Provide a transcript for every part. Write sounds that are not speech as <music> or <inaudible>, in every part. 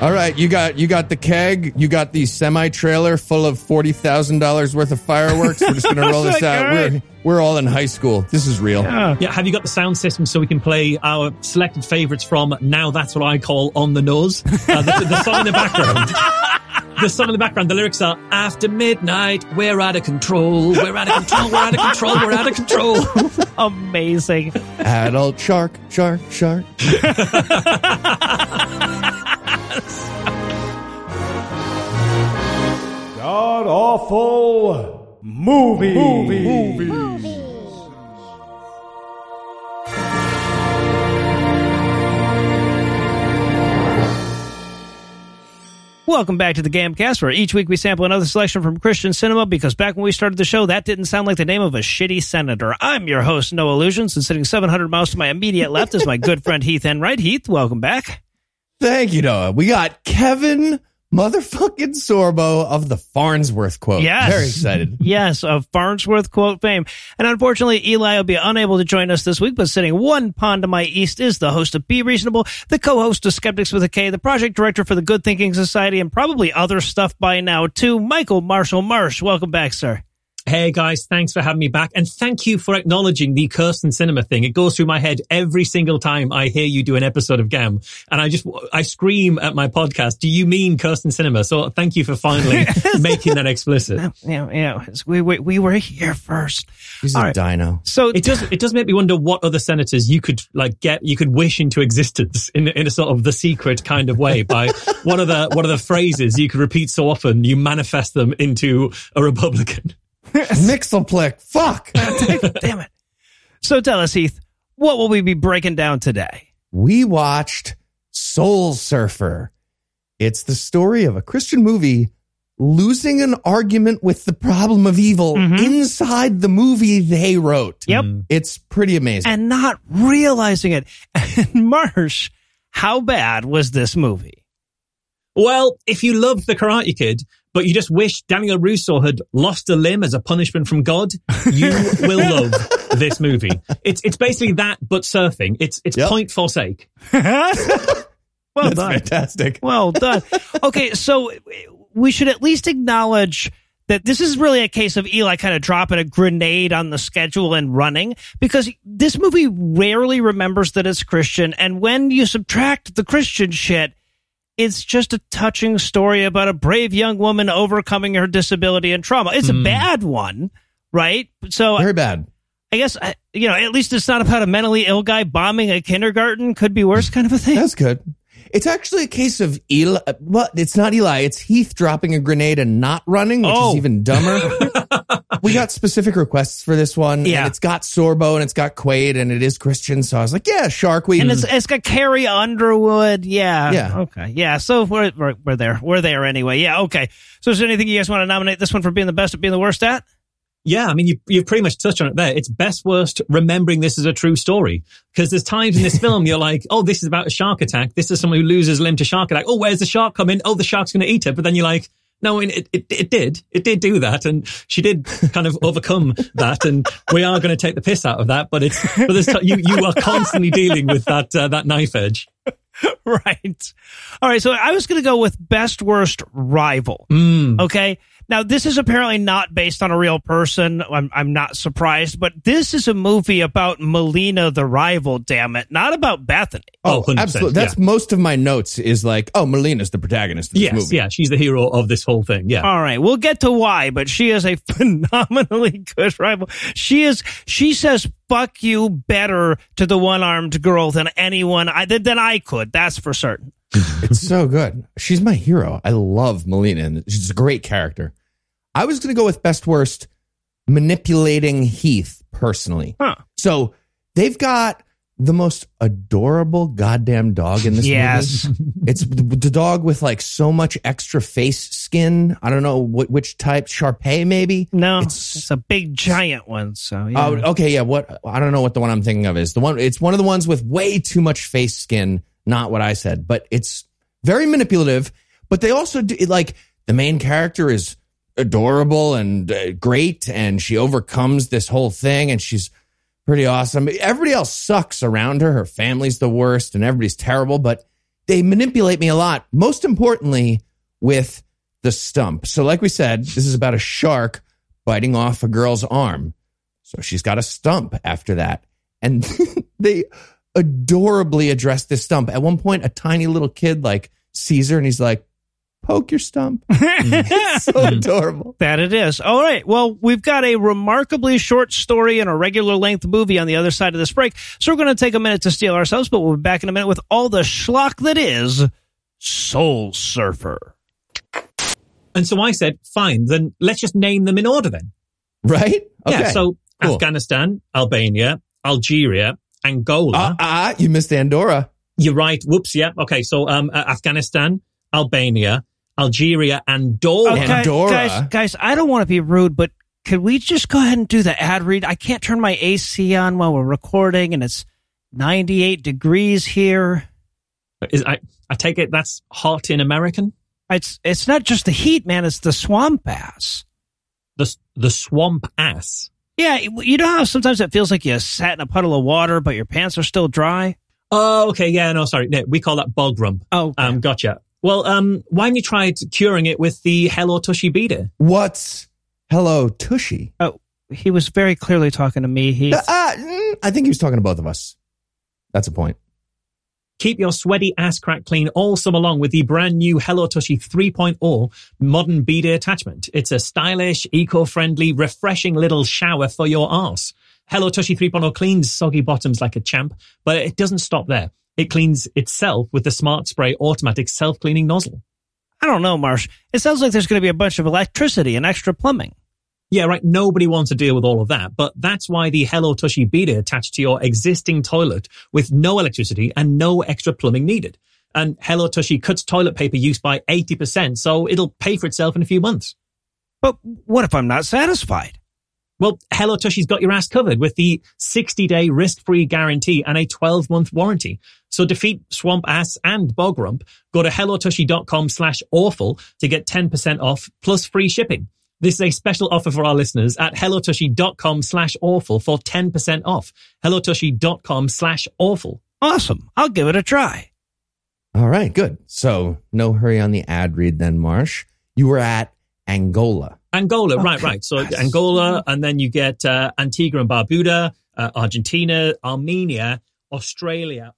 All right, you got you got the keg, you got the semi trailer full of forty thousand dollars worth of fireworks. We're just gonna <laughs> roll this out. We're we're all in high school. This is real. Yeah. yeah, have you got the sound system so we can play our selected favorites from Now That's What I Call On the Nose? Uh, the, the song in the background. <laughs> the song in the background, the lyrics are After midnight, we're out of control, we're out of control, we're out of control, we're out of control. <laughs> Amazing. Adult shark, shark, shark. God awful movie. Movies. Welcome back to the Gamcast, where each week we sample another selection from Christian cinema because back when we started the show, that didn't sound like the name of a shitty senator. I'm your host, Noah Lugeons, and sitting 700 miles to my immediate left is my good friend Heath Enright. Heath, welcome back. Thank you, Noah. We got Kevin motherfucking Sorbo of the Farnsworth quote. Yes. Very excited. <laughs> yes, of Farnsworth quote fame. And unfortunately, Eli will be unable to join us this week, but sitting one pond to my east is the host of Be Reasonable, the co-host of Skeptics with a K, the project director for the Good Thinking Society, and probably other stuff by now too, Michael Marshall Marsh. Welcome back, sir. Hey guys, thanks for having me back. And thank you for acknowledging the Kyrsten Sinema thing. It goes through my head every single time I hear you do an episode of GAM. And I just, I scream at my podcast, do you mean Kyrsten Sinema? So thank you for finally <laughs> making that explicit. Yeah, yeah. We, we, we were here first. He's All a right. dino. So it does, it does make me wonder what other senators you could like get, you could wish into existence in, in a sort of the secret kind of way by what are the, what are the phrases you could repeat so often you manifest them into a Republican? <laughs> Mixelplick. Fuck. <laughs> Damn it. So tell us, Heath, what will we be breaking down today? We watched Soul Surfer. It's the story of a Christian movie losing an argument with the problem of evil mm-hmm. inside the movie they wrote. Yep. It's pretty amazing. And not realizing it. <laughs> And Marsh, how bad was this movie? Well, if you loved The Karate Kid, but you just wish Daniel LaRusso had lost a limb as a punishment from God, you <laughs> will love this movie. It's it's basically that, but surfing. It's it's yep. point for sake. <laughs> well That's done. Fantastic. Well done. Okay, so we should at least acknowledge that this is really a case of Eli kind of dropping a grenade on the schedule and running because this movie rarely remembers that it's Christian. And when you subtract the Christian shit, it's just a touching story about a brave young woman overcoming her disability and trauma. It's mm. a bad one, right? So very bad. I guess you know. At least it's not about a mentally ill guy bombing a kindergarten. Could be worse, kind of a thing. That's good. It's actually a case of Eli. Well, it's not Eli. It's Heath dropping a grenade and not running, which oh. is even dumber. <laughs> we got specific requests for this one. Yeah. it's got Sorbo and it's got Quaid and it is Christian. So I was like, yeah, Shark. We and it's, it's got Carrie Underwood. Yeah. Yeah. Okay. Yeah. So we're, we're, we're there. We're there anyway. Yeah. Okay. So is there anything you guys want to nominate this one for being the best at being the worst at? Yeah, I mean, you, you've pretty much touched on it there. It's best worst remembering this as a true story. Because there's times in this film you're like, oh, this is about a shark attack. This is someone who loses limb to shark attack. Oh, where's the shark coming? Oh, the shark's going to eat it. But then you're like, no, it, it, it did. It did do that. And she did kind of overcome that. And we are going to take the piss out of that. But it's, but there's, you, you are constantly dealing with that, uh, that knife edge. <laughs> right. All right. So I was going to go with best worst rival. Mm. Okay. Now, this is apparently not based on a real person. I'm, I'm not surprised, but this is a movie about Malina the rival, damn it, not about Bethany. Oh, oh absolutely. That's yeah. most of my notes is like, oh, Malina's the protagonist of this yes, movie. Yeah, she's the hero of this whole thing. Yeah. All right. We'll get to why, but she is a <laughs> phenomenally good rival. She is, she says, fuck you better to the one armed girl than anyone I, than I could. That's for certain <laughs> it's so good. She's my hero. I love Malina, and she's a great character. I was going to go with best worst manipulating Heath personally. Huh. So they've got the most adorable goddamn dog in this yes. movie. <laughs> It's the dog with like so much extra face skin. I don't know what, which type, Shar Pei maybe. No, it's, it's a big giant one. So yeah. oh, okay, yeah. What I don't know what the one I'm thinking of is the one. It's one of the ones with way too much face skin not what I said, but it's very manipulative. But they also do like the main character is adorable and uh, great, and she overcomes this whole thing, and she's Pretty awesome. Everybody else sucks around her. Her family's the worst and everybody's terrible, but they manipulate me a lot. Most importantly, with the stump. So, like we said, this is about a shark biting off a girl's arm. So she's got a stump after that. And <laughs> they adorably address this stump. At one point, a tiny little kid like Caesar, and he's like, poke your stump. <laughs> so mm-hmm. adorable. That it is. All right. Well, we've got a remarkably short story and a regular length movie on the other side of this break. So we're going to take a minute to steel ourselves, but we'll be back in a minute with all the schlock that is Soul Surfer. And so I said, fine, then let's just name them in order then. Right? Okay. Yeah. So Cool. Afghanistan, Albania, Algeria, Angola. Ah, ah, you missed Andorra. You're right. Whoops. Yeah. Okay. So, um, uh, Afghanistan, Albania, Algeria, Andorra. Okay, Andorra. guys, guys, I don't want to be rude, but could we just go ahead and do the ad read? I can't turn my AC on while we're recording, and it's 98 degrees here. Is, I, I take it that's hot in American. It's it's not just the heat, man. It's the swamp ass. The the swamp ass. Yeah, you know how sometimes it feels like you sat in a puddle of water, but your pants are still dry. Oh, okay. Yeah. No, sorry. No, we call that bog rump. Oh, Um, gotcha. Well, um, why haven't you tried curing it with the Hello Tushy Bidet? What's Hello Tushy? oh, he was very clearly talking to me. He Uh, uh, I think he was talking to both of us. That's a point. Keep your sweaty ass crack clean all summer long with the brand new Hello Tushy 3.0 modern bidet attachment. It's a stylish, eco-friendly, refreshing little shower for your arse. Hello Tushy 3.0 cleans soggy bottoms like a champ, but it doesn't stop there. It cleans itself with the Smart Spray automatic self-cleaning nozzle. I don't know, Marsh. It sounds like there's going to be a bunch of electricity and extra plumbing. Yeah, right. Nobody wants to deal with all of that, but that's why the Hello Tushy bidet attached to your existing toilet with no electricity and no extra plumbing needed. And Hello Tushy cuts toilet paper use by 80%, so it'll pay for itself in a few months. But what if I'm not satisfied? Well, Hello Tushy's got your ass covered with the 60 day risk free guarantee and a 12 month warranty. So defeat swamp ass and bog rump. Go to hellotushy.com slash awful to get 10% off plus free shipping. This is a special offer for our listeners at hellotushy.com slash awful for 10% off. hellotushy.com slash awful. Awesome. I'll give it a try. All right, good. So no hurry on the ad read then, Marsh. You were at Angola. Angola, right, Okay. right. So Angola, and then you get uh, Antigua and Barbuda, uh, Argentina, Armenia, Australia.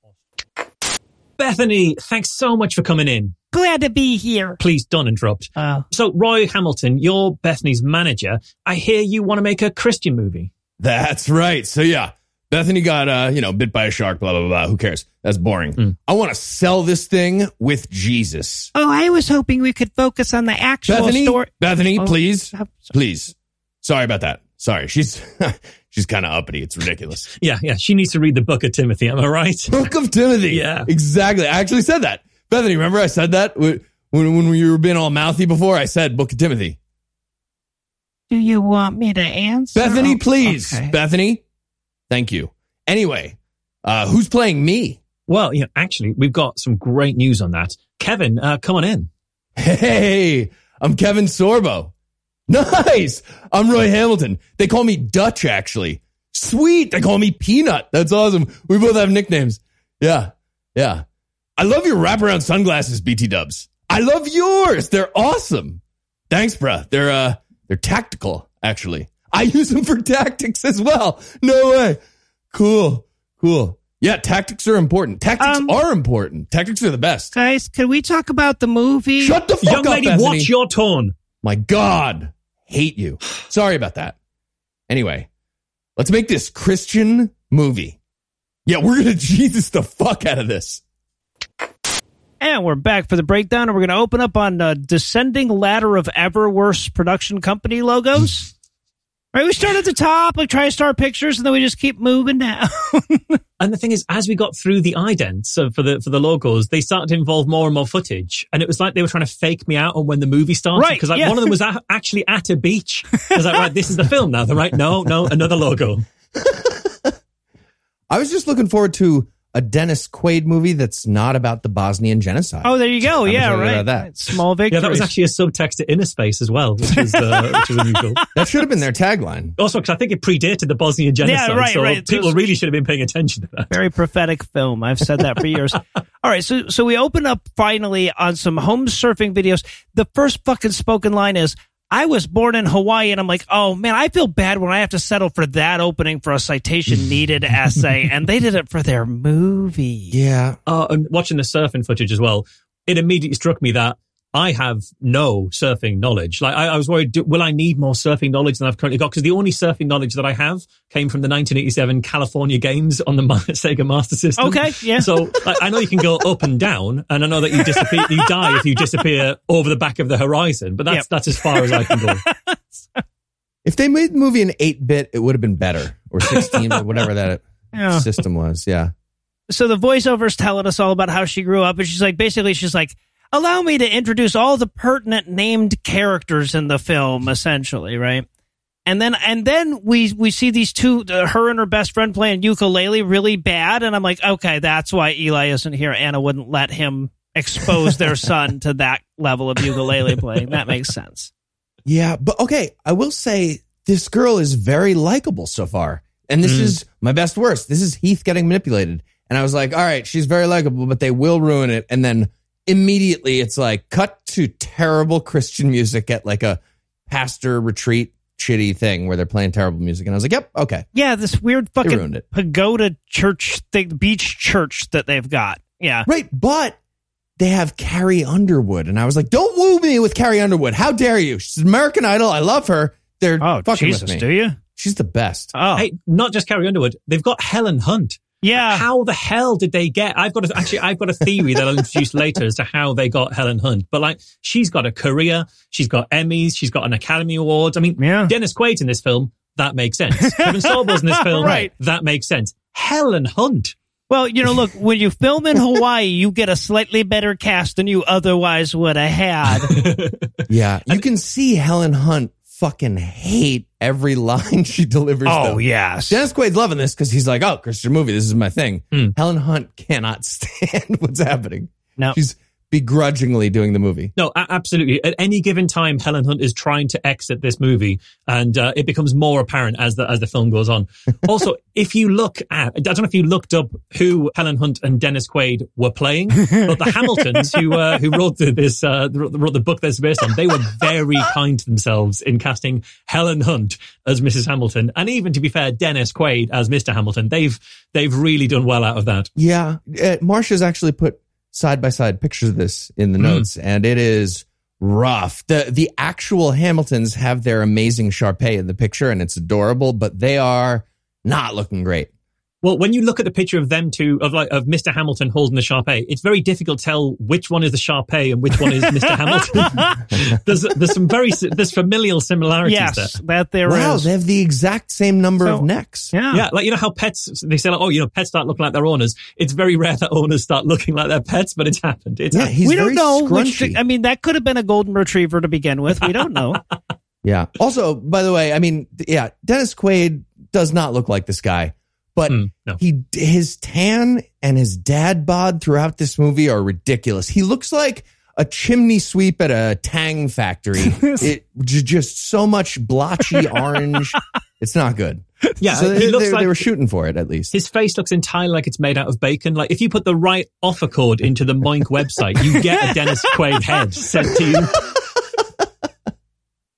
Bethany, thanks so much for coming in. Glad to be here. Please don't interrupt. Uh, So, Roy Hamilton, you're Bethany's manager. I hear you want to make a Christian movie. That's right. So yeah, Bethany got uh, you know, bit by a shark, blah blah blah. Who cares? That's boring. I want to sell this thing with Jesus. oh, I was hoping we could focus on the actual Bethany, story. Bethany, Oh, please, sorry. please. Sorry about that. Sorry, she's <laughs> she's kind of uppity. It's ridiculous. Yeah, yeah. She needs to read the book of Timothy. Am I right? Book of Timothy. Yeah. exactly. I actually said that. Bethany, remember I said that when when when we were being all mouthy before? I said Book of Timothy. Do you want me to answer? Bethany, Oh, please. okay. Bethany, thank you. Anyway, uh, who's playing me? well, yeah, actually, we've got some great news on that. Kevin, uh, come on in. Hey, I'm Kevin Sorbo. Nice. I'm Roy Hamilton. They call me Dutch, actually. Sweet. They call me Peanut. That's awesome. We both have nicknames. Yeah. Yeah. I love your wraparound sunglasses, BT dubs. I love yours. They're awesome. Thanks, bruh. They're, uh, they're tactical, actually. I use them <laughs> for tactics as well. No way. Cool. Cool. Yeah, tactics are important. Tactics Um, are important. Tactics are the best. Guys, can we talk about the movie? Shut the fuck Young up, lady, Bethany. watch your tone. My God, hate you. Sorry about that. Anyway, let's make this Christian movie. Yeah, we're going <laughs> to Jesus the fuck out of this. And we're back for the breakdown, and we're going to open up on uh, descending ladder of ever worse production company logos. right, we start at the top, like try to start pictures, and then we just keep moving down. <laughs> And the thing is, as we got through the idents so for the for the logos, they started to involve more and more footage, and it was like they were trying to fake me out on when the movie started. Right, Because like yeah. one of them was a- actually at a beach. I was like, right, this is the film now. They're right, no, no, another logo. <laughs> I was just looking forward to a Dennis Quaid movie that's not about the Bosnian genocide. Oh, there you go. much yeah, right. about that? Right. Small victories. Yeah, that was actually a subtext to Inner Space as well, which is uh, <laughs> which is unusual. That should have been their tagline. Also, because I think it predated the Bosnian genocide, Yeah, right, so right. people really should have been paying attention to that. very prophetic film. I've said that for years. <laughs> All right, so so we open up finally on some home surfing videos. The first fucking spoken line is I was born in Hawaii and I'm like, "Oh man, I feel bad when I have to settle for that opening for a citation needed <laughs> essay." And they did it for their movie. Yeah. Uh, and watching the surfing footage as well, it immediately struck me that I have no surfing knowledge. Like I, I was worried, do, will I need more surfing knowledge than I've currently got? Because the only surfing knowledge that I have came from the 1987 California Games on the <laughs> Sega Master System. Okay, yeah. So like, I know you can go <laughs> up and down, and I know that you disappear, you die if you disappear over the back of the horizon. But that's Yep. that's as far as I can go. <laughs> If they made the movie in 8 bit, it would have been better. Or 16 or whatever that Yeah. system was. Yeah. so the voiceover's telling us all about how she grew up and she's like basically she's like allow me to introduce all the pertinent named characters in the film essentially right and then and then we we see these two uh, her and her best friend playing ukulele really bad and i'm like okay that's why eli isn't here anna wouldn't let him expose their <laughs> son to that level of ukulele playing that makes sense Yeah, but okay, I will say this girl is very likable so far. And this Mm. is my best worst. This is Heath getting manipulated. And I was like, all right, she's very likable, but they will ruin it. And then immediately it's like cut to terrible Christian music at like a pastor retreat shitty thing where they're playing terrible music. And I was like, yep, okay. yeah this weird ruined fucking it. pagoda church thing beach church that they've got yeah Right. But they have Carrie Underwood. And I was like, don't woo me with Carrie Underwood. How dare you? She's American Idol. I love her. They're oh fucking jesus with me. do you She's the best. oh Hey, not just Carrie Underwood, they've got Helen Hunt. Yeah How the hell did they get? I've got a, actually, I've got a theory that I'll introduce <laughs> later as to how they got Helen Hunt. But like, she's got a career, she's got Emmys, she's got an Academy Award. I mean, Yeah. Dennis Quaid in this film. That makes sense. <laughs> Kevin Sorbo's in this film. Right. That makes sense. Helen Hunt. Well, you know, look, when you film in <laughs> Hawaii, you get a slightly better cast than you otherwise would have had. Yeah, you can see Helen Hunt fucking hate every <laughs> line she delivers. Oh, though. yes. Dennis Quaid's loving this because he's like, "Oh, Christian movie, this is my thing." Hmm. Helen Hunt cannot <laughs> stand what's happening. No. she's begrudgingly doing the movie. No, a- absolutely. At any given time, Helen Hunt is trying to exit this movie, and uh, it becomes more apparent as the as the film goes on. <laughs> also, if you look at, I don't know if you looked up who Helen Hunt and Dennis Quaid were playing, but the Hamiltons who uh, who wrote the, this uh, wrote the book that's based on, they were very kind to themselves in casting Helen Hunt as Mrs. Hamilton, and even to be fair, Dennis Quaid as Mr. Hamilton. They've they've really done well out of that. Yeah, uh, Marsha's actually put side by side pictures of this in the Hmm. notes, and it is rough. the The actual Hamiltons have their amazing Shar Pei in the picture, and it's adorable, but they are not looking great. Well, when you look at the picture of them two, of like of Mr. Hamilton holding the Shar Pei, it's very difficult to tell which one is the Shar Pei and which one is <laughs> Mr. Hamilton. there's there's some very there's familial similarities yes, there. that there is. wow, they have the exact same number So- of necks. yeah. Yeah, like you know how pets they say like, oh, you know, pets start looking like their owners. It's very rare that owners start looking like their pets, but it's happened. It's Yeah, happened. he's we don't very know which. scrunchy. I mean, that could have been a golden retriever to begin with. We don't know. <laughs> Yeah. Also, by the way, I mean, yeah, Dennis Quaid does not look like this guy, but Hmm, no. he his tan and his dad bod throughout this movie are ridiculous. He looks like a chimney sweep at a Tang factory. <laughs> it just so much blotchy orange. <laughs> It's not good. Yeah, so he they, looks they- like they were shooting for it at least. his face looks entirely like it's made out of bacon. Like if you put the right offer code into the Moink website, you get a Dennis Quaid head sent to you. <laughs>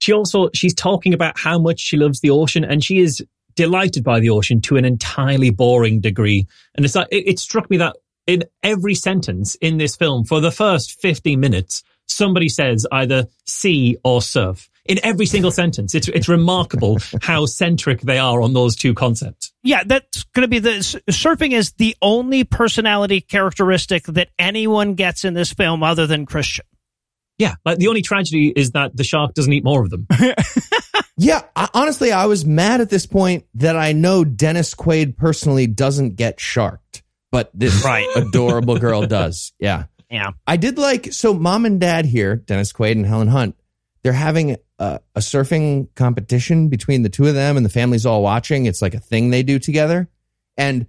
She also she's talking about how much she loves the ocean, and she is delighted by the ocean to an entirely boring degree. And it's like it, it struck me that in every sentence in this film, for the first fifteen minutes, somebody says either sea or surf. In every single sentence, it's it's remarkable <laughs> how centric they are on those two concepts. Yeah, that's going to be the surfing is the only personality characteristic that anyone gets in this film other than Christian. Yeah, like the only tragedy is that the shark doesn't eat more of them. <laughs> Yeah, I, honestly, I was mad at this point that I know Dennis Quaid personally doesn't get sharked, but this <laughs> Right. adorable girl <laughs> does. Yeah. Yeah. I did like so mom and dad here, Dennis Quaid and Helen Hunt, they're having a, a surfing competition between the two of them and the family's all watching. It's like a thing they do together. And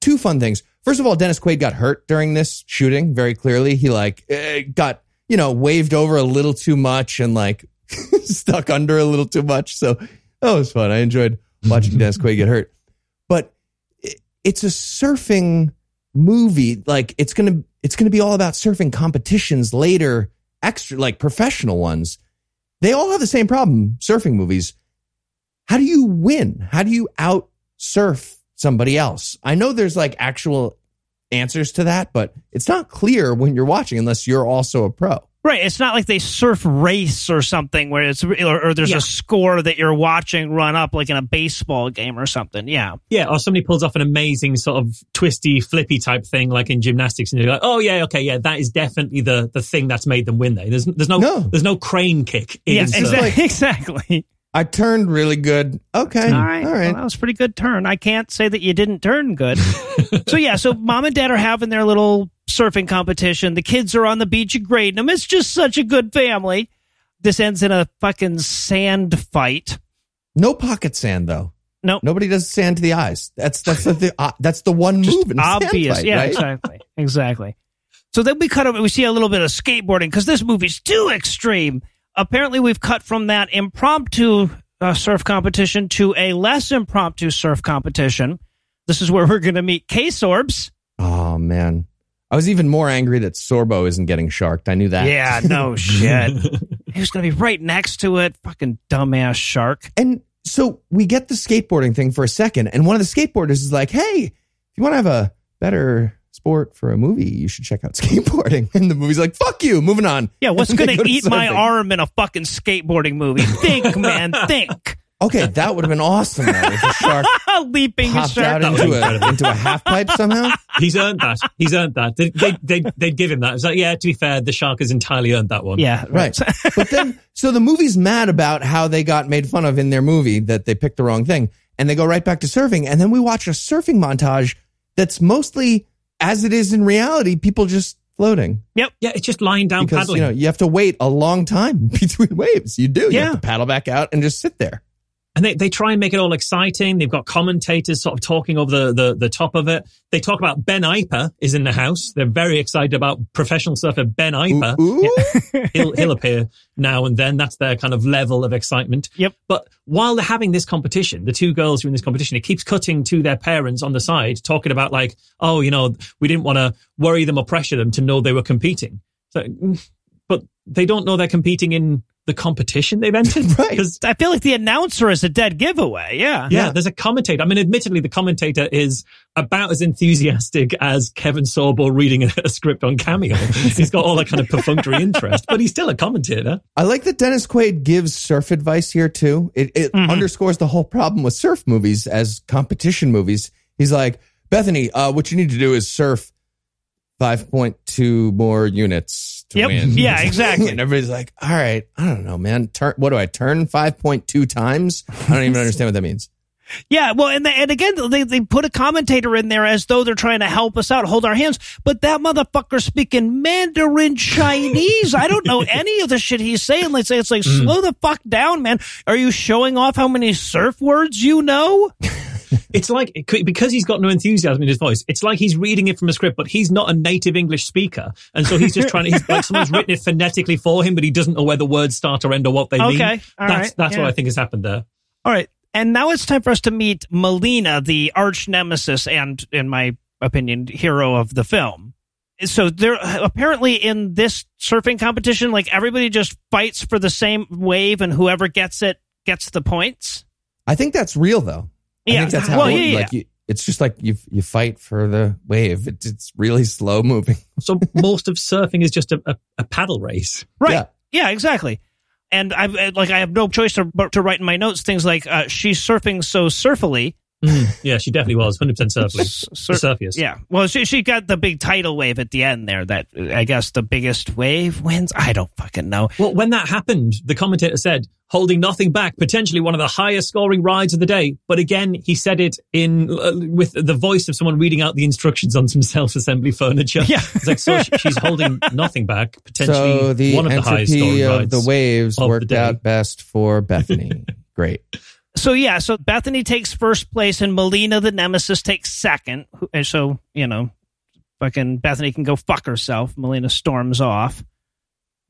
two fun things. First of all, Dennis Quaid got hurt during this shooting very clearly. He like eh, got, you know, waved over a little too much and like <laughs> stuck under a little too much. So that was fun. I enjoyed watching <laughs> Dennis Quaid get hurt. But it, it's a surfing movie. Like it's going to it's going to be all about surfing competitions later, extra like professional ones. They all have the same problem, surfing movies. How do you win? How do you out surf somebody else? I know there's like actual answers to that, but it's not clear when you're watching unless you're also a pro. Right. It's not like they surf race or something where it's or, or there's Yeah. a score that you're watching run up like in a baseball game or something. Yeah. Yeah, or somebody pulls off an amazing sort of twisty, flippy type thing like in gymnastics, and you're like, "Oh yeah, okay, yeah, that is definitely the the thing that's made them win." There, there's there's no, No. there's no crane kick. In Yeah. surf. Exactly. exactly. I turned really good. Okay. All right. All Well, that was a pretty good turn. I can't say that you didn't turn good. <laughs> so yeah, so mom and dad are having their little surfing competition. The kids are on the beach grading them. It's just such a good family. This ends in a fucking sand fight. No pocket sand though. Nope. Nobody does sand to the eyes. That's that's the, the uh, that's the one move in obvious. fight, yeah, right? exactly. Exactly. So then we cut over, we see a little bit of skateboarding because this movie's too extreme. Apparently, we've cut from that impromptu uh, surf competition to a less impromptu surf competition. This is where we're going to meet K-Sorbs. Oh man. I was even more angry that Sorbo isn't getting sharked. I knew that. Yeah, no <laughs> shit. <laughs> He was going to be right next to it. Fucking dumbass shark. And so we get the skateboarding thing for a second, and one of the skateboarders is like, "Hey, if you want to have a better sport for a movie, you should check out <laughs> skateboarding." And the movie's like, "Fuck you." Moving on. Yeah, what's going to go eat my arm in a fucking skateboarding movie? Think, man, think. Okay, that would have been awesome. Though, if a shark <laughs> Leaping a popped shark. out into a into a half pipe somehow. <laughs> He's earned that. He's earned that. They, they, they, they'd give him that. It's like, yeah, to be fair, the shark has entirely earned that one. Yeah, Right. but then, so the movie's mad about how they got made fun of in their movie that they picked the wrong thing. And they go right back to surfing. And then we watch a surfing montage that's mostly as it is in reality, people just floating. Yep. Yeah, it's just lying down Because, paddling. you know, you have to wait a long time <laughs> between waves. You do. You Yeah. have to paddle back out and just sit there. And they, they try and make it all exciting. They've got commentators sort of talking over the, the, the top of it. They talk about Ben Aipa is in the house. They're very excited about professional surfer Ben Aipa. Ooh. <laughs> he'll he'll appear now and then. That's their kind of level of excitement. Yep. But while they're having this competition, the two girls who are in this competition, it keeps cutting to their parents on the side, talking about like, oh, you know, we didn't want to worry them or pressure them to know they were competing. So, but they don't know they're competing in the competition they've entered. <laughs> right. Because I feel like the announcer is a dead giveaway. Yeah. yeah, Yeah. there's a commentator. I mean, admittedly, the commentator is about as enthusiastic as Kevin Sorbo reading a, a script on Cameo. <laughs> he's got all that kind of perfunctory <laughs> interest, but he's still a commentator. I like that Dennis Quaid gives surf advice here too. It, it Mhm. underscores the whole problem with surf movies as competition movies. He's like, Bethany, uh, what you need to do is surf 5.2 more units to Yep. win. Yeah, <laughs> exactly. and everybody's like, all right, I don't know, man. Turn, what do I turn 5.2 times? I don't even understand what that means. <laughs> Yeah, well, and, and again, they, they put a commentator in there as though they're trying to help us out, hold our hands. But that motherfucker's speaking Mandarin Chinese. I don't know <laughs> any of the shit he's saying. Let's say it's like, mm. slow the fuck down, man. Are you showing off how many surf words you know? It's like because he's got no enthusiasm in his voice. It's like he's reading it from a script, but he's not a native English speaker, and so he's just <laughs> trying to. He's like someone's written it phonetically for him, but he doesn't know where the words start or end or what they mean. Okay, that's right, that's yeah. what I think has happened there. All right. And now it's time for us to meet Malina, the arch nemesis and, in my opinion, hero of the film. So they're apparently in this surfing competition, like everybody just fights for the same wave and whoever gets it gets the points. I think that's real though. I Yeah. think that's how Well, it- yeah, yeah. like you, it's just like you you fight for the wave. It's, it's really slow moving. <laughs> So most of surfing is just a, a, a paddle race. Right. Yeah. Yeah, exactly. And I've like I have no choice to but to write in my notes things like uh, she's surfing so surfily. Yeah, she definitely was 100% surfly. Sur- the surfiest. Yeah. Well, she she got the big tidal wave at the end there. That I guess the biggest wave wins. I don't fucking know. Well, when that happened, the commentator said, holding nothing back, potentially one of the highest scoring rides of the day. But again, he said it in uh, with the voice of someone reading out the instructions on some <laughs> self-assembly furniture. Yeah. It's like, so she's holding <laughs> nothing back, potentially So the one of the highest scoring entropy of rides. the waves of the worked day. out best for Bethany. <laughs> Great. So yeah, so Bethany takes first place and Malina the Nemesis takes second. And so, you know, fucking Bethany can go fuck herself. Malina storms off.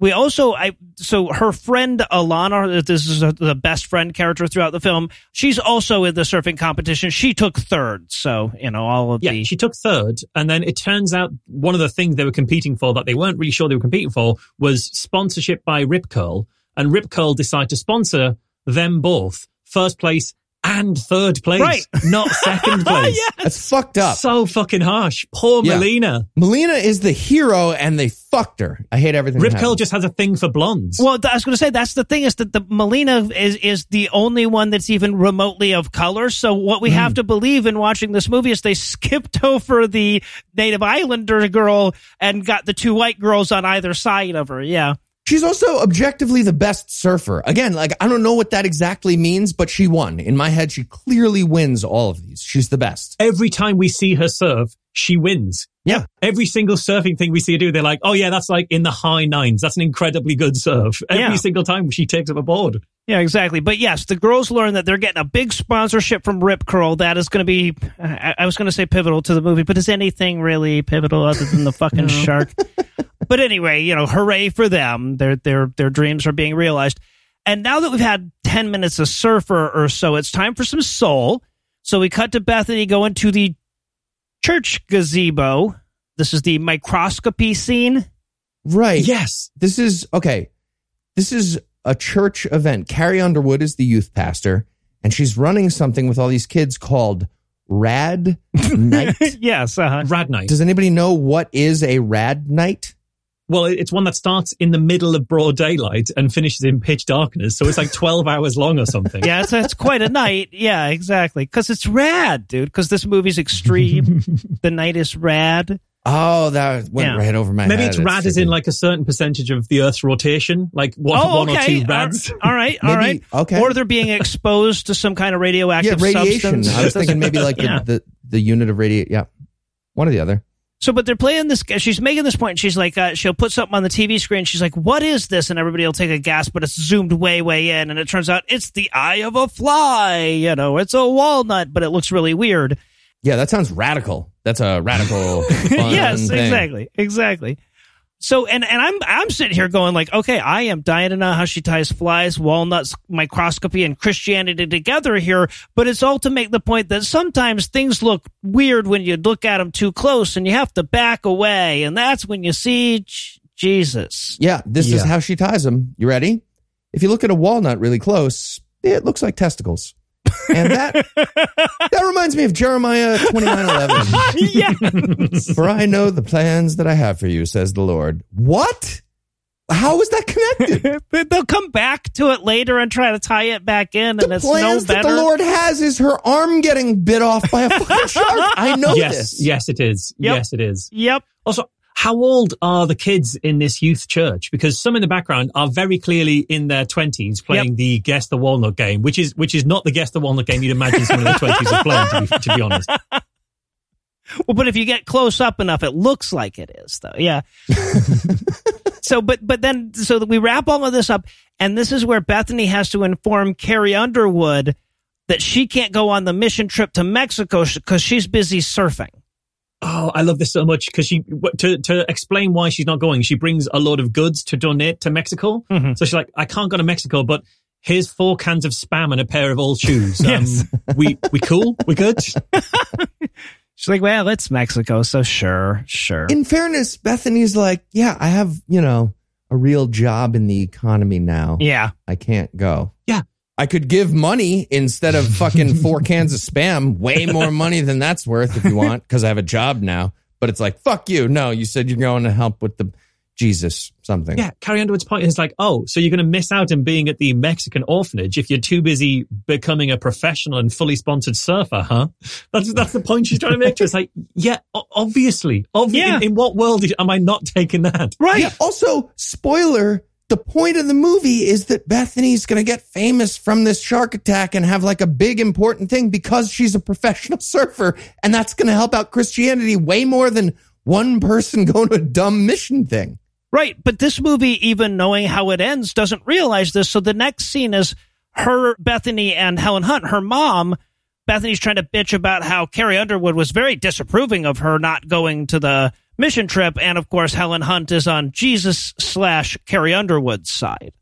We also, I so her friend Alana, this is the best friend character throughout the film. She's also in the surfing competition. She took third, so you know all of Yeah, the. she took third, and then it turns out one of the things they were competing for that they weren't really sure they were competing for was sponsorship by Rip Curl, and Rip Curl decided to sponsor them both, first place and third place, Right. <laughs> not second <laughs> oh, place. That's fucked up. So fucking harsh. Poor Yeah. Malina. Malina is the hero and they fucked her. I hate everything. Rip Curl just has a thing for blondes. well, I was going to say that's the thing is that the Malina is is the only one that's even remotely of color. So what we mm. have to believe in watching this movie is they skipped <laughs> over the Native Islander girl and got the two white girls on either side of her. Yeah. She's also objectively the best surfer. Again, like I don't know what that exactly means, but she won. In my head, she clearly wins all of these. She's the best. Every time we see her surf, she wins. Yeah. Every single surfing thing we see her do, they're like, oh yeah, that's like in the high nines. That's an incredibly good surf. Every Yeah. single time she takes up a board. Yeah, exactly. But yes, the girls learn that they're getting a big sponsorship from Rip Curl. That is going to be, I, I was going to say pivotal to the movie, but is anything really pivotal other than the fucking <laughs> shark? But anyway, you know, hooray for them. Their their their dreams are being realized. And now that we've had ten minutes of surfer or so, it's time for some soul. So we cut to Bethany going to the church gazebo. This is the microscopy scene. Right. Yes. This is okay. This is a church event. Carrie Underwood is the youth pastor, and she's running something with all these kids called Rad <laughs> Night. yes, uh-huh. Rad night. Does anybody know what is a Rad Night? Well, it's one that starts in the middle of broad daylight and finishes in pitch darkness. So it's like 12 <laughs> hours long or something. yeah, so it's quite a night. Yeah, exactly. Because it's rad, dude. Because this movie's extreme. <laughs> the night is rad. Oh, that went Yeah. right over my Maybe head. it's rad as in like a certain percentage of the Earth's rotation, like one, oh, one or okay. two rads. <laughs> All right, all Maybe- right. okay. Or they're being exposed to some kind of yeah, radioactive radiation. substance. I was thinking maybe like Yeah. the, the the unit of radiation. Yeah, one or the other. So, but they're playing this. She's making this point. And she's like, uh, she'll put something on the TV screen. She's like, "What is this?" And everybody will take a gasp, but it's zoomed way, way in, and it turns out it's the eye of a fly. You know, it's a walnut, but it looks really weird. Yeah, that sounds radical. That's a radical. <laughs> yes, thing. exactly, exactly. So, and and I'm I'm sitting here going like, okay, I am dying to know how she ties flies, walnuts, microscopy, and Christianity together here. But it's all to make the point that sometimes things look weird when you look at them too close, and you have to back away, and that's when you see J- Jesus. Yeah, this is how she ties them. You ready? If you look at a walnut really close, it looks like testicles. And that <laughs> that reminds me of Jeremiah twenty nine eleven. <laughs> yes. For I know the plans that I have for you, says the Lord. What? How is that connected? <laughs> They'll come back to it later and try to tie it back in, and the it's no plans that better. the Lord has is her arm getting bit off by a fucking shark. I know yes, this. yes, it is. Yep. Yes, it is. Yep. Also, how old are the kids in this youth church? Because some in the background are very clearly in their twenties playing the guess the walnut game, which is which is not the guess the walnut game you'd imagine someone in their twenties is playing. To be, to be honest, <laughs> Well, but if you get close up enough, it looks like it is, though. Yeah. <laughs> so, but but then, so that we wrap all of this up, and this is where Bethany has to inform Carrie Underwood that she can't go on the mission trip to Mexico because she's busy surfing. Oh, I love this so much because she to to explain why she's not going, she brings a load of goods to donate to Mexico. Mhm. So she's like, I can't go to Mexico, but. Here's four cans of spam and a pair of old shoes. <laughs> Um, Yes. we we cool? We good? <laughs> She's like, well, it's Mexico, so sure, sure. In fairness, Bethany's like, yeah, I have, you know, a real job in the economy now. yeah. I can't go. Yeah. I could give money instead of fucking <laughs> four cans of spam, way more money than that's worth if you want, because I have a job now. But it's like, fuck you. No, you said you're going to help with the Jesus something. Yeah, Carrie Underwood's point is like, oh, so you're going to miss out on being at the Mexican orphanage if you're too busy becoming a professional and fully sponsored surfer, huh? That's that's the point she's trying to make to us. Like, yeah, o- obviously, obvi- Yeah. In, in what world am I not taking that? Right. Yeah. Also, spoiler, the point of the movie is that Bethany's going to get famous from this shark attack and have like a big important thing because she's a professional <laughs> surfer. And that's going to help out Christianity way more than one person <laughs> going to a dumb mission thing. Right, but this movie, even knowing how it ends, doesn't realize this. So the next scene is her, Bethany, and Helen Hunt, her mom, Bethany's trying to bitch about how Carrie Underwood was very disapproving of her not going to the mission trip. And of course, Helen Hunt is on Jesus slash Carrie Underwood's side.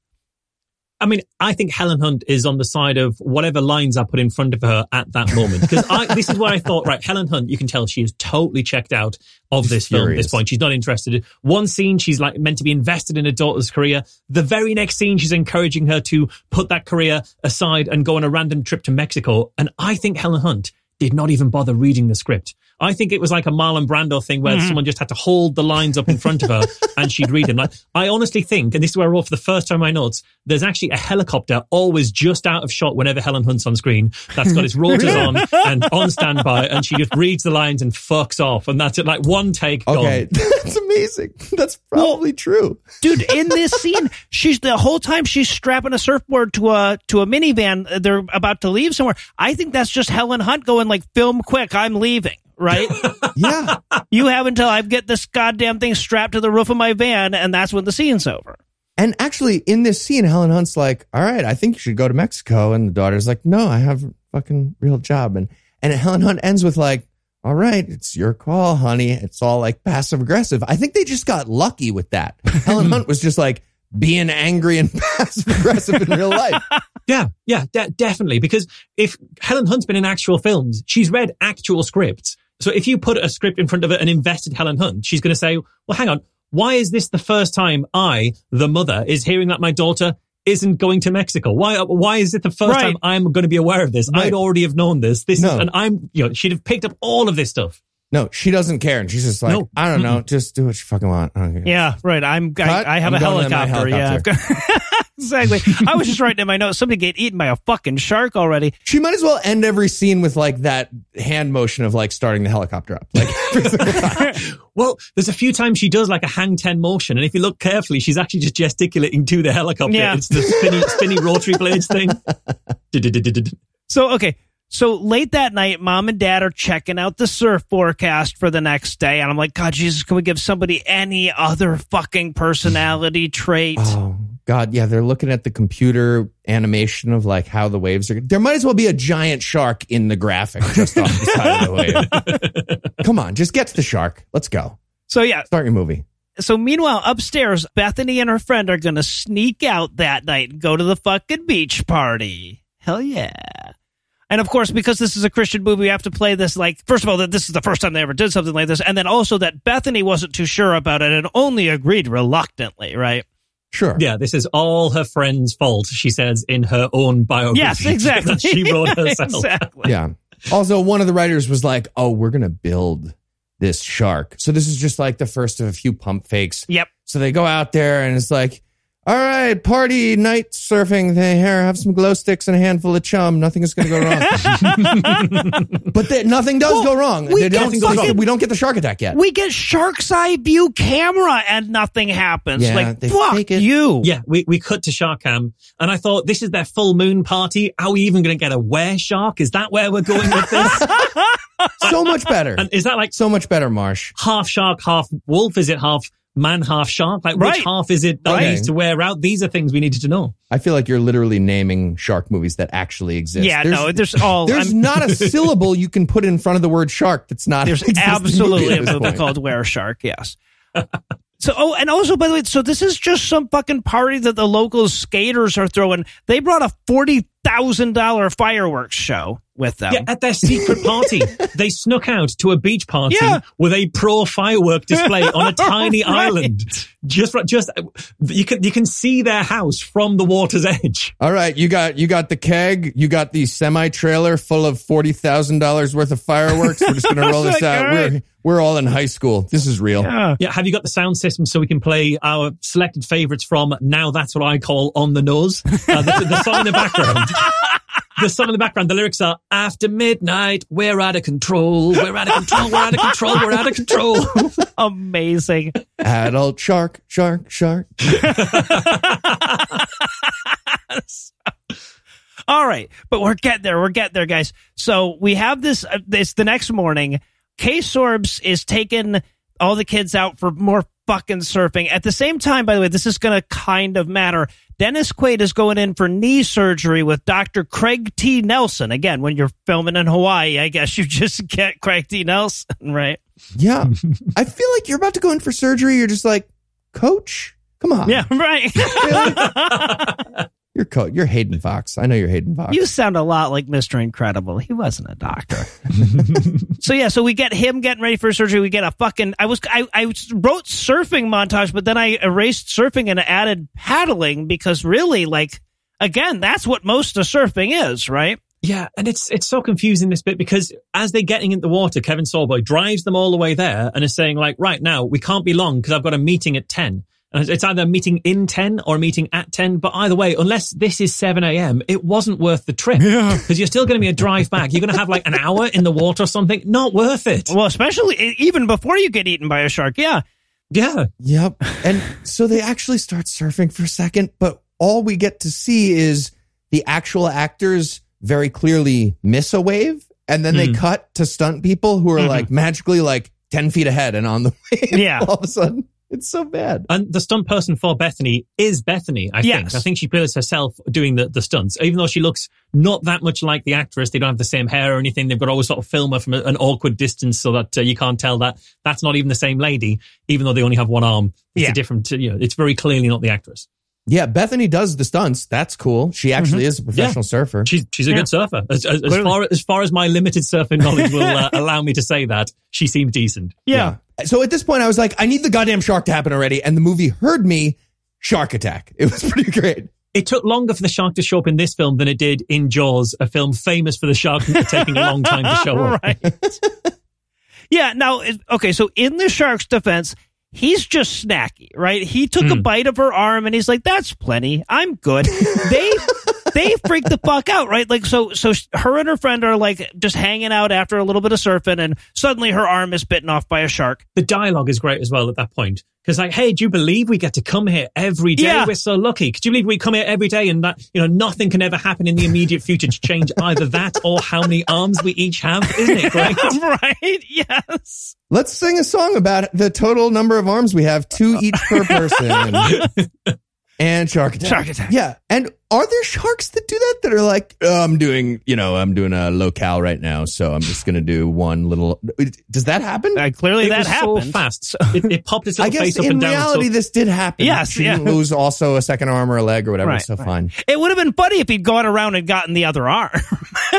I mean, I think Helen Hunt is on the side of whatever lines I put in front of her at that moment. Because I, <laughs> this is where I thought, right, Helen Hunt, you can tell she is totally checked out of this film at this point. She's not interested. In one scene, she's like meant to be invested in her daughter's career. The very next scene, she's encouraging her to put that career aside and go on a random trip to Mexico. And I think Helen Hunt did not even bother reading the script. I think it was like a Marlon Brando thing where mm-hmm. someone just had to hold the lines up in front of her <laughs> and she'd read them. Like, I honestly think, and this is where I wrote for the first time in my notes, there's actually a helicopter always just out of shot whenever Helen Hunt's on screen that's got its <laughs> rotors on and on standby and she just reads the lines and fucks off. And that's it. Like one take Okay, gone. <laughs> that's amazing. That's probably true. Dude, in this scene, she's the whole time she's strapping a surfboard to a to a minivan. Uh, they're about to leave somewhere. I think that's just Helen Hunt going like, "Film quick, I'm leaving." Right? <laughs> Yeah. you have until I get this goddamn thing strapped to the roof of my van, and that's when the scene's over. And actually, in this scene, Helen Hunt's like, "All right, I think you should go to Mexico," and the daughter's like, "No, I have a fucking real job." And and Helen Hunt ends with like, "All right, it's your call, honey." It's all like passive aggressive. I think they just got lucky with that. <laughs> Helen Hunt was just like being angry and <laughs> passive aggressive in real life. <laughs> Yeah, yeah, de- definitely. Because if Helen Hunt's been in actual films, she's read actual scripts. So if you put a script in front of and invested Helen Hunt, she's going to say, well, hang on. Why is this the first time I, the mother, is hearing that my daughter isn't going to Mexico? Why, why is it the first Right. time I'm going to be aware of this? Right. I'd already have known this. This No. is, and I'm, you know, she'd have picked up all of this stuff. No, she doesn't care, and she's just like, No. "I don't know, just do what you fucking want." I don't care. Yeah, right. I'm Cut. I, I have I'm a going in my helicopter. Yeah, I've got- <laughs> exactly. I was just writing in my notes. Somebody get eaten by a fucking shark already. She might as well end every scene with like that hand motion of like starting the helicopter up. Like, every single time. Well, there's a few times she does like a hang 10 motion. And if you look carefully, she's actually just gesticulating to the helicopter. Yeah. It's the spinny, spinny rotary blades thing. <laughs> So okay. So late that night, mom and dad are checking out the surf forecast for the next day, and I'm like, God, Jesus, can we give somebody any other fucking personality <sighs> trait? Oh God, yeah, they're looking at the computer animation of like how the waves are. There might as well be a giant shark in the graphic just off the side of the wave. <laughs> Come on, just get to the shark. Let's go. So yeah. Start your movie. So meanwhile, upstairs, Bethany and her friend are gonna sneak out that night and go to the fucking beach party. Hell yeah. And of course, because this is a Christian movie, we have to play this like, first of all, that this is the first time they ever did something like this. And then also that Bethany wasn't too sure about it and only agreed reluctantly, right? Sure. Yeah, this is all her friend's fault, she says in her own biography. Yes, <laughs> exactly. that she wrote <laughs> herself. exactly. Yeah. Also, one of the writers was like, "Oh, we're gonna build this shark." So this is just like the first of a few pump fakes. Yep. So they go out there and it's like, all right, party night surfing. They here have some glow sticks and a handful of chum. Nothing is going to go wrong. <laughs> but they, nothing does Well, go wrong. we They don't, get fucking- we don't get the shark attack yet. We get shark's eye view camera and nothing happens. Yeah, like, fuck you. Yeah, we, we cut to Shark Cam, and I thought, this is their full moon party. Are we even going to get a were shark? Is that where we're going with this? <laughs> so much better. and is that like So much better, Marsh. half shark, half wolf? Is it half man, half shark? Like Right. which half is it that Okay. needs to wear out? These are things we needed to know. I feel like you're literally naming shark movies that actually exist. Yeah, no, there's all. There's I'm- not a <laughs> syllable you can put in front of the word shark that's not. There's absolutely movie a movie point. called Were Shark. Yes. <laughs> So, oh, and also, by the way, so this is just some fucking party that the local skaters are throwing. They brought a forty thousand dollar fireworks show with them. Yeah, at their secret party, <laughs> they snuck out to a beach party Yeah. with a pro firework display <laughs> on a tiny Right. island. Just, right- just you can you can see their house from the water's <laughs> edge. All right, you got you got the keg, you got the semi trailer full of forty thousand dollars worth of fireworks. We're just gonna roll this Like, out. all right. We're we're all in high school. This is real. Yeah. Yeah, have you got the sound system so we can play our selected favorites from Now That's What I Call On the Nose? Uh, the, the song in the background. The song in the background, the lyrics are, After midnight, we're out of control, we're out of control, we're out of control, we're out of control. <laughs> Amazing. Adult shark, shark, shark. <laughs> All right, but we're getting there. We're getting there, guys. So we have this. Uh, this the next morning. K Sorbs is taking all the kids out for more fucking surfing. At the same time, by the way, this is going to kind of matter. Dennis Quaid is going in for knee surgery with Dr. Craig T. Nelson. Again, when you're filming in Hawaii, I guess you <laughs> just get Craig T. Nelson, <laughs> right? Yeah. <laughs> I feel like you're about to go in for surgery. You're just like, coach, come on. Yeah, right. You're co- you're Hayden Fox. I know you're Hayden Fox. You sound a lot like Mr. Incredible. He wasn't a doctor. <laughs> so yeah, so we get him getting ready for surgery. We get a fucking I was I, I wrote surfing montage, but then I erased surfing and added paddling because really like again, that's what most of surfing is, right? Yeah, and it's it's so confusing this bit because as they're getting in the water, Kevin Sorbo drives them all the way there and is saying like, right now we can't be long because I've got a meeting at ten. And it's either a meeting in 10 or a meeting at 10. But either way, unless this is 7 a.m., it wasn't worth the trip. Yeah. <laughs> Because you're still going to be a drive back. You're going to have like an hour in the water or something. Not worth it. Well, especially even before you get eaten by a shark. Yeah. Yeah. Yep. And so they actually start surfing for a second, but all we get to see is the actual actors very clearly miss a wave. And then they hmm. cut to stunt people who are mm-hmm. like magically like 10 feet ahead and on the <laughs> wave. Yeah. All of a sudden. It's so bad. And the stunt person for Bethany is Bethany, I Yes. think. I think she plays herself doing the, the stunts, even though she looks not that much like the actress. They don't have the same hair or anything. They've got to always sort of film her from a- an awkward distance so that uh, you can't tell that that's not even the same lady, even though they only have one arm. It's Yeah. a different, you know, it's very clearly not the actress. Yeah. Bethany does the stunts. That's cool. She actually is a professional surfer. She's she's a Yeah. good surfer. As, as, as far as far as my limited surfing knowledge will uh, <laughs> allow me to say that, she seems decent. Yeah. So at this point, I was like, I need the goddamn shark to happen already. And the movie heard me. Shark attack. <laughs> It was pretty great. It took longer for the shark to show up in this film than it did in Jaws, a film famous for the shark <laughs> taking a long time to show up. right. yeah. Now, okay. So in the shark's defense, he's just snacky, right? He took a hmm. bite of her arm and he's like, "That's plenty. I'm good." <laughs> they they freak the fuck out, right? Like, so so her and her friend are like just hanging out after a little bit of surfing, and suddenly her arm is bitten off by a shark. The dialogue is great as well at that point. Because like, hey, do you believe we get to come here every day? Yeah. We're so lucky. Could you believe we come here every day and that, you know, nothing can ever happen in the immediate future to change <laughs> either that or how many arms we each have? Isn't it great? <laughs> right? Yes. Let's sing a song about the total number of arms we have, two each per person. <laughs> and shark attack. Shark attack. Yeah. And are there sharks that do that that are like, oh, I'm doing, you know, I'm doing a locale right now, so I'm just going to do one little. Does that happen? Uh, clearly it that happened. so fast. <laughs> It, it popped its I little guess face up in and down. reality, so- this did happen. Yes, She yeah. didn't lose also a second arm or a leg or whatever, Right, so right. fine. It would have been funny if he'd gone around and gotten the other arm. <laughs>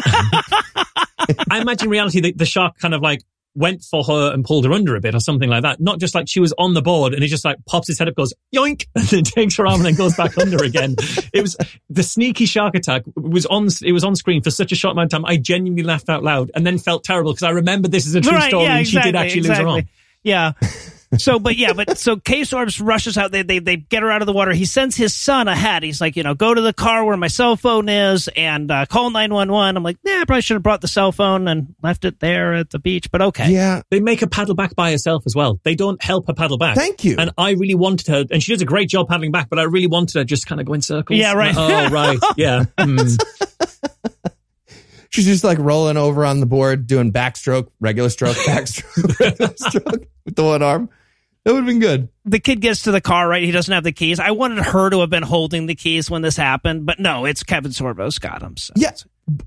I imagine reality the, the shark kind of like went for her and pulled her under a bit or something like that. Not just like she was on the board and he just like pops his head up, goes yoink, <laughs> and then takes her arm and then goes back <laughs> under again. It was the sneaky shark attack was on. It was on screen for such a short amount of time. I genuinely laughed out loud and then felt terrible because I remembered this is a true right, story yeah, and she exactly, did actually lose her arm. Yeah. <laughs> So, but yeah, but so K Sorbs rushes out. They, they they get her out of the water. He sends his son ahead. He's like, you know, go to the car where my cell phone is and uh, call nine one one. I'm like, yeah, I probably should have brought the cell phone and left it there at the beach. But okay, Yeah. They make her paddle back by herself as well. They don't help her paddle back. Thank you. And I really wanted her, and she does a great job paddling back, but I really wanted her just kind of go in circles. Yeah, right. Oh, right. <laughs> Yeah. Mm. <laughs> She's just like rolling over on the board, doing backstroke, regular stroke, <laughs> backstroke, regular stroke with the one arm. That would have been good. the kid gets to the car. Right, he doesn't have the keys. I wanted her to have been holding the keys when this happened, but no, it's Kevin Sorbo's got him. So. Yeah.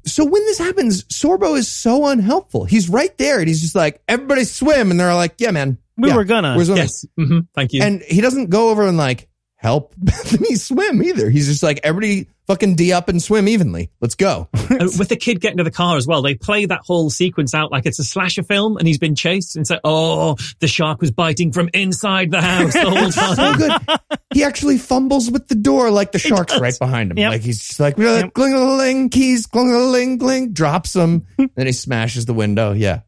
So when this happens, Sorbo is so unhelpful. He's right there and he's just like, everybody swim. And they're like, yeah, man. We yeah, were gonna. we're swimming." yes. hmm Thank you. And he doesn't go over and like help <laughs> Bethany swim either. He's just like, everybody fucking D up and swim evenly. Let's go. With the kid getting to the car as well, they play that whole sequence out like it's a slasher film and he's been chased and it's like, oh, the shark was biting from inside the house the whole <laughs> so good. He actually fumbles with the door like the shark's right behind him. Yep. Like he's just like, gling ling keys, gling ling gling, drops them. <laughs> then he smashes the window. Yeah.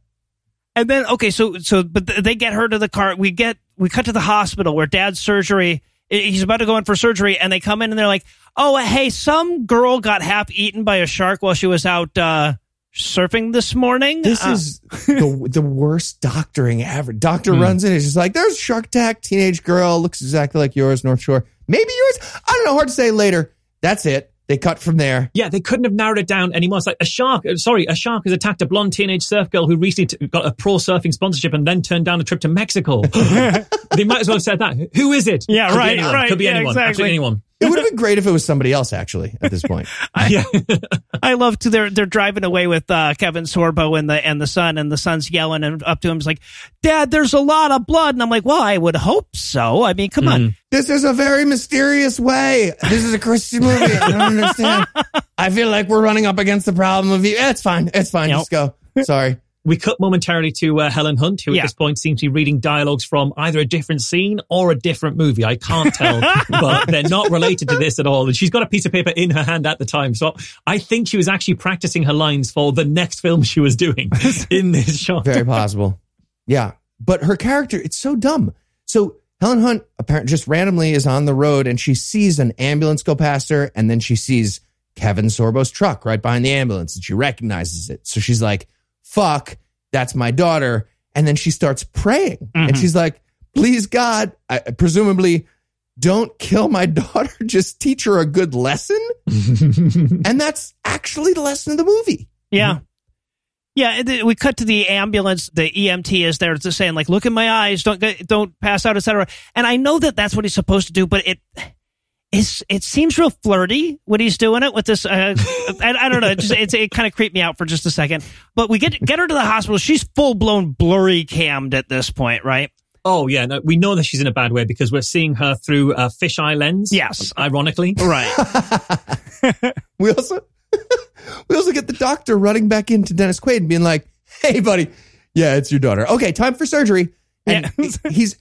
And then okay, so so but they get her to the car. We get we cut to the hospital where dad's surgery. He's about to go in for surgery, and they come in and they're like, "Oh, hey, some girl got half eaten by a shark while she was out uh, surfing this morning." This Uh, is the <laughs> the worst doctoring ever. Doctor Hmm. runs in, he's just like, "There's Shark Attack, teenage girl, looks exactly like yours, North Shore, maybe yours. I don't know, hard to say. Later, that's it. They cut from there. Yeah, they couldn't have narrowed it down anymore. It's like a shark, uh, sorry, a shark has attacked a blonde teenage surf girl who recently t- got a pro surfing sponsorship and then turned down a trip to Mexico. <laughs> they might as well have said that. Who is it? Yeah, Could right, anyone. right. Could be Yeah, anyone. exactly. Absolutely anyone. It would have been great if it was somebody else, actually, at this point. <laughs> yeah. I love to they're they're driving away with uh, Kevin Sorbo and the and the son and the son's yelling and up to him. He's like, "Dad, there's a lot of blood." And I'm like, "Well, I would hope so. I mean, come on." This is a very mysterious way. This is a Christian movie. I don't understand. <laughs> I feel like we're running up against the problem of you. It's fine. It's fine. Yep. Just go. Sorry. We cut momentarily to uh, Helen Hunt, who Yeah. at this point seems to be reading dialogues from either a different scene or a different movie. I can't tell, <laughs> but they're not related to this at all. And she's got a piece of paper in her hand at the time. So I think she was actually practicing her lines for the next film she was doing <laughs> in this shot. Very possible. Yeah. But her character, it's so dumb. So Helen Hunt apparently just randomly is on the road and she sees an ambulance go past her and then she sees Kevin Sorbo's truck right behind the ambulance and she recognizes it. So she's like, fuck, that's my daughter. And then she starts praying and mm-hmm. she's like, please God, I, presumably don't kill my <laughs> daughter. Just teach her a good lesson. <laughs> and that's actually the lesson of the movie. Yeah. Mm-hmm. Yeah, and then we cut to the ambulance. The EMT is there just saying, like, "Look in my eyes, don't get, don't pass out, etc." And I know that that's what he's supposed to do, but it is it seems real flirty when he's doing it with this. Uh, <laughs> I, I don't know, it, just, it's, it kind of creeped me out for just a second. But we get get her to the hospital. She's full blown blurry cammed at this point, right? Oh, yeah. No, we know that she's in a bad way because we're seeing her through a fisheye lens. Yes. Ironically. Right. <laughs> <laughs> We also we also get the doctor running back into Dennis Quaid and being like, "Hey, buddy, yeah, it's your daughter. Okay, time for surgery." And Yeah. he's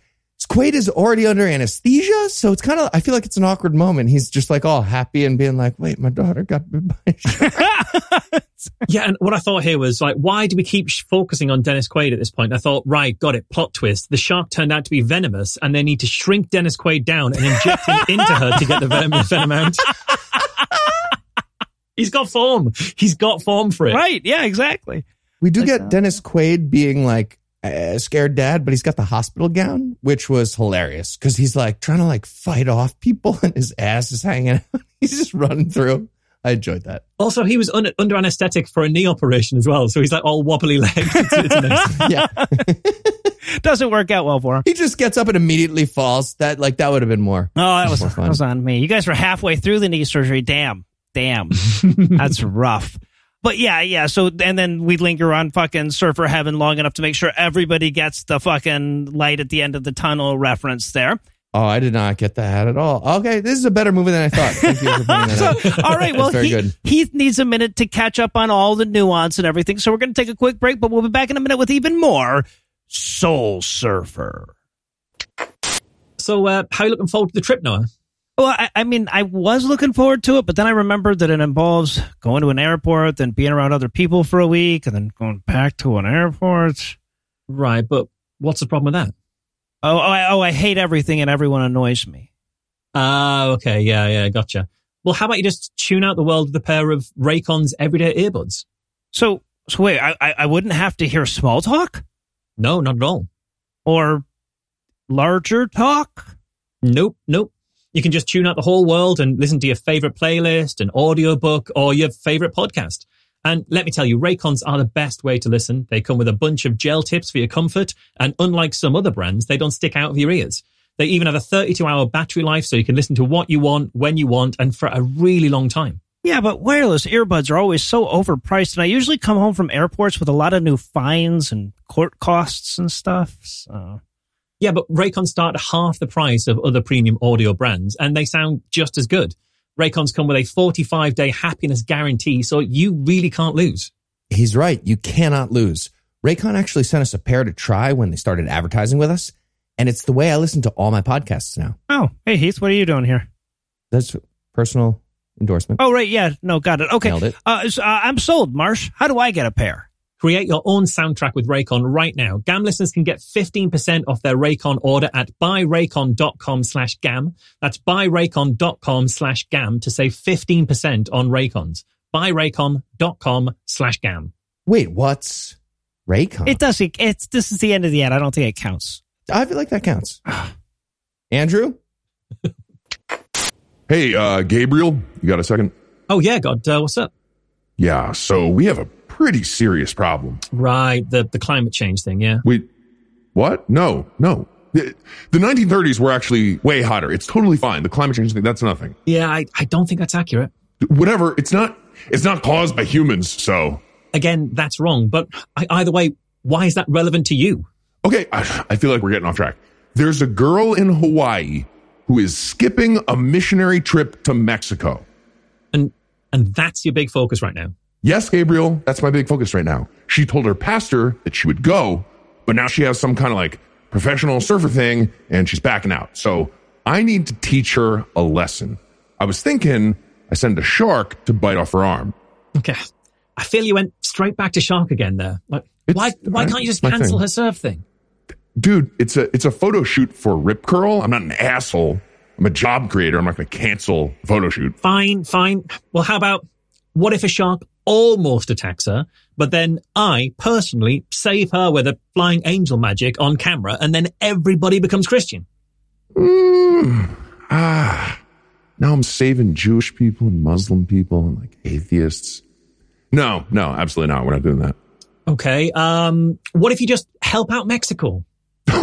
Quaid is already under anesthesia, so it's kind of I feel like it's an awkward moment. He's just like all happy and being like, "Wait, my daughter got bit by a <laughs> shark." Yeah, and what I thought here was like, why do we keep focusing on Dennis Quaid at this point? I thought, right, got it, plot twist. The shark turned out to be venomous, and they need to shrink Dennis Quaid down and inject him <laughs> into her to get the venom, venom out. <laughs> He's got form. He's got form for it. right. Yeah. Exactly. We do Like get that. Dennis Quaid being like a scared dad, but he's got the hospital gown, which was hilarious because he's like trying to like fight off people <laughs> and his ass is hanging out. <laughs> He's just running through. I enjoyed that. Also, he was un- under anesthetic for a knee operation as well, so he's like all wobbly legs. <laughs> It's, it's. Yeah. Doesn't work out well for him. he just gets up and immediately falls. That like that would have been more. Oh, that was, More that was on me. You guys were halfway through the knee surgery. Damn. Damn. That's rough. But yeah, yeah. So, and then we linger on fucking Surfer Heaven long enough to make sure everybody gets the fucking light at the end of the tunnel reference there. Oh, I did not get that at all. Okay, this is a better movie than I thought. Thank you for <laughs> that So, all right. Well, very he- good. Heath needs a minute to catch up on all the nuance and everything. So we're going to take a quick break, but we'll be back in a minute with even more Soul Surfer. So, uh, how are you looking forward to the trip, Noah? Well, I, I mean, I was looking forward to it, but then I remembered that it involves going to an airport, then being around other people for a week, and then going back to an airport. Right, but what's the problem with that? Oh, oh, I, oh, I hate everything and everyone annoys me. Ah, okay, yeah, yeah, gotcha. Well, how about you just tune out the world with a pair of Raycon's everyday earbuds? So, so wait, I I wouldn't have to hear small talk No, not at all. or larger talk. Nope, nope. You can just tune out the whole world and listen to your favorite playlist, an audiobook, or your favorite podcast. And let me tell you, Raycons are the best way to listen. They come with a bunch of gel tips for your comfort. And unlike some other brands, they don't stick out of your ears. They even have a 32 hour battery life so you can listen to what you want, when you want, and for a really long time. Yeah, but wireless earbuds are always so overpriced, and I usually come home from airports with a lot of new fines and court costs and stuff. So. Yeah, but Raycons start at half the price of other premium audio brands and they sound just as good. Raycons come with a 45 day happiness guarantee, so you really can't lose. He's right. You cannot lose. Raycon actually sent us a pair to try when they started advertising with us, and it's the way I listen to all my podcasts now. Oh, hey Heath, what are you doing here? That's personal endorsement. Oh, right, yeah, no, got it. Okay, Nailed it. Uh, so, uh, I'm sold. Marsh, how do I get a pair? Create your own soundtrack with Raycon right now. GAM listeners can get 15% off their Raycon order at buyraycon.com slash GAM. That's buyraycon.com slash GAM to save 15% on Raycons. Buyraycon.com slash GAM. Wait, what's Raycon? It does. It's this is the end of the ad. I don't think it counts. I feel like that counts. <sighs> Andrew? Hey, uh, Gabriel, you got a second? Oh yeah, God, uh, what's up? Yeah, so we have a pretty serious problem. Right, the, the climate change thing, yeah. We, what? No, no. The, the 1930s were actually way hotter. It's totally fine. The climate change thing, that's nothing. Yeah, I, I don't think that's accurate. Whatever. It's not, it's not caused by humans. So, Again, that's wrong. But I, either way, why is that relevant to you? okay. I, I feel like we're getting off track. There's a girl in Hawaii who is skipping a missionary trip to Mexico. And and that's your big focus right now. Yes, Gabriel, that's my big focus right now. She told her pastor that she would go, but now she has some kind of like professional surfer thing and she's backing out. So I need to teach her a lesson. I was thinking I send a shark to bite off her arm. Okay. I feel you went straight back to shark again there. Like, It's- why why can't you just cancel her surf thing? Dude, it's a it's a photo shoot for Rip Curl. I'm not an asshole. I'm a job creator. I'm not going to cancel photo shoot. Fine, fine. Well, how about what if a shark almost attacks her, but then I personally save her with a flying angel magic on camera, and then everybody becomes Christian? Mm, ah, now I'm saving Jewish people and Muslim people and like atheists. No, no, absolutely not. We're not doing that. Okay. Um, what if you just help out Mexico? <laughs>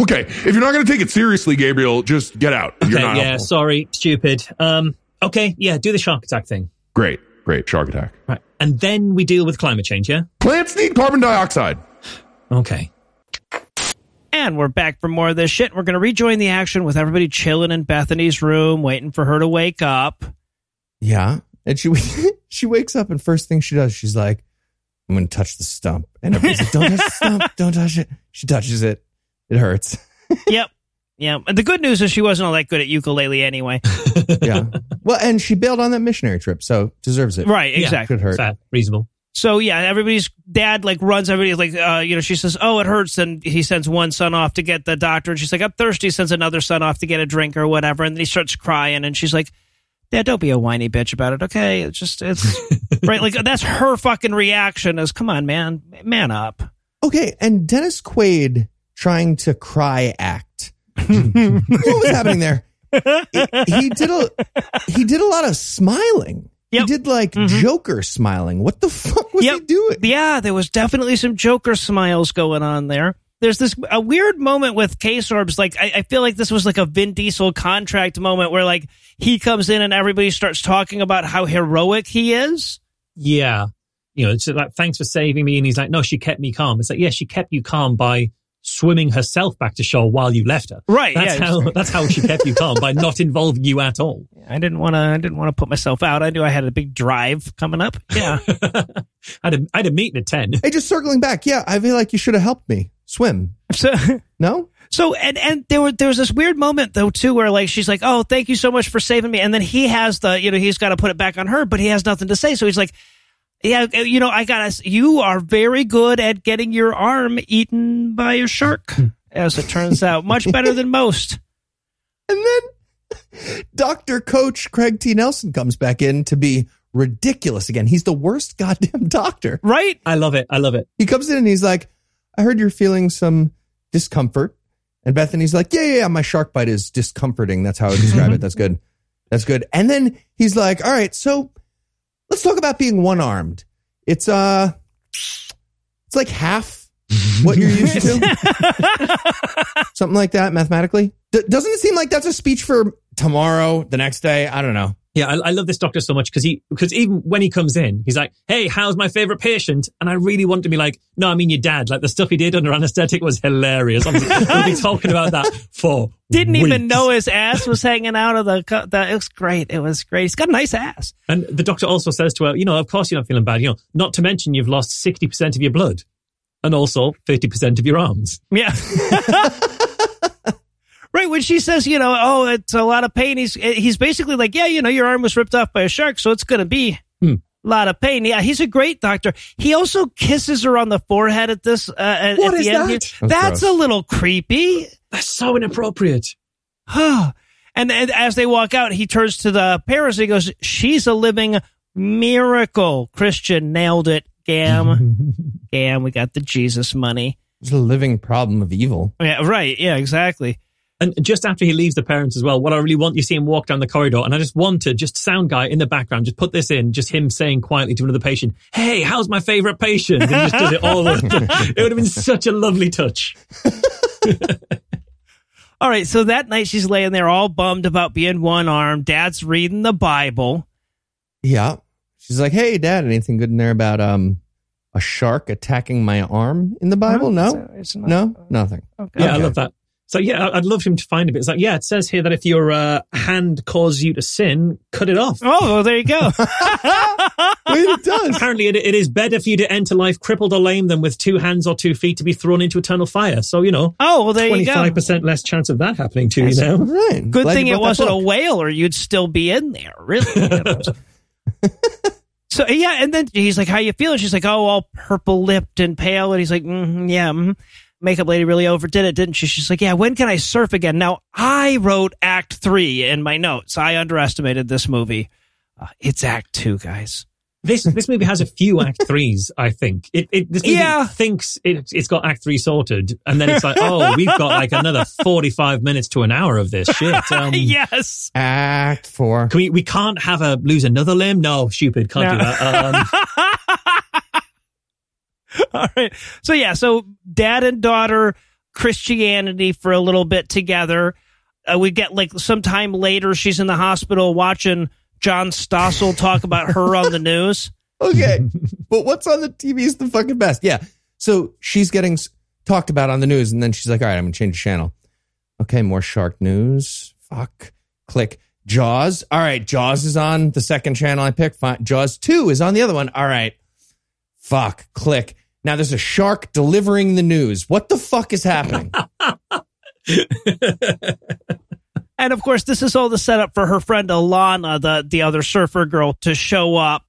Okay, if you're not going to take it seriously, Gabriel, just get out. You're Okay. not Yeah. helpful. Sorry. Stupid. Um, okay. Yeah. Do the shark attack thing. Great, great. Shark attack. Right. And then we deal with climate change. Yeah. Plants need carbon dioxide. Okay. And we're back for more of this shit. We're going to rejoin the action with everybody chilling in Bethany's room, waiting for her to wake up. Yeah. And she <laughs> she wakes up and first thing she does, she's like, I'm gonna touch the stump. And everybody's like, Don't touch the stump, <laughs> don't touch it. She touches it. It hurts. yep. Yeah. And the good news is she wasn't all that good at ukulele anyway. <laughs> Yeah. well, and she bailed on that missionary trip, so deserves it. Right. Yeah. Exactly. Could hurt. Fair. Reasonable. So yeah, everybody's dad like runs everybody like uh, you know she says oh it hurts and he sends one son off to get the doctor and she's like I'm thirsty sends another son off to get a drink or whatever and then he starts crying and she's like yeah don't be a whiny bitch about it okay it's just it's <laughs> right like that's her fucking reaction is come on man man up Okay, and Dennis Quaid trying to cry act. <laughs> what was happening there? he did a he did a lot of smiling. Yep. He did like mm-hmm. Joker smiling. What the fuck was he doing? yeah there was definitely some Joker smiles going on there. There's this a weird moment with K Sorbs. Like I, I feel like this was like a Vin Diesel contract moment where like he comes in and everybody starts talking about how heroic he is. Yeah. You know, it's like, thanks for saving me. And he's like, no, she kept me calm. It's like, yeah, she kept you calm by swimming herself back to shore while you left her. Right, That's yeah, how, <laughs> that's how she kept you calm by not <laughs> involving you at all. I didn't want to. I didn't want to put myself out. I knew I had a big drive coming up. Yeah, <laughs> I had a, I had a meeting at 10. Hey, just circling back. Yeah, I feel like you should have helped me swim. so No? so and and there were there was this weird moment though too where like she's like, "Oh, thank you so much for saving me," and then he has the you know he's got to put it back on her, but he has nothing to say, so he's like. Yeah, uh, you know, I gotta. You are very good at getting your arm eaten by a shark, hmm. as it turns out. Much better than most. <laughs> And then Dr. Coach Craig T. Nelson comes back in to be ridiculous again. He's the worst <laughs> goddamn doctor. Right? I love it. I love it. He comes in and he's like, I heard you're feeling some discomfort. And Bethany's like, yeah, yeah, yeah, my shark bite is discomforting. That's how I describe it. <laughs> That's good. That's good. And then he's like, all right, so let's talk about being one armed. It's, uh, it's like half <laughs> what you're used to. Something like that mathematically. D- doesn't it seem like that's a speech for tomorrow, the next day? I don't know. Yeah, I, I love this doctor so much because he, because even when he comes in, he's like, "Hey, how's my favorite patient?" And I really want to be like, "No, I mean your dad." Like the stuff he did under anesthetic was hilarious. I'm, <laughs> we'll be talking about that for Didn't even know his ass was hanging out of the, co- the. It was great. It was great. He's got a nice ass. And the doctor also says to her, "You know, of course you're not feeling bad. You know, not to mention you've lost sixty percent of your blood, and also fifty percent of your arms." Yeah. <laughs> <laughs> right when she says, you know, oh, it's a lot of pain. He's he's basically like, yeah, you know, your arm was ripped off by a shark, so it's going to be Hmm. a lot of pain. Yeah, he's a great doctor. He also kisses her on the forehead at this uh, at, What at is the that? Here. That's That's a little creepy. That's so inappropriate. and, and as they walk out, he turns to the parents and he goes, "She's a living miracle." Christian nailed it. Gam, <laughs> gam. We got the Jesus money. It's a living problem of evil. Yeah, right. Yeah, exactly. And just after he leaves the parents as well, what I really want, you see him walk down the corridor, and I just wanted just sound guy in the background, just put this in, just him saying quietly to another patient, "Hey, how's my favorite patient?" And he just does it all. over. <laughs> it would have been such a lovely touch. <laughs> All right, so that night she's laying there all bummed about being one arm. Dad's reading the Bible. Yeah. She's like, "Hey, Dad, anything good in there about um a shark attacking my arm in the Bible? No, It's- it's not- no, nothing." Okay. Yeah, I love that. So yeah, I- I'd love him to find a bit. It's like, yeah, it says here that if your uh, hand causes you to sin, cut it off. Oh, well, there you go. <laughs> Wait, it does. Apparently, it, it is better for you to enter life crippled or lame than with two hands or two feet to be thrown into eternal fire. So you know, oh, well, there you twenty go. five percent less chance of that happening to you now. Right. Good Glad thing you it wasn't a whale, or you'd still be in there. Really. <laughs> so yeah, and then he's like, "How you feeling?" She's like, "Oh, all purple lipped and pale." And he's like, mm "Yeah, mm makeup lady really overdid it, didn't she?" She's like, "Yeah, when can I surf again?" Now I wrote Act Three in my notes. I underestimated this movie. Uh, it's Act Two, guys. This this movie has a few act threes. I think it, it this movie Yeah. thinks it, it's got act three sorted, and then it's like, oh, we've got like another forty five minutes to an hour of this shit. <laughs> Um, yes. Act four. Can we we can't have a lose another limb? No, stupid, can't do that. Um, <laughs> <laughs> All right. So yeah, so dad and daughter Christianity for a little bit together. Uh, we get like sometime later she's in the hospital watching John Stossel talk about her on the news. <laughs> Okay. but what's on the TV is the fucking best. Yeah. So she's getting talked about on the news, and then she's like, all right, I'm going to change the channel. Okay, more shark news. Fuck. Click. Jaws. All right, Jaws is on the second channel I picked. Fine. Jaws 2 is on the other one. All right. Fuck. Click. Now there's a shark delivering the news. What the fuck is happening? <laughs> And of course, this is all the setup for her friend Alana, the the other surfer girl, to show up.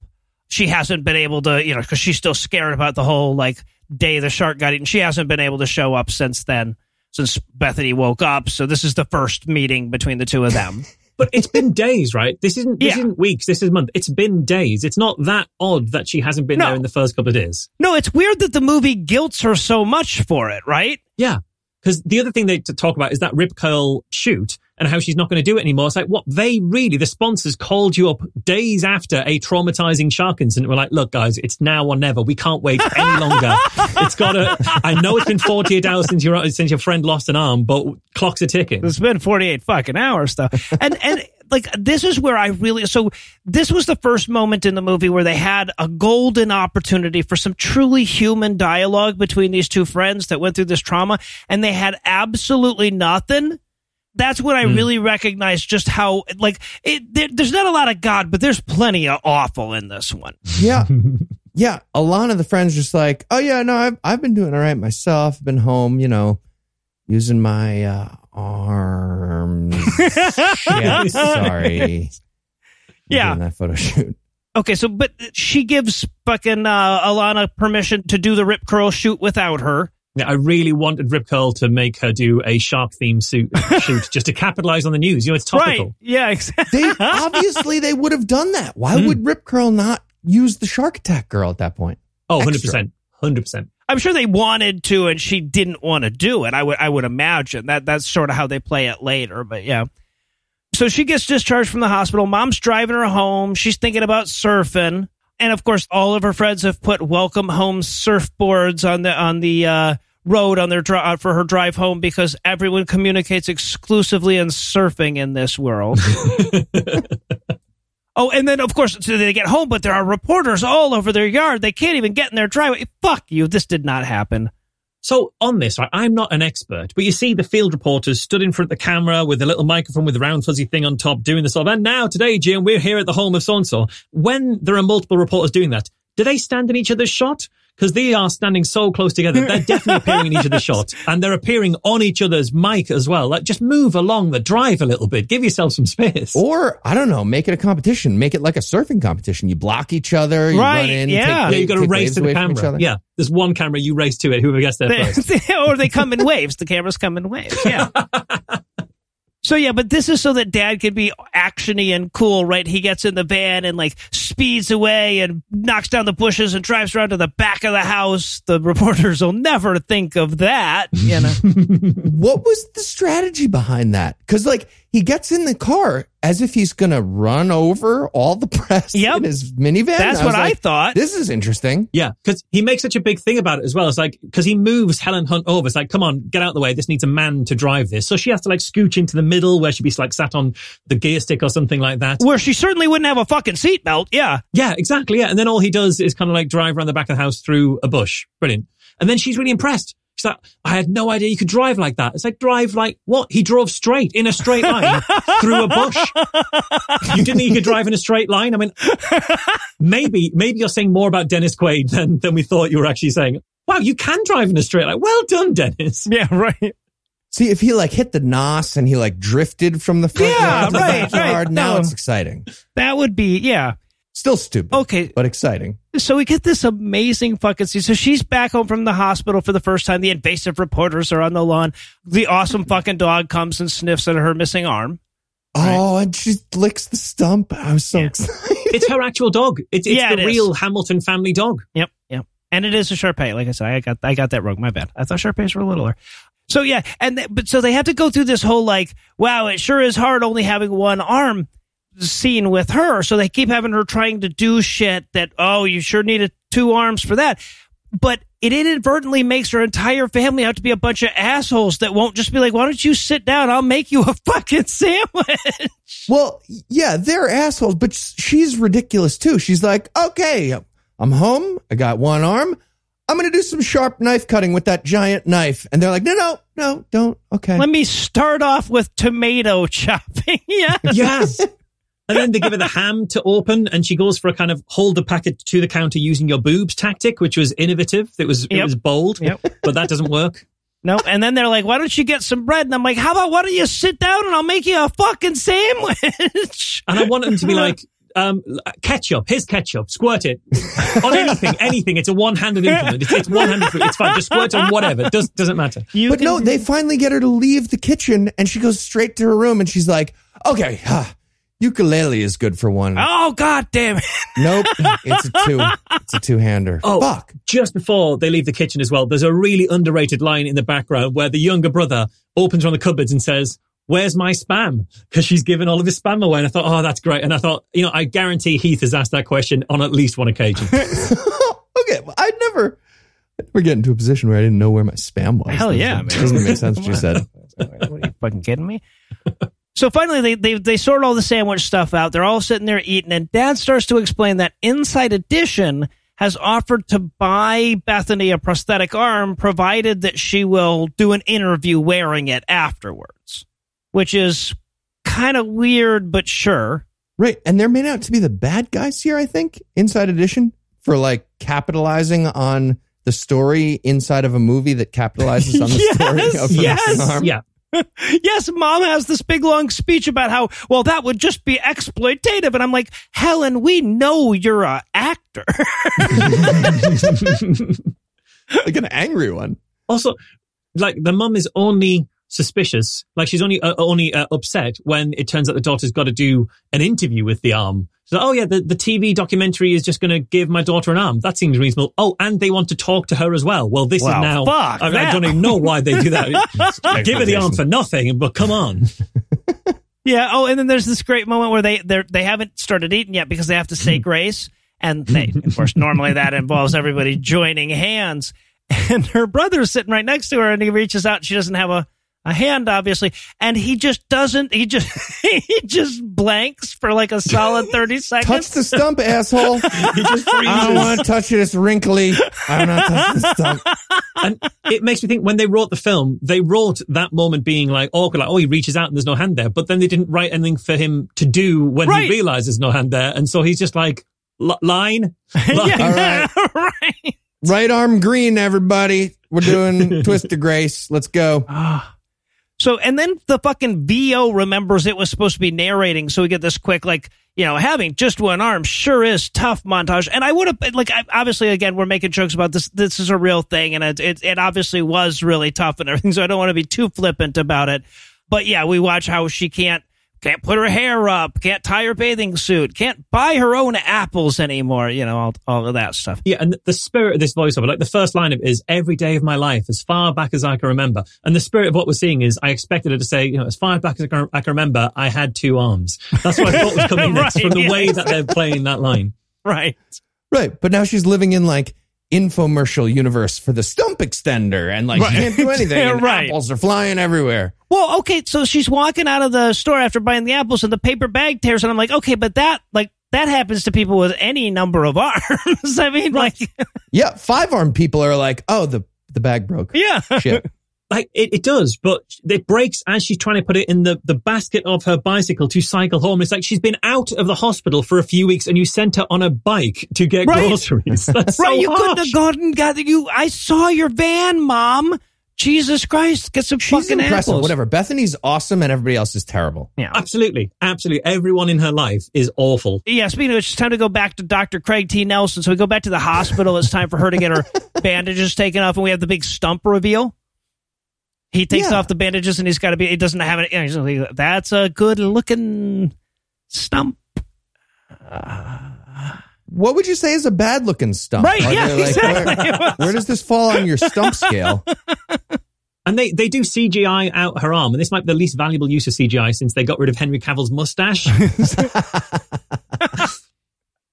She hasn't been able to, you know, because she's still scared about the whole like day the shark got eaten. She hasn't been able to show up since then, since Bethany woke up. So this is the first meeting between the two of them. <laughs> but it's been days, right? This isn't this Yeah. isn't weeks. This is month. It's been days. It's not that odd that she hasn't been No. there in the first couple of days. no, it's weird that the movie guilts her so much for it, right? Yeah. Because the other thing they to talk about is that Rip Curl shoot and how she's not going to do it anymore. It's like, what? They really, the sponsors called you up days after a traumatizing shark incident. We're like, look, guys, it's now or never. We can't wait any longer. <laughs> it's got to, I know it's been 48 hours since your, since your friend lost an arm, but clocks are ticking. It's been 48 fucking hours though. <laughs> And and like this is where I really so this was the first moment in the movie where they had a golden opportunity for some truly human dialogue between these two friends that went through this trauma and they had absolutely nothing. That's when I really recognized just how like it there, there's not a lot of god but there's plenty of awful in this one. Yeah. <laughs> Yeah. Alana, the friend's just like, oh, yeah, no, I've, I've been doing all right myself. I've been home, you know, using my uh, arms. <laughs> Shit, sorry. Yeah. Doing that photo shoot. Okay, so but she gives fucking uh, Alana permission to do the rip curl shoot without her. Yeah, I really wanted Rip Curl to make her do a shark themed suit <laughs> shoot just to capitalize on the news. You know, it's topical. Right. Yeah, exactly. They <laughs> obviously they would have done that. Why Hmm. would Rip Curl not use the shark attack girl at that point? Oh, Extra. 100%. 100%. I'm sure they wanted to, and she didn't want to do it. I would, I would imagine that that's sort of how they play it later. But yeah. So she gets discharged from the hospital. Mom's driving her home. She's thinking about surfing, and of course, all of her friends have put welcome home surfboards on the on the uh, road on their dri- uh, for her drive home because everyone communicates exclusively in surfing in this world. <laughs> Oh, and then of course, so they get home, but there are reporters all over their yard. They can't even get in their driveway. Fuck you! This did not happen. So on this, right, I'm not an expert, but you see the field reporters stood in front of the camera with a little microphone with a round fuzzy thing on top doing the sort of, and now today, Jim, we're here at the home of so-and-so. When there are multiple reporters doing that, do they stand in each other's shot? Because they are standing so close together, they're <laughs> definitely appearing in each other's shot, and they're appearing on each other's mic as well. Like, just move along the drive a little bit, give yourself some space. Or I don't know, make it a competition. Make it like a surfing competition. You block each other. You Right, Run in, yeah. Take, yeah, you got to race to the away from each camera. Yeah, there's one camera, you race to it. Whoever gets there They- <laughs> first. or they come in <laughs> waves. The cameras come in waves. Yeah. So yeah, but this is so that dad can be actiony and cool, right? He gets in the van and like speeds away and knocks down the bushes and drives around to the back of the house. The reporters will never think of that, you know. <laughs> what was the strategy behind that? Because like he gets in the car as if he's going to run over all the <laughs> press Yep. in his minivan. That's was what I thought. This is interesting. Yeah, because he makes such a big thing about it as well. It's like because he moves Helen Hunt over. It's like, come on, get out of the way. This needs a man to drive this. So she has to like scooch into the middle where she'd be like sat on the gear stick or something like that. Where she certainly wouldn't have a fucking seatbelt. Yeah. Yeah, exactly. Yeah, and then all he does is kind of like drive around the back of the house through a bush. Brilliant. And then she's really impressed. She's like, I had no idea you could drive like that. It's like drive like what? He drove straight in a straight line <laughs> through a bush. You didn't think you could drive in a straight line? I mean, maybe, maybe you're saying more about Dennis Quaid than, than we thought you were actually saying. Wow, you can drive in a straight line. Well done, Dennis. Yeah, right. See, if he like hit the nos and he like drifted from the front Yeah, yard to the right, backyard, right. now No. it's exciting. That would be, yeah. Still stupid. Okay. But exciting. So we get this amazing fucking scene. So she's back home from the hospital for the first time. The invasive reporters are on the lawn. The awesome fucking dog comes and sniffs at her missing arm. Oh, and she licks the stump. I was so Yeah. excited. It's her actual dog. It's, it's Yeah, the it is. real Hamilton family dog. Yep, yep. And it is a Shar Pei. Like I said, I got I got that wrong. My bad. I thought Shar Peis were littler. So yeah, and th- but so they had to go through this whole like, wow, it sure is hard only having one arm scene with her. So they keep having her trying to do shit that oh, you sure needed two arms for that. But it inadvertently makes her entire family out to be a bunch of assholes that won't just be like, why don't you sit down? I'll make you a <laughs> fucking sandwich. Well, yeah, they're assholes, but she's ridiculous too. She's like, okay, I'm home. I got one arm. I'm going to do some sharp knife cutting with that giant knife. And they're like, no, no, no, don't. Okay. Let me start off with tomato <laughs> chopping. yeah. <laughs> Yes. And then they give her the ham to open, and she goes for a kind of hold the packet to the counter using your boobs tactic, which was innovative. It was it was bold, Yep. but that doesn't work. No, and then they're like, "Why don't you get some bread?" And I'm like, "How about why don't you sit down and I'll make you a fucking sandwich?" <laughs> And I want them to be like, um, ketchup. Here's ketchup. Squirt it <laughs> on anything. Anything. It's a one-handed implement. It's, it's one-handed. food. It's fine. Just squirt it on whatever. It does doesn't matter. You but can no, they finally get her to leave the kitchen and she goes straight to her room and she's like, okay, ah, ukulele is good for one. Oh god damn it! Nope. <laughs> It's a two. It's a two hander. Oh, fuck. Just before they leave the kitchen as well, there's a really underrated line in the background where the younger brother opens one of the cupboards and says, Where's my spam? Because she's given all of his spam away. And I thought, oh, that's great. And I thought, you know, I guarantee Heath has asked that question on at least one occasion. <laughs> okay. Well, I'd never, I'd never get into a position where I didn't know where my spam was. Hell yeah, It man. doesn't make sense what you said. what are you fucking kidding me? So finally, they, they they sort all the sandwich stuff out. They're all sitting there eating, and Dad starts to explain that Inside Edition has offered to buy Bethany a prosthetic arm, provided that she will do an interview wearing it afterwards, which is kind of weird, but sure. Right. And they're made out to be the bad guys here, I think, Inside Edition, for like capitalizing on the story inside of a movie that capitalizes on the <laughs> Yes, story of the yes. arm. yeah. <laughs> yes, mom has this big long speech about how, well, that would just be exploitative. And I'm like, Helen, we know you're an actor. <laughs> <laughs> Like an angry one. Also, like the mum is only suspicious, like she's only uh, only uh, upset when it turns out the daughter's got to do an interview with the arm. So, oh yeah, the, the TV documentary is just going to give my daughter an arm. That seems reasonable. Oh, and they want to talk to her as well. Well, this Well, is now. fuck I, I don't even know why they do that. <laughs> give her the arm for nothing, but come on. <laughs> Yeah. Oh, and then there's this great moment where they they they haven't started eating yet because they have to say <laughs> grace, and they, of course, normally that involves everybody joining hands. And her brother's sitting right next to her, and he reaches out. She doesn't have a a hand, obviously, and he just doesn't. He just <laughs> he just blanks for like a solid <laughs> thirty seconds. Touch the stump, asshole. <laughs> He just I don't want to touch it. It's wrinkly. I'm not touching the stump. and it makes me think when they wrote the film, they wrote that moment being like awkward, like, oh, he reaches out and there's no hand there. But then they didn't write anything for him to do when Right. he realizes there's no hand there. And so he's just like, "L- line, line. yeah, right. Right arm green, everybody. We're doing twist of grace. Let's go. Ah. So, and then the fucking VO remembers it was supposed to be narrating. So we get this quick, like, you know, having just one arm sure is tough montage. And I would have, like, obviously, again, we're making jokes about this. This is a real thing. And it, it, it obviously was really tough and everything. <laughs> So I don't want to be too flippant about it. But yeah, we watch how she can't can't put her hair up, can't tie her bathing suit, can't buy her own apples anymore. You know, all, all of that stuff. Yeah, and the spirit of this voiceover, like the first line of it is every day of my life, as far back as I can remember. And the spirit of what we're seeing is I expected her to say, you know, as far back as I can, I can remember, I had two arms. That's what I thought was <laughs> coming next Right, from the yes. way that they're playing that line. <laughs> Right. Right. But now she's living in like infomercial universe for the stump extender and like she can't do <laughs> anything. and Right. Apples are flying everywhere. Well, okay, so she's walking out of the store after buying the apples and the paper bag tears, and I'm like, okay, but that like that happens to people with any number of <laughs> arms. I mean, like, <laughs> Yeah. Five armed people are like, oh, the, the bag broke. yeah, Shit. Like it, it does, but it breaks as she's trying to put it in the, the basket of her bicycle to cycle home. It's like she's been out of the hospital for a few weeks and you sent her on a bike to get Right. groceries. <laughs> That's right. so you couldn't harsh. have gone and got you. I saw your van, mom. Jesus Christ, get some She's fucking impressive. apples. Whatever. Bethany's awesome and everybody else is terrible. Yeah. Absolutely. Absolutely. Everyone in her life is awful. Yeah, speaking of which, it's time to go back to Dr. Craig T. Nelson. So we go back to the hospital. It's time for her to get her <laughs> bandages taken off, and we have the big stump reveal. He takes Yeah. off the bandages, and he's got to be. He doesn't have it. he's like, That's a good looking stump. What would you say is a bad looking stump? Right, Are yeah, they, exactly. Where, <laughs> where does this fall on your stump scale? And they, they do CGI out her arm. And this might be the least valuable use of CGI since they got rid of Henry Cavill's mustache. <laughs> <laughs>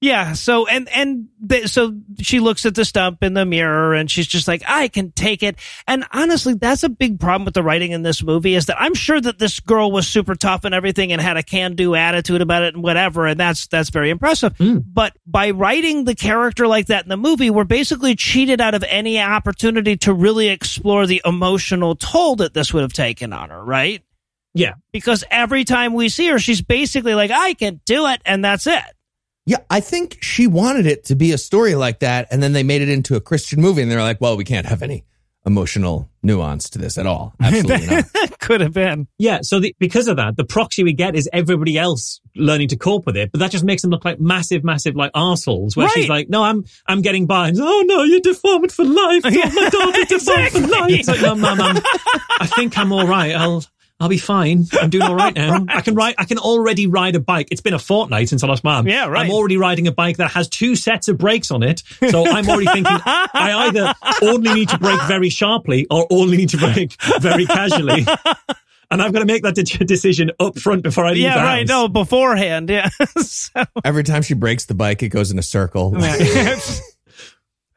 Yeah. So and and th- so she looks at the stump in the mirror and she's just like, I can take it. And honestly, that's a big problem with the writing in this movie is that I'm sure that this girl was super tough and everything and had a can do attitude about it and whatever. And that's that's very impressive. Hmm. But by writing the character like that in the movie, we're basically cheated out of any opportunity to really explore the emotional toll that this would have taken on her, right? yeah. Because every time we see her, she's basically like, I can do it, and that's it. Yeah, I think she wanted it to be a story like that, and then they made it into a Christian movie, and they're like, "Well, we can't have any emotional nuance to this at all." <laughs> Absolutely not. Could have been. Yeah. So the, because of that, the proxy we get is everybody else learning to cope with it. But that just makes them look like massive, massive, like arseholes where she's like, no, I'm, I'm getting by. And, oh no, you're deformed for life. <laughs> Oh, my daughter's deformed for Exactly. life. It's like, no, mum, I'm, I think I'm all right. I'll, I'll be fine. I'm doing all right <laughs> now. I can ride, I can already ride a bike. It's been a fortnight since I lost mum. Yeah, right. I'm already riding a bike that has two sets of brakes on it. So I'm already thinking <laughs> I either only need to brake very sharply or only need to brake very casually. <laughs> And I've got to make that de- decision up front before I leave Yeah, the right. house. No, beforehand. Yeah. so, Every time she breaks the bike, it goes in a circle.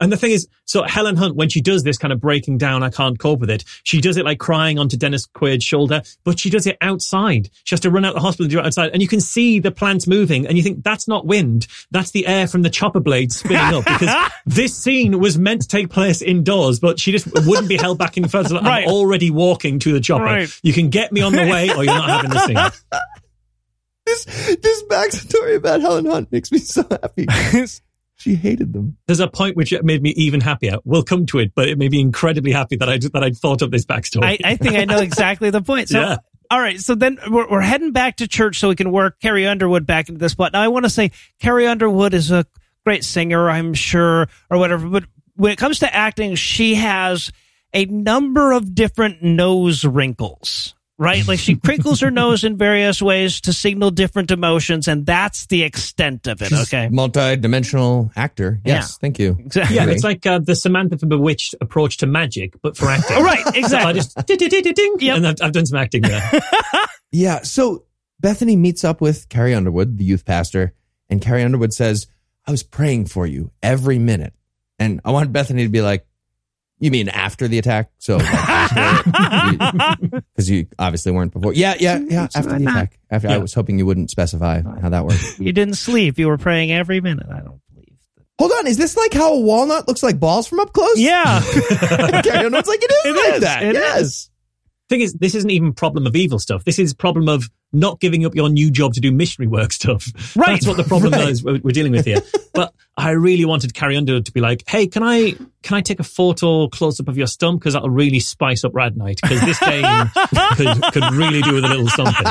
And the thing is, so Helen Hunt, when she does this kind of breaking down, I can't cope with it. She does it like crying onto Dennis Quaid's shoulder, but she does it outside. She has to run out the hospital and do it outside. And you can see the plants moving and you think that's not wind. That's the air from the chopper blade spinning up because <laughs> this scene was meant to take place indoors, but she just wouldn't be held back in further. So Right. I'm already walking to the chopper. Right. You can get me on the way or you're not having the scene. <laughs> this this backstory about Helen Hunt makes me so happy. <laughs> she hated them. There's a point which made me even happier. We'll come to it, but it made me incredibly happy that I that I'd thought of this backstory. I, I think I know <laughs> exactly the point. So, Yeah. all right. So then we're, we're heading back to church so we can work Carrie Underwood back into this plot. Now, I want to say Carrie Underwood is a great singer, I'm sure, or whatever. But when it comes to acting, she has a number of different nose wrinkles. Right? Like she crinkles her nose in various ways to signal different emotions, and that's the extent of it. She's okay. multi-dimensional actor. Yes, Yeah. thank you. Exactly. Yeah, it's like uh, the Samantha from Bewitched approach to magic, but for acting. Oh, right, So I just ding, ding, ding, ding, Yep. and I've, I've done some acting there. <laughs> Yeah. So Bethany meets up with Carrie Underwood, the youth pastor, and Carrie Underwood says, I was praying for you every minute. And I want Bethany to be like, You mean after the attack? So, because <laughs> you obviously weren't before. Yeah, yeah, yeah. After the attack. After, I was hoping you wouldn't specify how that worked. you didn't sleep. You were praying every minute. I don't believe. Hold on. Is this like how a walnut looks like balls from up close? Yeah. <laughs> Carrie Underwood's like, it is It like is. that. It yes. Thing is, this isn't even problem of evil stuff. This is problem of not giving up your new job to do missionary work stuff. <laughs> Right. That's what the problem is we're, we're dealing with here. <laughs> But I really wanted Carrie Underwood to be like, "Hey, can I can I take a photo close up of your stump because that'll really spice up Rad Night because this game <laughs> could could really do with a little something."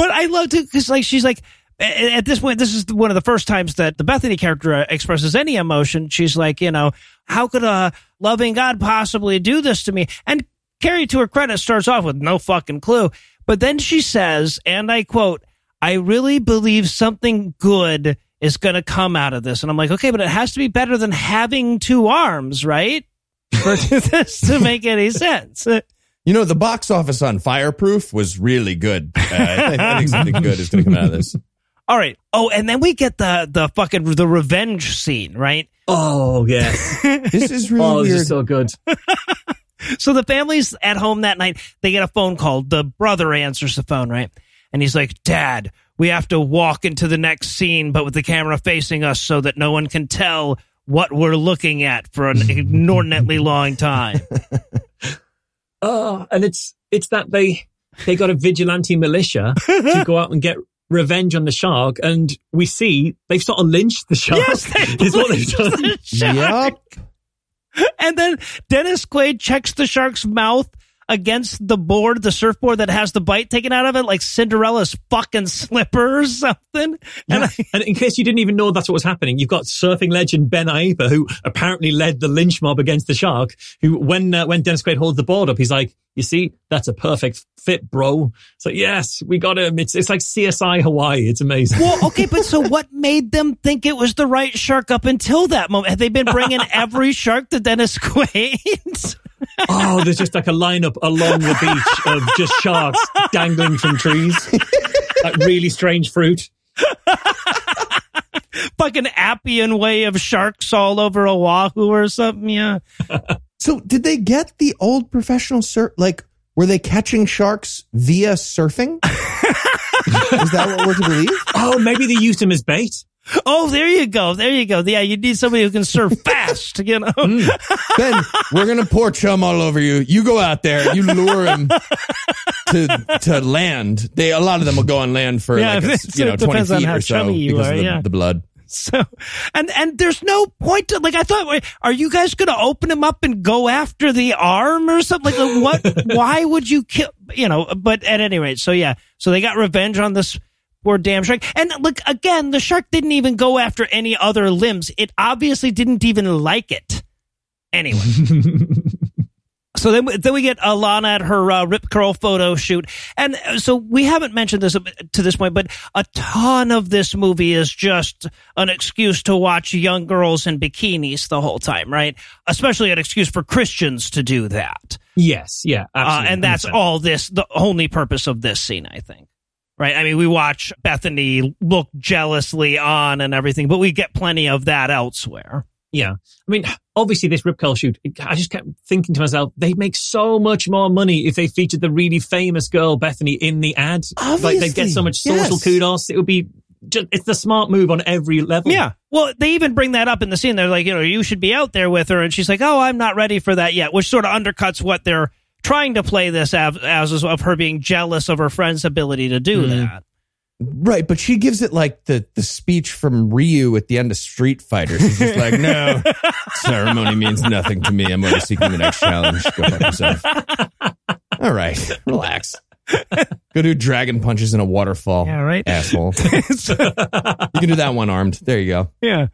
But I love to because like she's like at this point this is one of the first times that the Bethany character uh, expresses any emotion. She's like, you know, how could a loving God possibly do this to me? And Carrie, to her credit, starts off with no fucking clue. But then she says, and I quote, I really believe something good is going to come out of this. And I'm like, okay, but it has to be better than having two arms, right? For <laughs> this to make any sense. You know, the box office on Fireproof was really good. Uh, I, think, I think something good is going to come out of this. <laughs> All right. Oh, and then we get the the fucking the revenge scene, right? Oh yes. <laughs> This is really oh, this weird. is so good. <laughs> So the family's at home that night. They get a phone call. The brother answers the phone, right? And he's like, Dad, we have to walk into the next scene, but with the camera facing us so that no one can tell what we're looking at for an inordinately <laughs> long time. Oh, and it's it's that they they got a vigilante militia to go out and get revenge on the shark, and we see they've sort of lynched the shark. Yes, they <laughs> is what they've lynched done. the shark. Yep. And then Dennis Quaid checks the shark's mouth against the board, the surfboard that has the bite taken out of it, like Cinderella's fucking slipper or something. And I, And in case you didn't even know that's what was happening, you've got surfing legend Ben Aipa, who apparently led the lynch mob against the shark. Who, when uh, when Dennis Quaid holds the board up, he's like, "You see, that's a perfect fit, bro." So like, yes, we got him. It's it's like CSI Hawaii. It's amazing. well, okay, but so what <laughs> made them think it was the right shark up until that moment? Have they been bringing <laughs> every shark to Dennis Quaid? <laughs> oh, there's just like a lineup along the beach of just sharks dangling from trees, like really strange fruit. fucking Appian way of sharks all over Oahu or something. Yeah. <laughs> So, did they get the old professional surf? Like, were they catching sharks via surfing? <laughs> is that what we're to believe? Oh, maybe they used him as bait. Oh, there you go. There you go. Yeah, you need somebody who can surf <laughs> fast, you know. Hmm. Ben, we're gonna pour chum all over you. You go out there, you lure him to to land. They a lot of them will go on land for Yeah, like a, you know twenty depends on feet how or so because are, of the, yeah. the blood. So, and and there's no point to like. I thought, are you guys going to open him up and go after the arm or something? Like, what? <laughs> why would you kill? You know. But at any rate, so yeah, so they got revenge on this poor damn shark. And look, again, the shark didn't even go after any other limbs. It obviously didn't even like it. Anyway. <laughs> So then, then we get Alana at her uh, rip curl photo shoot, and uh, so we haven't mentioned this to this point, but a ton of this movie is just an excuse to watch young girls in bikinis the whole time, right? Especially an excuse for Christians to do that, Yes, yeah, uh, and that's all this the only purpose of this scene, I think. Right? I mean, we watch Bethany look jealously on and everything, but we get plenty of that elsewhere. Yeah. I mean, obviously this Rip Curl shoot, I just kept thinking to myself, they'd make so much more money if they featured the really famous girl, Bethany, in the ad. Like they'd get so much social yes. kudos. It would be just, it's the smart move on every level. Yeah. Well, they even bring that up in the scene. They're like, you know, you should be out there with her. And she's like, oh, I'm not ready for that yet, which sort of undercuts what they're trying to play this as, as of her being jealous of her friend's ability to do mm-hmm. that. Right, but she gives it like the the speech from Ryu at the end of Street Fighter. She's just like, "No, <laughs> ceremony means nothing to me. I'm only seeking the next challenge. Go fuck yourself." All right, relax. Go do dragon punches in a waterfall. Yeah, right. asshole. <laughs> you can do that one armed. There you go. Yeah.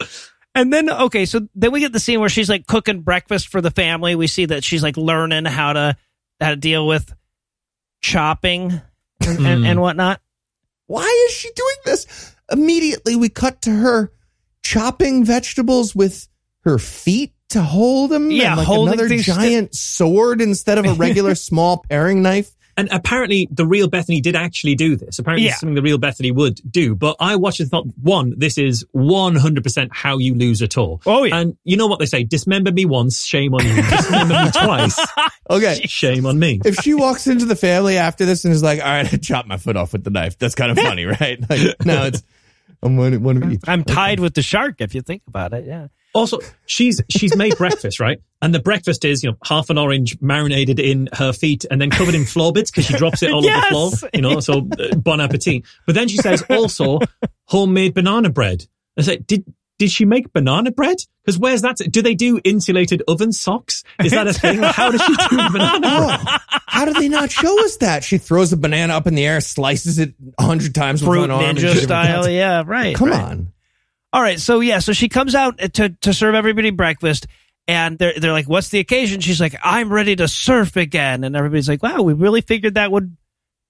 And then, okay, so then we get the scene where she's like cooking breakfast for the family. We see that she's like learning how to, how to deal with chopping and, and, and mm. whatnot. Why is she doing this? Immediately, we cut to her chopping vegetables with her feet to hold them. Yeah, and like holding another things giant sword instead of a regular <laughs> small paring knife. And apparently the real Bethany did actually do this. Apparently Yeah. it's something the real Bethany would do. But I watched it and thought, one, this is 100% how you lose a tour. Oh, yeah. And you know what they say? Dismember me once, shame on you. Dismember me <laughs> twice, Okay. shame on me. if she walks into the family after this and is like, "All right, <laughs> I chopped my foot off with the knife," that's kind of funny, <laughs> right? Like, no, it's I'm one, one of each. I'm tied with the shark, if you think about it. Yeah. Also, she's she's made <laughs> breakfast, right? And the breakfast is, you know, half an orange marinated in her feet and then covered in floor bits because she drops it all Yes! over the floor, you know, so uh, bon appetit. But then she says also homemade banana bread. I say, did did she make banana bread? Because where's that? Do they do insulated oven socks? Is that a thing? How does she do <laughs> banana bread? Oh, how did they not show us that? She throws a banana up in the air, slices it a hundred times with Fruit one arm, ninja style. Yeah. Right. Come right. on. All right. So yeah. So she comes out to to serve everybody breakfast, And they're they're like, "What's the occasion?" She's like, "I'm ready to surf again." And everybody's like, "Wow, we really figured that would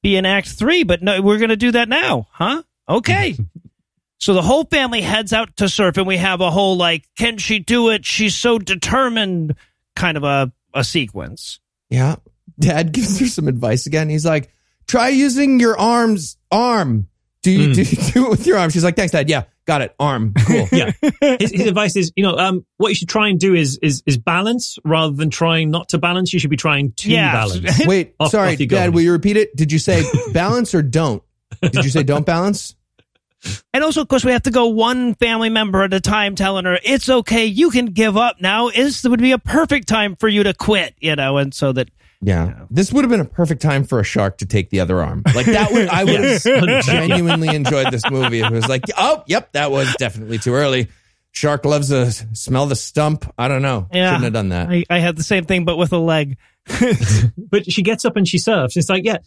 be in Act Three, but no, we're going to do that now, huh?" Okay. <laughs> so the whole family heads out to surf, and we have a whole like, "Can she do it? She's so determined," kind of a a sequence. Yeah. Dad gives her some advice again. He's like, try using your arms, arm. Do you, do, you <laughs> do it with your arm? She's like, thanks, Dad. Yeah, got it. Arm. Cool. <laughs> yeah. His, his advice is, you know, um, what you should try and do is is is balance rather than trying not to balance. You should be trying to Yeah. balance. <laughs> Wait, Off- sorry, off you. Dad, will you repeat it? Did you say balance or don't? Did you say don't balance? And also, of course, we have to go one family member at a time, telling her it's okay, you can give up now. This would be a perfect time for you to quit, you know, and so that Yeah. This would have been a perfect time for a shark to take the other arm. Like that would I would <laughs> have genuinely enjoyed this movie. It was like, oh, yep, that was definitely too early. Shark loves to smell the stump. I don't know. Yeah. Shouldn't have done that. I, I had the same thing, but with a leg. <laughs> But she gets up and she surfs. It's like, yeah,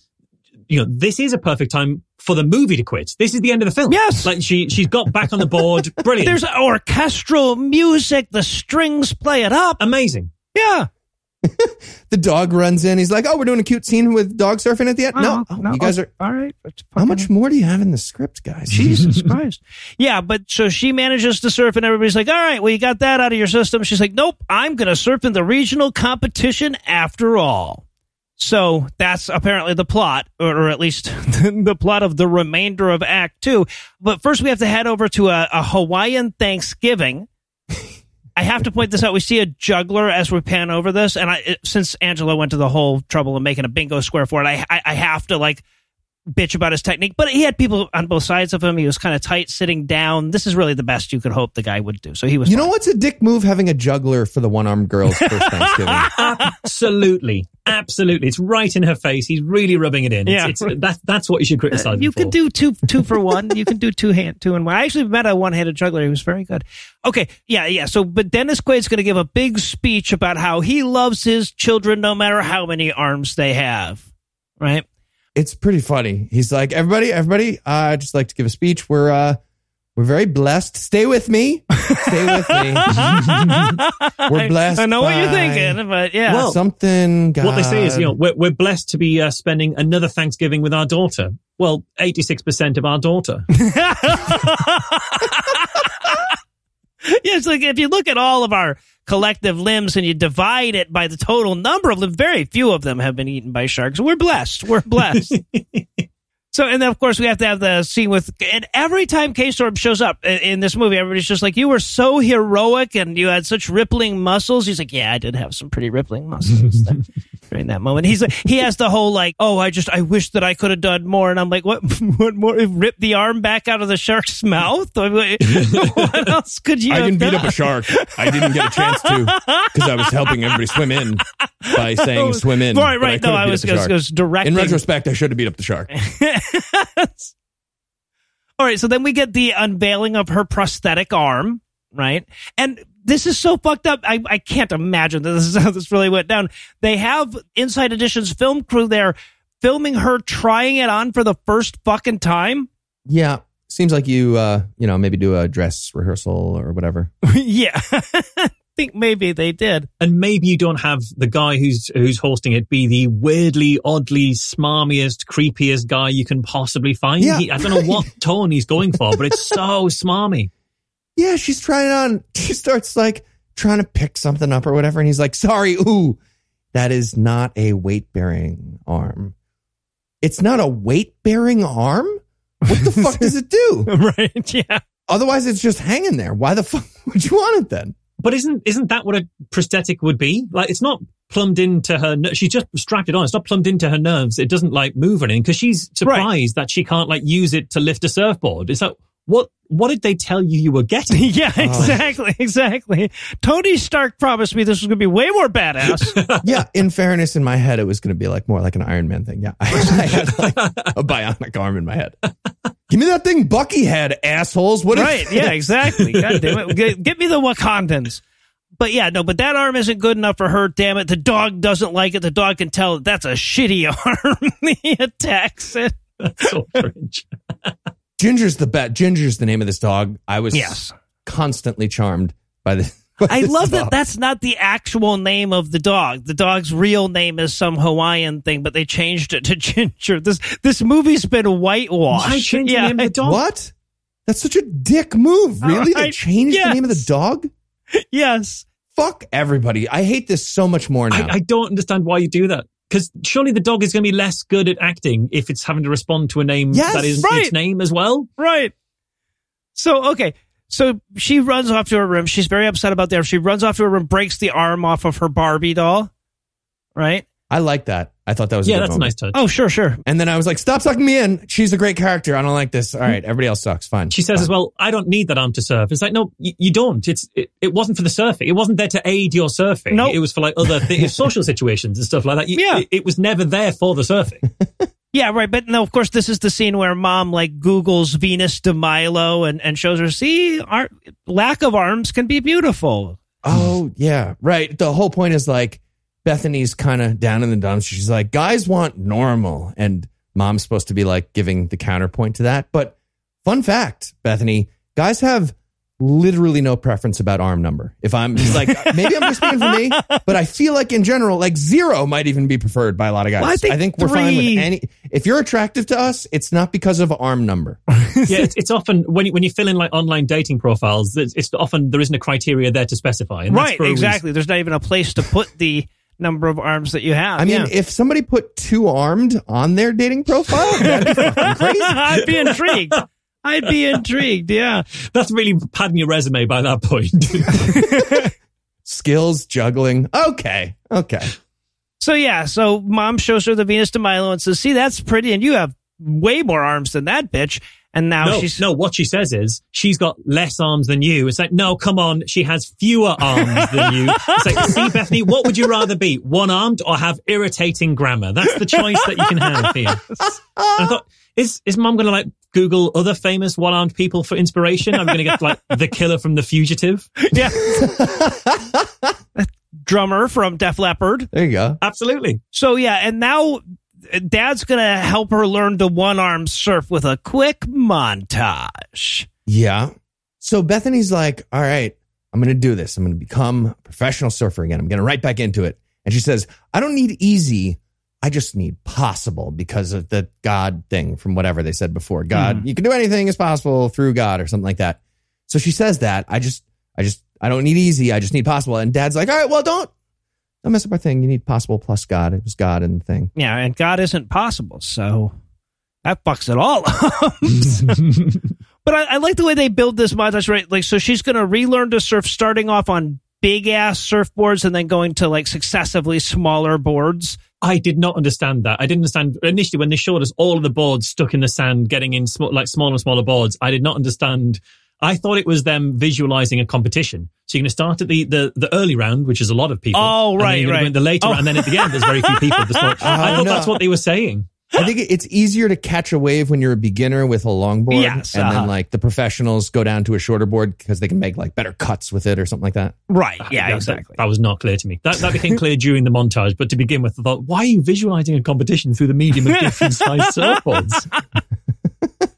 you know, this is a perfect time for the movie to quit. This is the end of the film. Yes. Like she she's got back on the board. <laughs> Brilliant. There's orchestral music, the strings play it up. amazing. Yeah. <laughs> the dog runs in. He's like, oh, we're doing a cute scene with dog surfing at the end. no, Oh, you guys oh, are. all right. How much more do you have in the script, guys? Jesus <laughs> Christ. Yeah, but so she manages to surf, and everybody's like, all right, well, you got that out of your system. She's like, nope, I'm going to surf in the regional competition after all. So that's apparently the plot, or, or at least <laughs> the plot of the remainder of Act Two. But first, we have to head over to a, a Hawaiian Thanksgiving. I have to point this out. We see a juggler as we pan over this, and I, since Angela went to the whole trouble of making a bingo square for it, I, I, I have to like bitch about his technique. But he had people on both sides of him. He was kind of tight, sitting down. This is really the best you could hope the guy would do. So he was. You fine. know what's a dick move? Having a juggler for the one armed girl's <laughs> first Thanksgiving. Absolutely. Absolutely. It's right in her face. He's really rubbing it in. Yeah. It's, it's, that, that's what you should uh, criticize. him You for. can do two two for one. You can do two hand two and one. I actually met a one handed juggler. He was very good. Okay, yeah, yeah. So, but Dennis Quaid's going to give a big speech about how he loves his children no matter how many arms they have. Right? It's pretty funny. He's like, everybody, everybody, uh, I'd just like to give a speech. We're uh we're very blessed. Stay with me. Stay with me. <laughs> We're blessed. I know what you're thinking, but yeah. Well, Something God. What they say is, you know, we're, we're blessed to be uh, spending another Thanksgiving with our daughter. Well, 86% of our daughter. <laughs> <laughs> <laughs> Yeah, it's like if you look at all of our collective limbs and you divide it by the total number of them, very few of them have been eaten by sharks. We're blessed. We're blessed. <laughs> so, and then of course we have to have the scene with, and every time K Sorbs shows up in, in this movie, everybody's just like, you were so heroic and you had such rippling muscles. He's like, yeah, I did have some pretty rippling muscles <laughs> during that moment. He's like, he has the whole like, oh, I just, I wish that I could have done more. And I'm like, what, <laughs> what more? Rip the arm back out of the shark's mouth? I what <laughs> else could you I didn't beat up a shark. I didn't get a chance to because I was helping everybody swim in by saying swim in. Right, right. No, I was, was, was directing. In retrospect, I should have beat up the shark. All right, so then we get the unveiling of her prosthetic arm, right? And this is so fucked up. I, I can't imagine that this is how this really went down. They have Inside Edition's film crew there filming her trying it on for the first fucking time. Yeah, seems like you, uh, you know, maybe do a dress rehearsal or whatever. <laughs> yeah. I think maybe they did. and maybe you don't have the guy who's who's hosting it be the weirdly, oddly, smarmiest, creepiest guy you can possibly find. Yeah, He- I don't know what <laughs> tone he's going for, but it's so smarmy. Yeah, she's trying it on. She starts like trying to pick something up or whatever, and he's like, "Sorry, ooh, that is not a weight bearing arm. It's not a weight bearing arm. What the fuck does it do? <laughs> right. Yeah. Otherwise, it's just hanging there. Why the fuck <laughs> would you want it then? But isn't isn't that what a prosthetic would be? Like it's not plumbed into her. She's just strapped it on. It's not plumbed into her nerves. It doesn't like move or anything because she's surprised that she can't like use it to lift a surfboard. It's like what what did they tell you you were getting? <laughs> Yeah, oh. exactly. Exactly. Tony Stark promised me this was going to be way more badass. <laughs> Yeah, in fairness, in my head, it was going to be like more like an Iron Man thing. Yeah, I, <laughs> I had like a bionic arm in my head. Give me that thing, Bucky had assholes. What? is- right. Yeah, exactly. God damn it. Get, get me the Wakandans. But yeah, no, but that arm isn't good enough for her. Damn it. The dog doesn't like it. The dog can tell that that's a shitty arm. he attacks it. That's so cringe. Ginger's the bet. Ginger's the name of this dog. I was Yes. constantly charmed by the <laughs> I love that that's not the actual name of the dog. The dog's real name is some Hawaiian thing, but they changed it to <laughs> Ginger. This this movie's been whitewashed. Why change the name of the dog? What? That's such a dick move. Oh, really? They Alright, changed the name of the dog? <laughs> Yes. Fuck everybody. I hate this so much more now. I, I don't understand why you do that. Because surely the dog is going to be less good at acting if it's having to respond to a name Yes, that is right. its name as well. Right. So okay. So she runs off to her room. She's very upset about that. She runs off to her room, breaks the arm off of her Barbie doll. Right? I like that. I thought that was a Yeah, good that's a nice touch. Oh, sure, sure. And then I was like, stop sucking me in. She's a great character. I don't like this. All right, everybody else sucks. Fine. She says Fine. as well, I don't need that arm to surf. It's like, no, you, you don't. It's it, it wasn't for the surfing. It wasn't there to aid your surfing. Nope. It was for like other th- <laughs> social situations and stuff like that. You- Yeah. It, it was never there for the surfing. <laughs> Yeah, right. But no, of course, this is the scene where mom like Googles Venus de Milo and, and shows her, see, our lack of arms can be beautiful. Oh, yeah. Right. The whole point is like Bethany's kind of down in the dumps. She's like, guys want normal. And mom's supposed to be like giving the counterpoint to that. But fun fact, Bethany, guys have literally no preference about arm number. If I'm just like, <laughs> maybe I'm just speaking for me, but I feel like in general, like zero might even be preferred by a lot of guys. Well, I think we're fine three- with any. If you're attractive to us, it's not because of arm number. <laughs> yeah, <laughs> it's, it's often when you, when you fill in like online dating profiles, it's, it's often there isn't a criteria there to specify. And that's right, for reason. exactly. There's not even a place to put the number of arms that you have. I mean, yeah. if somebody put two armed on their dating profile, that'd be <laughs> crazy. I'd be intrigued. I'd be intrigued. Yeah. That's really padding your resume by that point. <laughs> Skills, juggling. Okay. Okay. So yeah, so mom shows her the Venus de Milo and says, "See, that's pretty, and you have way more arms than that bitch." And now no, she's no, what she says is she's got less arms than you. It's like, no, come on, she has fewer arms than you. It's like, see, <laughs> Bethany, what would you rather be, one armed or have irritating grammar? That's the choice that you can have here. And I thought, is is mom going to like Google other famous one armed people for inspiration? I'm going to get like the killer from The Fugitive. yeah. <laughs> drummer from Def Leppard. There you go. Absolutely. So yeah, and now Dad's gonna help her learn to one arm surf with a quick montage. Yeah. So Bethany's like, all right, I'm going to do this. I'm going to become a professional surfer again. I'm going to right back into it. And she says, I don't need easy. I just need possible because of the God thing from whatever they said before. God, hmm. you can do anything is possible through God or something like that. So she says that. I just, I just, I don't need easy. I just need possible. And dad's like, all right, well, don't, don't mess up our thing. You need possible plus God. It was God in the thing. Yeah, and God isn't possible, so that fucks it all up. <laughs> but I, I like the way they build this montage, right? Like, so she's gonna relearn to surf, starting off on big ass surfboards and then going to like successively smaller boards. I did not understand that. I didn't understand initially when they showed us all of the boards stuck in the sand, getting in sm- like smaller and smaller boards. I did not understand. I thought it was them visualizing a competition. So you're going to start at the, the, the early round, which is a lot of people. Oh, and then right, you're right. go in the later, Oh. and then at the end, there's very few people. There's not- <laughs> I thought no. that's what they were saying. I think it's easier to catch a wave when you're a beginner with a longboard, Yes, and uh-huh. then like the professionals go down to a shorter board because they can make like better cuts with it or something like that. Right. Yeah, that, exactly. That, was not clear to me. That, that became clear during the montage. But to begin with, I thought, why are you visualizing a competition through the medium of different sized surfboards? <laughs>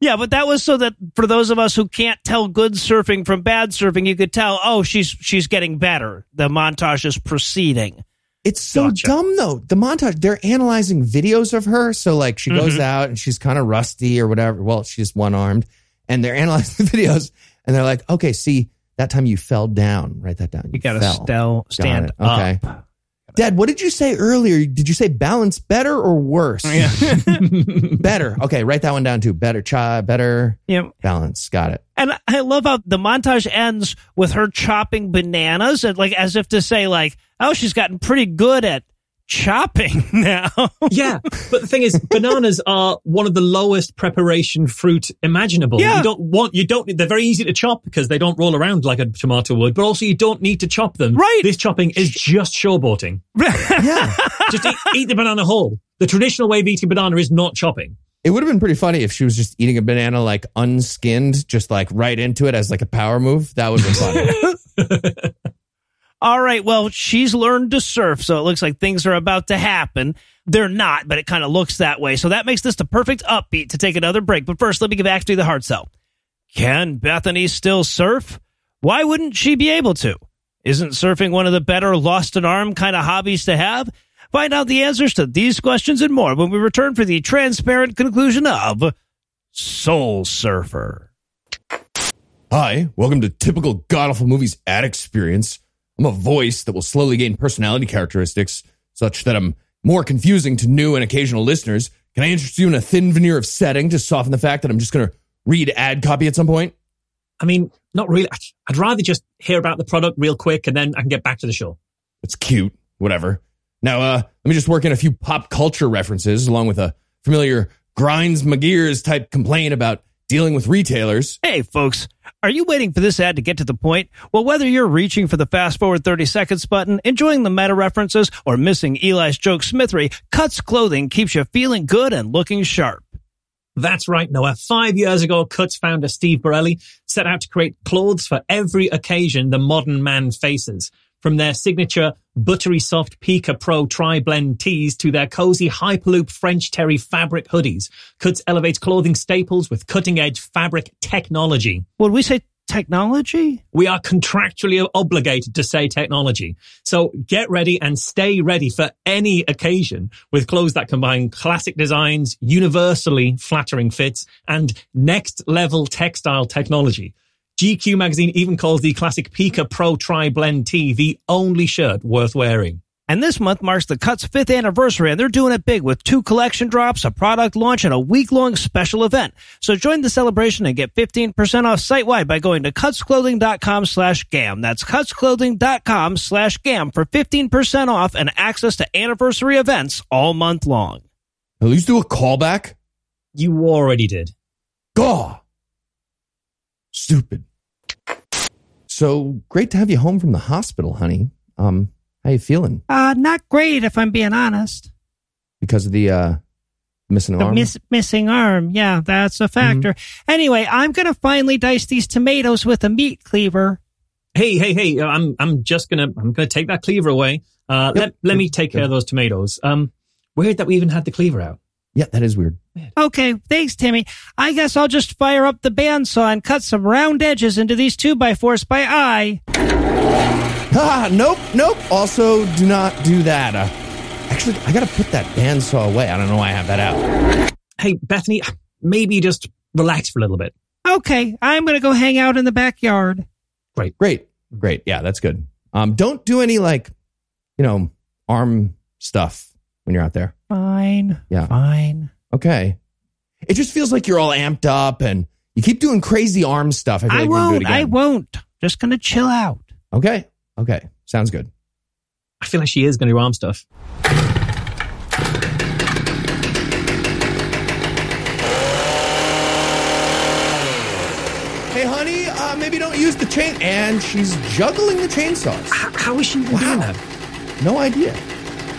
Yeah, but that was so that for those of us who can't tell good surfing from bad surfing, you could tell, oh, she's she's getting better. The montage is proceeding. It's so Gotcha. dumb though. The montage, they're analyzing videos of her. So like she Mm-hmm. goes out and she's kind of rusty or whatever. Well, she's one armed and they're <laughs> analyzing the videos and they're like, okay, see, that time you fell down. Write that down. You got to stel- stand it. Okay. Dad, what did you say earlier? Did you say balance better or worse? Yeah. <laughs> better. Okay, write that one down too. Better, cha, better yeah. balance. Got it. And I love how the montage ends with her chopping bananas, and like as if to say, like, oh, she's gotten pretty good at chopping <laughs> now. yeah, but the thing is, bananas are one of the lowest preparation fruit imaginable. Yeah. You don't want, you don't, need they're very easy to chop because they don't roll around like a tomato would, but also you don't need to chop them. Right. This chopping is just showboating. <laughs> Yeah. Just eat, eat the banana whole. The traditional way of eating banana is not chopping. it would have been pretty funny if she was just eating a banana like unskinned, just like right into it as like a power move. That would have been funny. <laughs> All right, well, she's learned to surf, so it looks like things are about to happen. They're not, but it kind of looks that way. So that makes this the perfect upbeat to take another break. But first, let me give Actually the hard sell. Can Bethany still surf? Why wouldn't she be able to? Isn't surfing one of the better lost an arm kind of hobbies to have? Find out the answers to these questions and more when we return for the transparent conclusion of Soul Surfer. Hi, welcome to Typical God Awful Movies ad experience. I'm a voice that will slowly gain personality characteristics such that I'm more confusing to new and occasional listeners. Can I interest you in a thin veneer of setting to soften the fact that I'm just going to read ad copy at some point? I mean, not really. I'd- rather just hear about the product real quick and then I can get back to the show. It's cute, whatever. Now, uh, let me just work in a few pop culture references along with a familiar grinds my gears type complaint about dealing with retailers. Hey, folks, are you waiting for this ad to get to the point? Well, whether you're reaching for the fast forward 30 seconds button, enjoying the meta references, or missing Eli's joke smithery, Cuts Clothing keeps you feeling good and looking sharp. That's right, Noah. Five years ago, Cuts founder Steve Borelli set out to create clothes for every occasion the modern man faces. From their signature buttery soft PYCA Pro tri-blend tees to their cozy Hyperloop French terry fabric hoodies, Cuts elevates clothing staples with cutting-edge fabric technology. Would we say technology? We are contractually obligated to say technology. So get ready and stay ready for any occasion with clothes that combine classic designs, universally flattering fits, and next level textile technology. GQ magazine even calls the classic PYCA Pro Tri Blend Tee the only shirt worth wearing. And this month marks the Cuts fifth anniversary, and they're doing it big with two collection drops, a product launch, and a week long special event. So join the celebration and get 15% off site wide by going to cutsclothing.com slash gam. That's cutsclothing.com slash gam for 15% off and access to anniversary events all month long. At least do a callback. You already did. Gaw. Stupid. So great to have you home from the hospital, honey. Um, how you feeling? Uh, not great if I'm being honest. Because of the uh missing The arm? miss- missing arm. Yeah, that's a factor. Anyway, I'm going to finally dice these tomatoes with a meat cleaver. Hey, hey, hey! uh, I'm I'm just gonna I'm gonna take that cleaver away. Uh, let let me take care of those tomatoes. Um, weird that we even had the cleaver out. Yeah, that is weird. Okay, thanks, Timmy. I guess I'll just fire up the bandsaw and cut some round edges into these two by fours by eye. <laughs> Ah, nope, nope. Also, do not do that. Uh, actually, I gotta put that bandsaw away. I don't know why I have that out. Hey, Bethany, maybe just relax for a little bit. Okay, I'm gonna go hang out in the backyard. Great, great. Great. Yeah, that's good. Um, don't do any like, you know, arm stuff when you're out there. Fine. Yeah. Fine. Okay. It just feels like you're all amped up and you keep doing crazy arm stuff. I feel I like we're gonna do it won't. I again. won't. Just gonna chill out. Okay. Okay. Sounds good. I feel like she is going to do arm stuff. Hey, honey, uh, maybe don't use the chain. And she's juggling the chainsaws. H- how is she even doing that? No idea.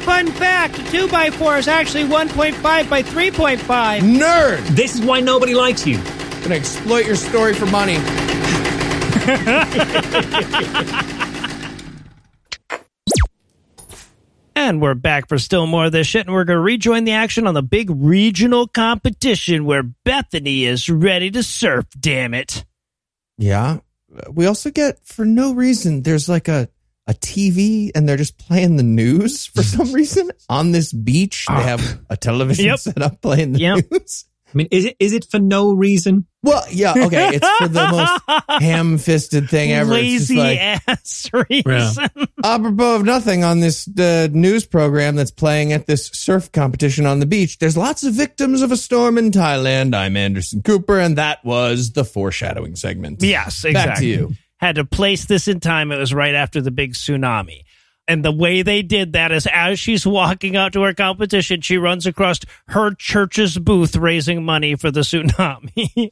Fun fact: a two by four is actually 1.5 by 3.5. Nerd. This is why nobody likes you. Gonna exploit your story for money. <laughs> And we're back for still more of this shit, and we're going to rejoin the action on the big regional competition where Bethany is ready to surf, damn it. Yeah. We also get for no reason. There's like a a TV and they're just playing the news for some reason on this beach. They have a television Yep. set up playing the Yep. news. I mean, is it is it for no reason? Well, yeah, okay. It's for the most <laughs> ham-fisted thing ever. It's Lazy like, ass <laughs> reason. apropos of nothing on this uh, news program that's playing at this surf competition on the beach. There's lots of victims of a storm in Thailand. I'm Anderson Cooper, and that was the foreshadowing segment. Yes, exactly. Back to you. Had to place this in time. It was right after the big tsunami. And the way they did that is as she's walking out to her competition, she runs across her church's booth raising money for the tsunami.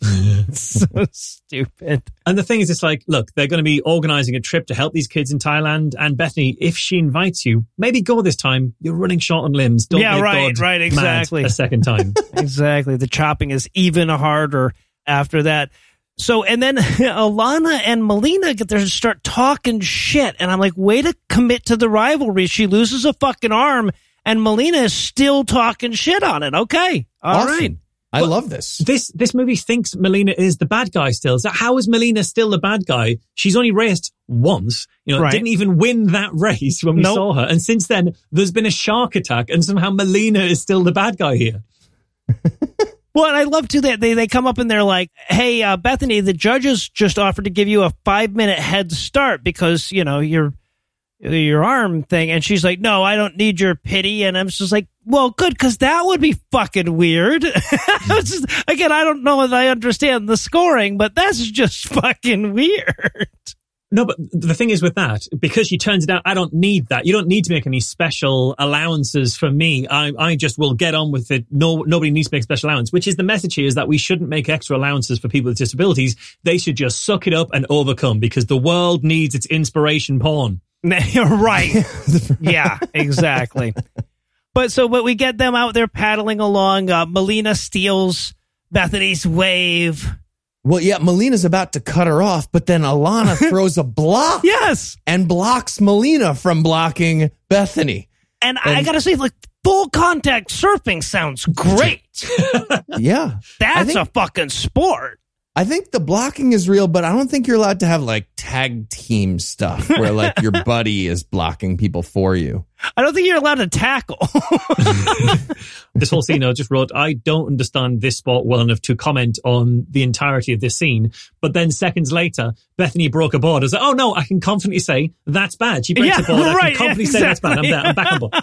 <laughs> so stupid. And the thing is, it's like, look, they're going to be organizing a trip to help these kids in Thailand. And Bethany, if she invites you, maybe go this time. You're running short on limbs. Don't Yeah, right, God right, exactly. a second time. <laughs> exactly. The chopping is even harder after that. So, and then <laughs> Alana and Malina get there to start talking shit. And I'm like, way to commit to the rivalry. She loses a fucking arm and Malina is still talking shit on it. Okay. all right. Awesome. I love this. This this movie thinks Malina is the bad guy still. So how is Malina still the bad guy? She's only raced once. You know, Right. didn't even win that <laughs> race when we Nope. saw her. And since then, there's been a shark attack, and somehow Malina is still the bad guy here. <laughs> Well, and I love too that they, they come up and they're like, "Hey, uh, Bethany, the judges just offered to give you a five minute head start because you know your your arm thing," and she's like, "No, I don't need your pity," and I'm just like, "Well, good, because that would be fucking weird." <laughs> Just- again, I don't know if I understand the scoring, but that's just fucking weird. No, but the thing is with that, because she turns it out, I don't need that. You don't need to make any special allowances for me. I, I just will get on with it. No, nobody needs to make special allowance, which is the message here is that we shouldn't make extra allowances for people with disabilities. They should just suck it up and overcome because the world needs its inspiration porn. <laughs> right. yeah, exactly. But so, but we get them out there paddling along. Uh, Malina steals Bethany's wave. Well, yeah, Malina's about to cut her off, but then Alana <laughs> throws a block Yes. and blocks Malina from blocking Bethany. And, I gotta say, like, full contact surfing sounds great. <laughs> Yeah. That's think- a fucking sport. I think the blocking is real, but I don't think you're allowed to have like tag team stuff where like your <laughs> buddy is blocking people for you. I don't think you're allowed to tackle. <laughs> This whole scene, I just wrote, I don't understand this sport well enough to comment on the entirety of this scene. But then seconds later, Bethany broke a board. I was like, oh no, I can confidently say that's bad. She breaks Yeah, a board. I <laughs> right, can confidently say that's bad. I'm there. I'm back on board.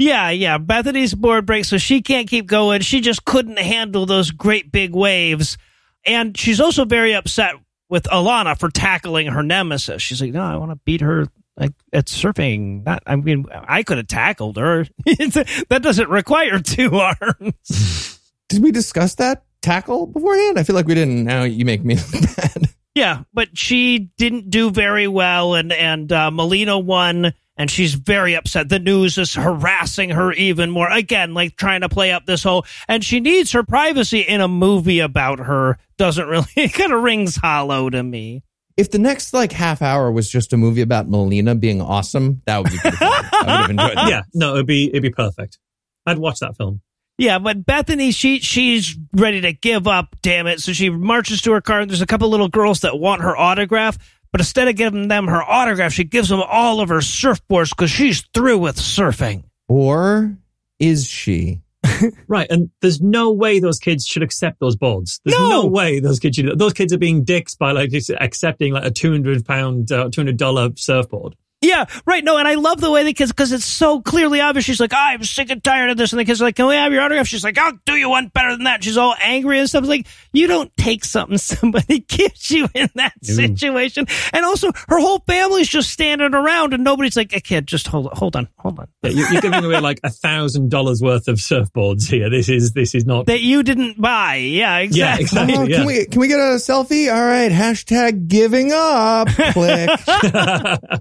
Yeah, yeah. Bethany's board breaks, so she can't keep going. She just couldn't handle those great big waves. And she's also very upset with Alana for tackling her nemesis. She's like, no, I want to beat her like at surfing. Not, I mean, I could have tackled her. <laughs> that doesn't require two <laughs> arms. Did we discuss that tackle beforehand? I feel like we didn't. Now you make me <laughs> look bad. Yeah, but she didn't do very well, and and uh, Malina won, and she's very upset. The news is harassing her even more. Again, like trying to play up this whole, and she needs her privacy in a movie about her. Doesn't really, <laughs> it kind of rings hollow to me. If the next like half hour was just a movie about Malina being awesome, that would be pretty fun. I would have enjoyed <laughs> that. Yeah, no, it'd be it'd be perfect. I'd watch that film. Yeah, but Bethany, she she's ready to give up. Damn it! So she marches to her car. and There's a couple little girls that want her autograph, but instead of giving them her autograph, she gives them all of her surfboards because she's through with surfing. Or is she? <laughs> Right, and there's no way those kids should accept those boards. There's No. no, way those kids should. Those kids are being dicks by like just accepting like a two hundred pound, uh, two hundred dollar surfboard. Yeah, right. No, and I love the way the kids because it's so clearly obvious. She's like, I'm sick and tired of this, and the kids are like, Can we have your autograph? She's like, I'll do you one better than that. She's all angry and stuff. It's like you don't take something <laughs> somebody gives you in that mm. situation, and also her whole family's just standing around, and nobody's like, A kid, just hold, on, hold on, hold on. Yeah, you- You're giving away like a thousand dollars worth of surfboards here. This is this is not. That you didn't buy. Yeah, exactly. Yeah, exactly. exactly. Oh, yeah. Can we can we get a selfie? All right. Hashtag giving up. <laughs> Click.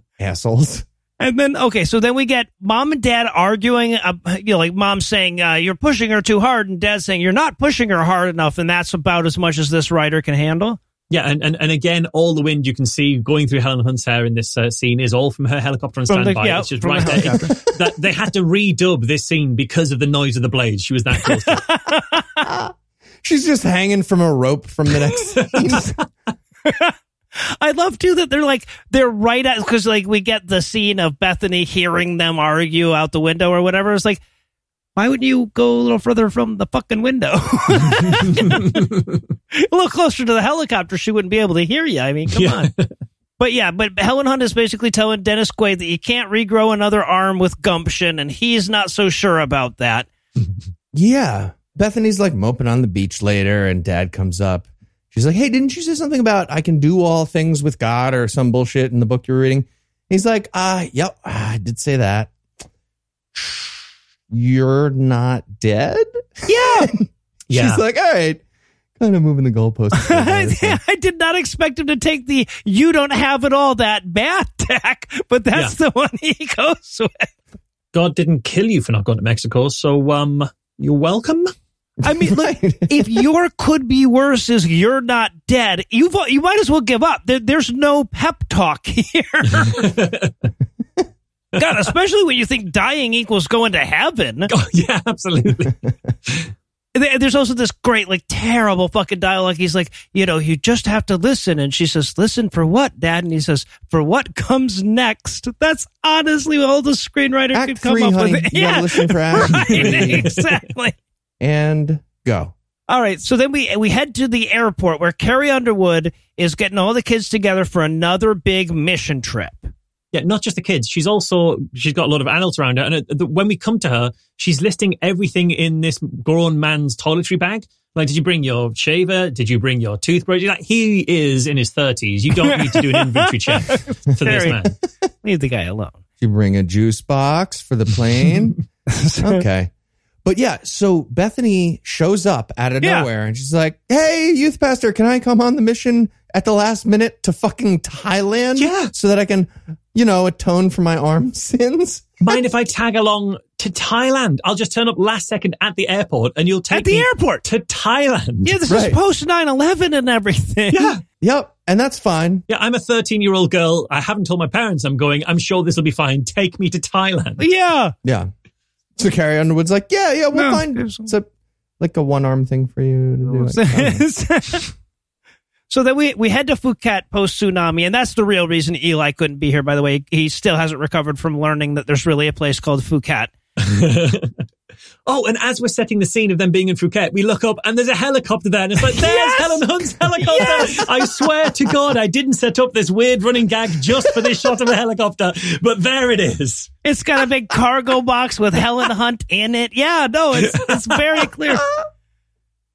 <laughs> Assholes. And then, okay, so then we get mom and dad arguing, uh, you know, like mom saying, uh, you're pushing her too hard, and dad saying, you're not pushing her hard enough, and that's about as much as this writer can handle. Yeah, and, and, and again, all the wind you can see going through Helen Hunt's hair in this uh, scene is all from her helicopter on From the- standby. yeah, it's just right the there. <laughs> that they had to redub this scene because of the noise of the blades. She was that close. <laughs> She's just hanging from a rope from the next <laughs> scene. I love too that they're like, they're right at, because like we get the scene of Bethany hearing them argue out the window or whatever. It's like, why wouldn't you go a little further from the fucking window? <laughs> a little closer to the helicopter, she wouldn't be able to hear you. I mean, come Yeah. on. But yeah, but Helen Hunt is basically telling Dennis Quaid that you can't regrow another arm with gumption, and he's not so sure about that. <laughs> Yeah. Bethany's like moping on the beach later, and dad comes up. She's like, Hey, didn't you say something about I can do all things with God or some bullshit in the book you're reading? He's like, uh, yep, I did say that. <sighs> You're not dead? Yeah, <laughs> Yeah. She's like, All right. Kind of moving the goalposts. <laughs> I did not expect him to take the "you don't have it all" that bad tack, but that's the one he <laughs> goes with. God didn't kill you for not going to Mexico, so um, you're welcome. I mean, look, <laughs> if your could be worse is you're not dead, you you might as well give up. There, there's no pep talk <laughs> here. <laughs> God, especially when you think dying equals going to heaven. Oh, yeah, absolutely. There's also this great, like, terrible fucking dialogue. He's like, you know, you just have to listen. And she says, listen for what, Dad? And he says, for what comes next. That's honestly all the screenwriter Act could come three, up honey. with. You gotta listen for act right, exactly. And go. All right, so then we we head to the airport where Carrie Underwood is getting all the kids together for another big mission trip. Yeah, not just the kids. She's also she's got a lot of adults around her, and uh, the, when we come to her, she's listing everything in this grown man's toiletry bag. Like, did you bring your shaver? Did you bring your toothbrush? Like, he is in his thirties. You don't need to do an inventory check <laughs> for this Very- man. Leave the guy alone. You bring a juice box for the plane. <laughs> okay. But yeah, so Bethany shows up out of Yeah. nowhere and she's like, Hey, youth pastor, can I come on the mission at the last minute to fucking Thailand? Yeah. So that I can, you know, atone for my arm <laughs> sins? Mind if I tag along to Thailand? I'll just turn up last second at the airport, and you'll take At the me airport. to Thailand. Yeah, this Right. is post 9-11 and everything. yeah. Yep. And that's fine. Yeah, I'm a 13 year old girl. I haven't told my parents I'm going. I'm sure this will be fine. Take me to Thailand. Yeah. Yeah. So Carrie Underwood's like, Yeah, yeah, we'll No, find there's- it's a like a one arm thing for you to do. Like, I don't know. <laughs> so then we, we head to Phuket post tsunami, and that's the real reason Eli couldn't be here, by the way. He still hasn't recovered from learning that there's really a place called Phuket. <laughs> oh, and as we're setting the scene of them being in Phuket, we look up and there's a helicopter there, and it's like, there's Yes! Helen Hunt's helicopter. I swear to God, I didn't set up this weird running gag just for this shot of a helicopter, but there it is. It's got a big cargo box with Helen Hunt in it. Yeah, no, it's it's very clear. <laughs>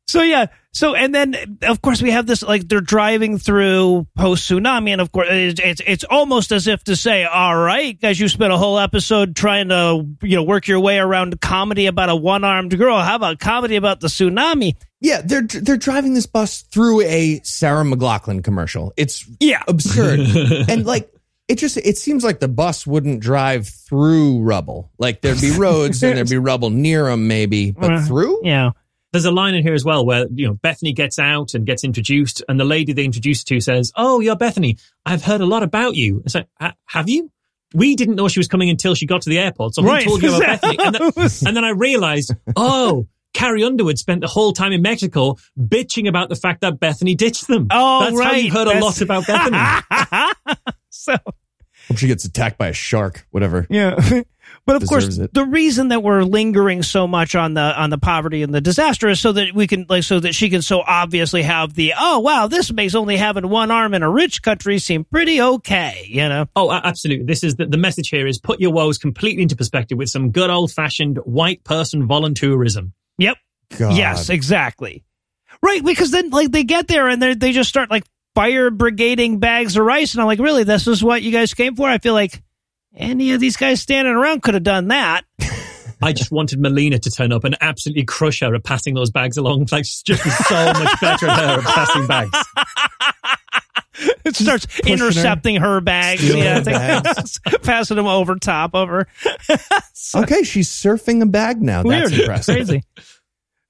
So yeah, so and then of course we have this like they're driving through post tsunami, and of course it's, it's it's almost as if to say, all right, guys, you spent a whole episode trying to you know work your way around comedy about a one armed girl. How about comedy about the tsunami? Yeah, they're they're driving this bus through a Sarah McLachlan commercial. It's Yeah. absurd. <laughs> and like it just it seems like the bus wouldn't drive through rubble. Like there'd be roads and there'd be rubble near them maybe, but Uh, through? Yeah, There's a line in here as well where, you know, Bethany gets out and gets introduced and the lady they introduce to says, Oh, you're Bethany. I've heard a lot about you. It's like, have you? We didn't know she was coming until she got to the airport. So Right. told you about <laughs> Bethany? And, then- and then I realized, oh, Carrie Underwood spent the whole time in Mexico bitching about the fact that Bethany ditched them. Oh, That's how right. you heard a lot about Bethany. <laughs> so Hope she gets attacked by a shark, whatever. Yeah. But of course, it. the reason that we're lingering so much on the on the poverty and the disaster is so that we can like so that she can so obviously have the oh wow this makes only having one arm in a rich country seem pretty okay you know Oh, absolutely. This is the, the message here is put your woes completely into perspective with some good old fashioned white person volunteerism. yep God. yes exactly right because then like they get there and they they just start like fire brigading bags of rice and I'm like really this is what you guys came for I feel like any of these guys standing around could have done that I just wanted Malina to turn up and absolutely crush her at passing those bags along. <laughs> Like, she's just so much better at her at passing bags. <laughs> it starts intercepting her, bags, yeah, her it's like- <laughs> passing them over top of her. Okay, she's surfing a bag now. That's Weird. impressive. Crazy.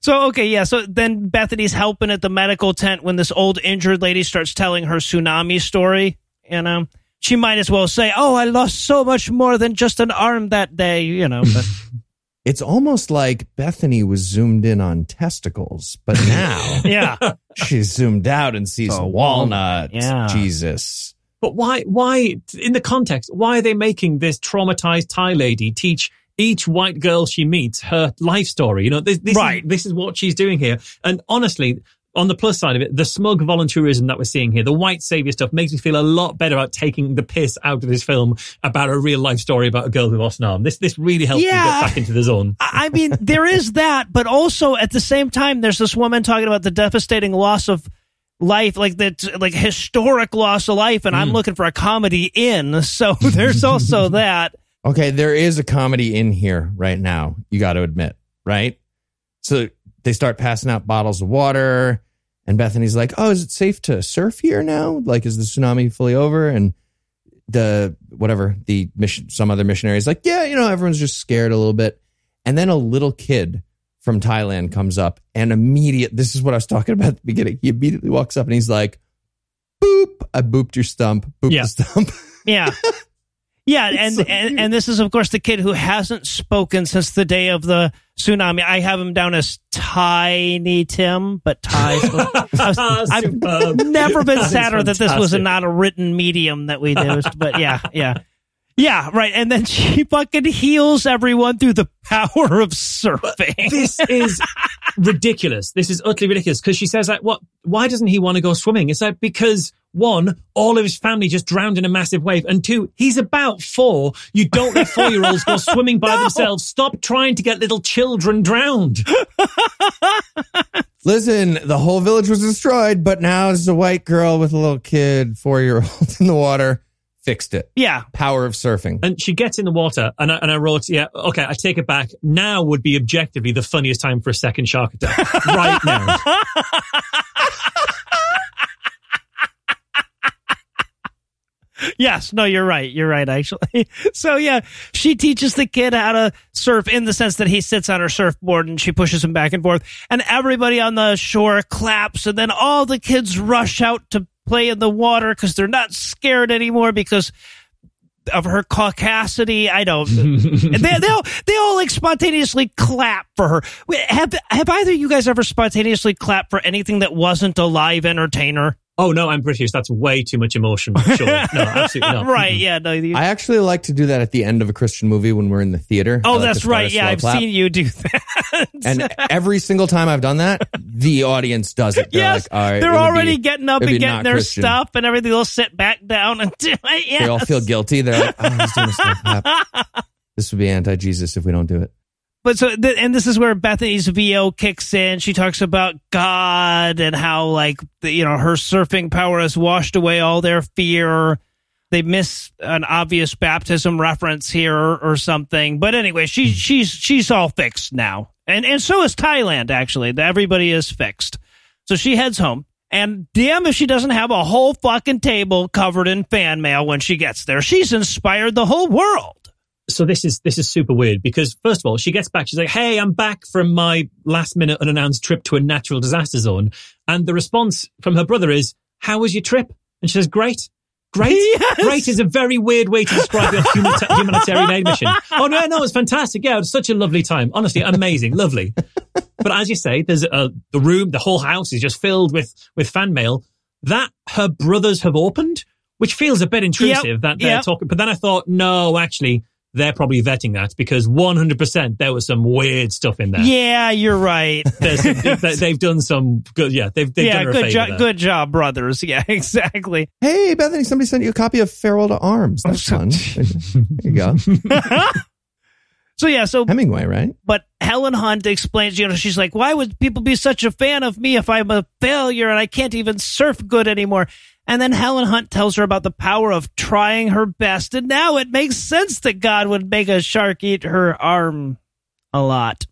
So okay, yeah. So then Bethany's helping at the medical tent when this old injured lady starts telling her tsunami story. You um, know, she might as well say, "Oh, I lost so much more than just an arm that day." You know, but <laughs> It's almost like Bethany was zoomed in on testicles, but <laughs> now yeah, she's zoomed out and sees Oh, walnut. yeah. Jesus. But why, why, in the context, why are they making this traumatized Thai lady teach each white girl she meets her life story? You know, this, this, Right. is, this is what she's doing here. And honestly, on the plus side of it, the smug volunteerism that we're seeing here, the white savior stuff makes me feel a lot better about taking the piss out of this film about a real life story about a girl who lost an arm. This, this really helps me get back into the zone. <laughs> I I mean, there is that, but also at the same time, there's this woman talking about the devastating loss of life, like that, like historic loss of life, and I'm mm. looking for a comedy in. So <laughs> there's also <laughs> that. Okay, there is a comedy in here right now. You got to admit, right? So they start passing out bottles of water, and Bethany's like, "Oh, is it safe to surf here now? Like, is the tsunami fully over?" And the whatever the mission, some other missionary is like, "Yeah, you know, everyone's just scared a little bit." And then a little kid from Thailand comes up, and immediate. This is what I was talking about at the beginning. He immediately walks up and he's like, "Boop! I booped your stump. Boop Yeah. the stump." <laughs> Yeah. Yeah, and, and and this is of course the kid who hasn't spoken since the day of the tsunami. I have him down as Tiny Tim, but Ty. <laughs> Ah, I've Superb. never been sadder that this was fantastic. not a written medium that we used. But yeah, yeah. Yeah, right. And then she <laughs> fucking heals everyone through the power of surfing. this is ridiculous. This is utterly ridiculous because she says like, "What? Why doesn't he want to go swimming?" It's like because one, all of his family just drowned in a massive wave, and two, he's about four. You don't let four year olds go <laughs> swimming by themselves. Stop trying to get little children drowned. <laughs> Listen, the whole village was destroyed, but now there's a white girl with a little kid, four year old in the water. Fixed it. yeah. Power of surfing. And she gets in the water, and I, and I wrote, "Yeah, okay, I take it back. Now would be objectively the funniest time for a second shark attack. <laughs> right now." Yes, no, you're right. You're right, actually. <laughs> So yeah, she teaches the kid how to surf in the sense that he sits on her surfboard and she pushes him back and forth, and everybody on the shore claps, and then all the kids rush out to play in the water because they're not scared anymore because of her caucasity. I don't. <laughs> they, they all they all like spontaneously clap for her. Have have either of you guys ever spontaneously clapped for anything that wasn't a live entertainer? Oh no, I'm British. That's way too much emotion. Sure, <laughs> no, absolutely not. Right? Yeah. No. You, I actually like to do that at the end of a Christian movie when we're in the theater. Oh, like that's right. Yeah, I've clap. seen you do <laughs> that. And every single time I've done that, the audience does it. They're yes, like, all right, they're it already be- getting up it'd and be getting their Christian. stuff and everything. They'll sit back down and <laughs> do it. Yes. They all feel guilty. They're like, oh, he's doing a slow clap. This would be anti Jesus if we don't do it. But so, th- and this is where Bethany's VO kicks in. She talks about God and how, like, the, you know, her surfing power has washed away all their fear. They miss an obvious baptism reference here or, or something. But anyway, she, hmm. she's she's all fixed now, and and so is Thailand. Actually, everybody is fixed. So she heads home. And damn if she doesn't have a whole fucking table covered in fan mail when she gets there. She's inspired the whole world. So this is this is super weird because first of all she gets back she's like hey i'm back from my last minute unannounced trip to a natural disaster zone. And the response from her brother is how was your trip? And she says great. Great. <laughs> Yes. great is a very weird way to describe your humanita- humanitarian aid mission. <laughs> Oh no no it's fantastic. Yeah it was such a lovely time. Honestly amazing. Lovely. But as you say there's a the room the whole house is just filled with with fan mail that her brothers have opened which feels a bit intrusive that they're yep. talking but then i thought no actually they're probably vetting that because 100% there was some weird stuff in there. Yeah, you're right. <laughs> Some- they- they've done some good, yeah, they've, they've yeah, done a good favor job, there. good job, brothers. <laughs> Yeah, exactly. Hey, Bethany, somebody sent you a copy of Farewell to Arms. That's <laughs> fun. there you go. So yeah, so Hemingway, right? but Helen Hunt explains, you know, she's like, why would people be such a fan of me if I'm a failure and I can't even surf good anymore? And then Helen Hunt tells her about the power of trying her best, and now it makes sense that God would make a shark eat her arm a lot.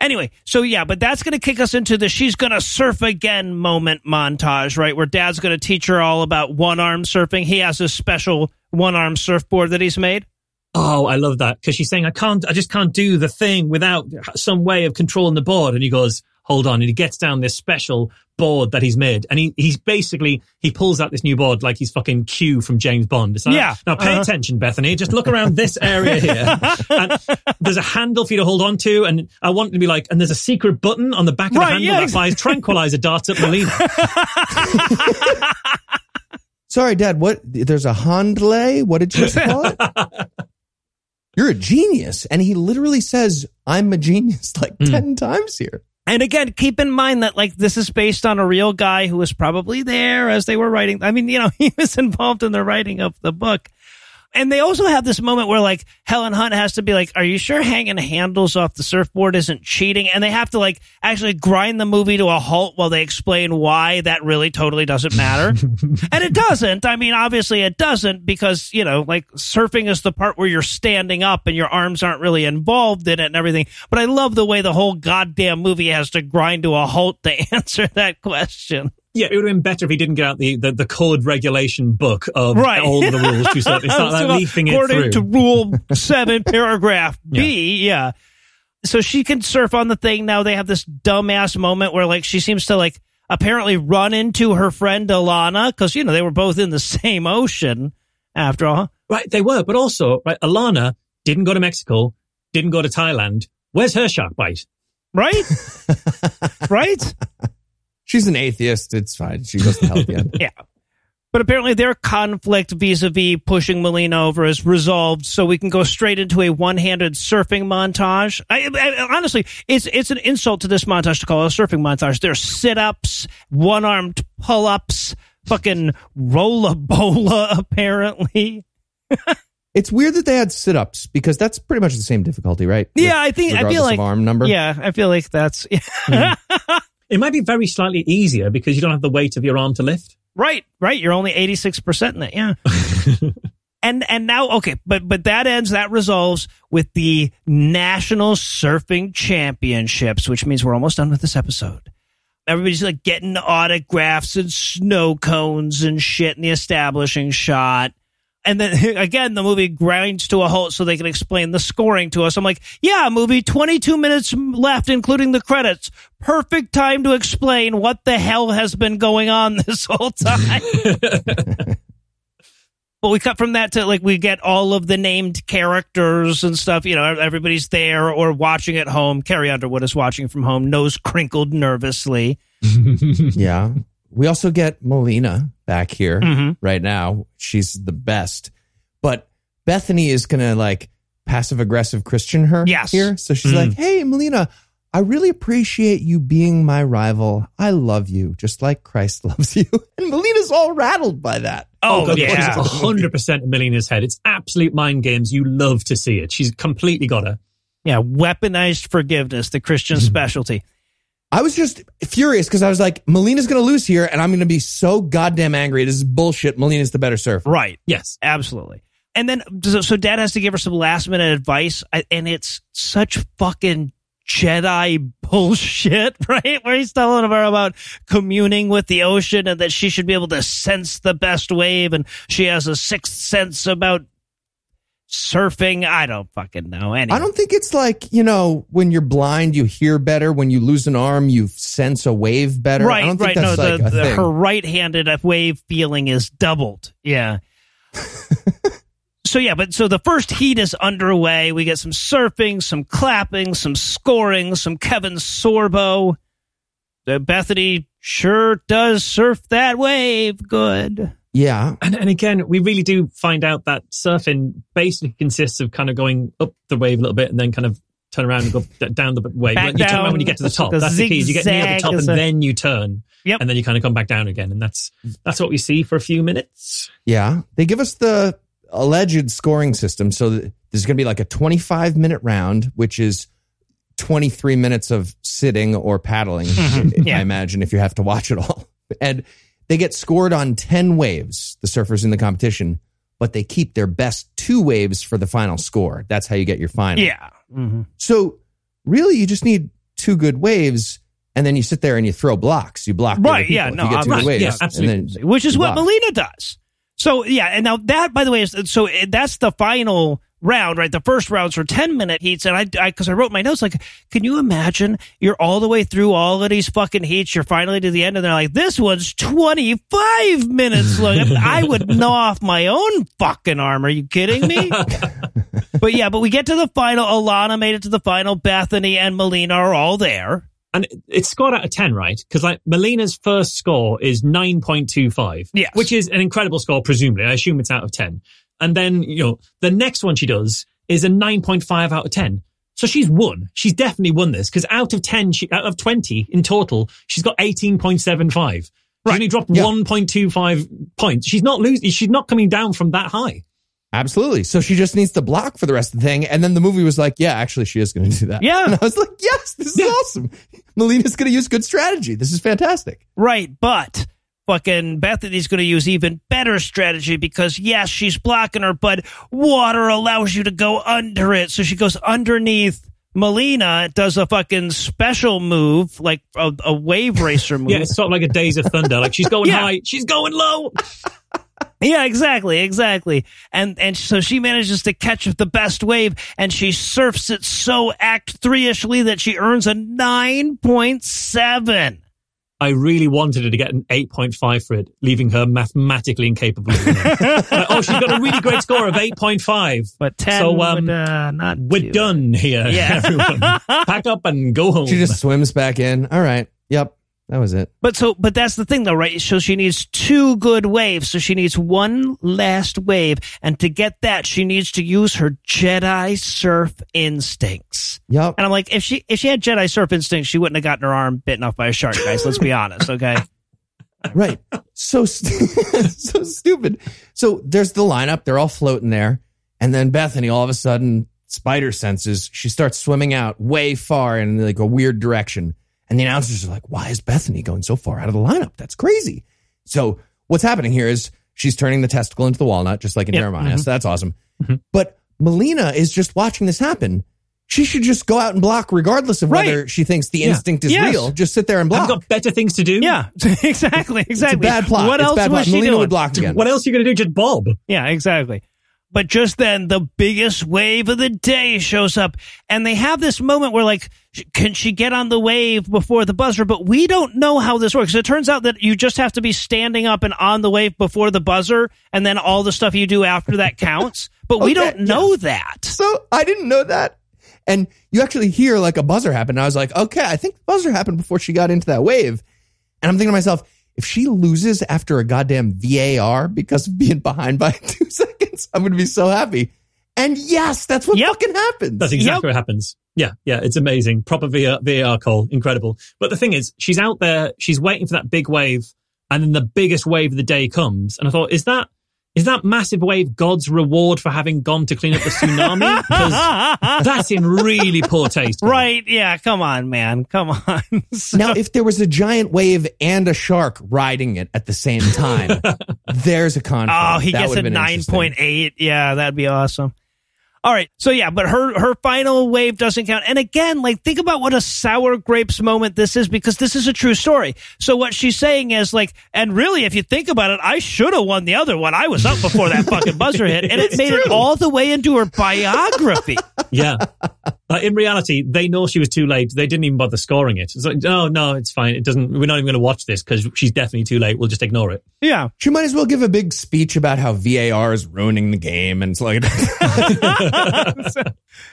Anyway, so yeah, but that's going to kick us into the she's going to surf again moment montage, right? Where dad's going to teach her all about one arm surfing. He has a special one arm surfboard that he's made. Oh, I love that because she's saying, I can't, I just can't do the thing without some way of controlling the board. And he goes, hold on. And he gets down this special board that he's made. And he, he's basically, he pulls out this new board like he's fucking Q from James Bond. It's like, Yeah. Now pay Uh-huh. attention, Bethany. Just look around this area here. <laughs> and there's a handle for you to hold on to. And I want to be like, and there's a secret button on the back of Right, the handle yeah, that fires tranquilizer darts at Malina. <laughs> Sorry, Dad. What? There's a Handley. What did you call it? <laughs> You're a genius. And he literally says, I'm a genius like 10 times here. And again, keep in mind that like this is based on a real guy who was probably there as they were writing. I mean, you know, <laughs> he was involved in the writing of the book. And they also have this moment where like Helen Hunt has to be like, "Are you sure hanging handles off the surfboard isn't cheating?" And they have to like actually grind the movie to a halt while they explain why that really totally doesn't matter. <laughs> and it doesn't. I mean, obviously it doesn't because, you know, like surfing is the part where you're standing up and your arms aren't really involved in it and everything. But I love the way the whole goddamn movie has to grind to a halt to <laughs> answer that question. Yeah, it would have been better if he didn't get out the, the, the code regulation book of Right. all of the rules. To start, <laughs> it's not like leafing it According through. to Rule 7, <laughs> paragraph B, yeah. So she can surf on the thing. Now they have this dumbass moment where, like, she seems to, like, apparently run into her friend Alana because, you know, they were both in the <laughs> same ocean after all. Right, they were, but also, right, Alana didn't go to Mexico, didn't go to Thailand. Where's her shark bite? Right? right? She's an atheist. It's fine. She goes to hell the. <laughs> Yeah. But apparently their conflict vis-a-vis pushing Malina over is resolved, so we can go straight into a one-handed surfing montage. I, I, honestly, it's it's an insult to this montage to call it a surfing montage. There's sit-ups, one-armed pull-ups, fucking rollabola, <laughs> apparently. It's weird that they had sit ups because that's pretty much the same difficulty, right? Yeah, I think I feel like arm number. Yeah, I feel like that's <laughs> mm-hmm. It might be very slightly easier because you don't have the weight of your arm to lift. Right, right. You're only 86% in it. Yeah. <laughs> and and now okay, but but that ends that resolves with the National Surfing Championships, which means we're almost done with this episode. Everybody's like getting autographs and snow cones and shit in the establishing shot. And then <laughs> again, the movie grinds to a halt so they can explain the scoring to us. I'm like, yeah, movie, 22 minutes left, including the credits. Perfect time to explain what the hell has been going on <laughs> this whole time. <laughs> but we cut from that to like, we get all of the named characters and stuff. You know, everybody's there or watching at home. Carrie Underwood is watching from home, nose crinkled nervously. Yeah. We also get Malina back here Mhm. right now. She's the best. But Bethany is going to like passive aggressive Christian her Yes. here. So she's Mm. like, hey, Malina, I really appreciate you being my rival. I love you just like Christ <laughs> loves you. And Malina's all rattled by that. Oh, God, yeah. It's hundred percent in Malina's head. It's absolute mind games. You love to see it. She's completely got her. Yeah, weaponized forgiveness, the Christian specialty. I was just furious because I was like, Malina's going to lose here and I'm going to be so goddamn angry. This is bullshit. Malina's the better surfer. Right. Yes. Absolutely. And then, so, so dad has to give her some last minute advice, and it's such fucking Jedi bullshit, <laughs> right? Where he's telling her about communing with the ocean and that she should be able to sense the best wave, and she has a sixth sense about surfing. I don't fucking know. Anyway. I don't think it's like, you know, when you're blind, you hear better. When you lose an arm, you sense a wave better. Right, I don't think right. that's no, like the, the, her right-handed wave feeling is doubled. Yeah. <laughs> so yeah, but so the first heat is underway. We get some surfing, some clapping, some scoring, some Kevin Sorbo. Uh, Bethany sure does surf that wave good. Yeah. And, and again, we really do find out that surfing basically consists of kind of going up the wave a little bit and then kind of turn around and go down the wave. Back you turn around when you get to the top. The That's the key. is You get near the top and a- then you turn. Yep. And then you kind of come back down again. And that's that's what we see for a few minutes. Yeah. They give us the alleged scoring system. So there's going to be like a 25 minute round, which is 23 minutes of sitting or paddling, <laughs> Yeah. I imagine, if you have to watch it all. And they get scored on 10 waves, the surfers in the competition, but they keep their best two waves for the final score. That's how you get your final. Yeah. hmm So really, you just need two good waves. And then you sit there and you throw blocks. You block. Right, yeah, no, you get two right, good waves. yeah, And absolutely. then Which is what block. Malina does. So yeah, and now that, by the way, is so that's the final round, right? The first rounds are ten minute heats, and I, because I, wrote my notes, like, can you imagine you're all the way through all of these fucking heats, you're finally to the end, and they're like, this one's twenty five minutes long. I would gnaw off my own fucking arm. Are you kidding me? <laughs> but yeah, but we get to the final. Alana made it to the final. Bethany and Malina are all there. And it's scored out of 10, right? Because like Malina's first score is 9.25. Yes. Which is an incredible score, presumably. I assume it's out of 10. And then, you know, the next one she does is a 9.5 out of 10. So she's won. She's definitely won this because out of 10, she, out of 20 in total, she's got 18.75. She's only dropped Yeah. 1.25 points. She's not losing. She's not coming down from that high. Absolutely. So she just needs to block for the rest of the thing. And then the movie was like, yeah, actually, she is going to do that. Yeah. <laughs> And I was like, yes, this is awesome. Malina's going to use good strategy. This is fantastic. Right, but fucking Bethany's going to use even better strategy because yes, she's blocking her, but water allows you to go under it. So she goes underneath. Malina does a fucking special move, like a, a wave racer <laughs> move. Yeah, it's sort of like a Days of Thunder. Like she's going <laughs> Yeah. high, she's going low. <laughs> Yeah, exactly, exactly. And and so she manages to catch the best wave, and she surfs it so Act Three ishly that she earns a nine point seven. I really wanted her to get an 8.5 for it, leaving her mathematically incapable. <laughs> Like, oh, she's got a really great score of 8.5. But 10 So, um, would, uh, not We're do it. done here, Yeah. <laughs> everyone. Pack up and go home. She just swims back in. All right. Yep. That was it. But so, but that's the thing though, right? So she needs two good waves. So she needs one last wave. And to get that, she needs to use her Jedi surf instincts. Yep. And I'm like, if she, if she had Jedi surf instincts, she wouldn't have gotten her arm bitten off by a shark, guys. Let's be honest. Okay. <laughs> <laughs> Right. So st- <laughs> so stupid. So there's the lineup. They're all floating there, and then Bethany all of a sudden spider senses. She starts swimming out way far in like a weird direction, and the announcers are like, "Why is Bethany going so far out of the lineup? That's crazy." So what's happening here is she's turning the testicle into the walnut, just like in Yep. Jeremiah. Mm-hmm. So that's awesome. Mm-hmm. But Malina is just watching this happen. She should just go out and block, regardless of Right. whether she thinks the Yeah. instinct is Yes. real. Just sit there and block. I've got better things to do. Yeah, <laughs> exactly, exactly. bad plot. What it's else bad was plot. she Malina doing? would block again. What else are you going to do? Just bulb. Yeah, exactly. But just then, the biggest wave of the day shows up, and they have this moment where, like, can she get on the wave before the buzzer? But we don't know how this works. It turns out that you just have to be standing up and on the wave before the buzzer, and then all the stuff you do after that counts. But we <laughs> don't know that. So I didn't know that. And you actually hear like a buzzer happen. And I was like, okay, I think the buzzer happened before she got into that wave. And I'm thinking to myself, if she loses after a goddamn VAR because of being behind by <laughs> two seconds, I'm going to be so happy. And yes, that's what Yep. fucking happens. That's exactly what happens. Yeah, yeah, it's amazing. Proper VAR, VAR call, incredible. But the thing is, she's out there, she's waiting for that big wave, and then the biggest wave of the day comes. And I thought, is that is that massive wave God's reward for having gone to clean up the tsunami? <laughs> Because that's in really poor taste. Right? Yeah. Come on, man. Come on. <laughs> So- now, if there was a giant wave and a shark riding it at the same time, <laughs> there's a conflict. Oh, he That gets a would've been nine interesting. point eight. Yeah, that'd be awesome. All right, so yeah, but her her final wave doesn't count. And again, like think about what a sour grapes moment this is because this is a true story. So what she's saying is like, and really, if you think about it, I should have won the other one. I was up before that fucking buzzer hit, and it made it all the way into her biography. Yeah. Uh, in reality, they know she was too late. They didn't even bother scoring it. It's like, no, no, it's fine. It doesn't. We're not even going to watch this because she's definitely too late. We'll just ignore it. Yeah, She might as well give a big speech about how VAR is ruining the game and it's like <laughs> so,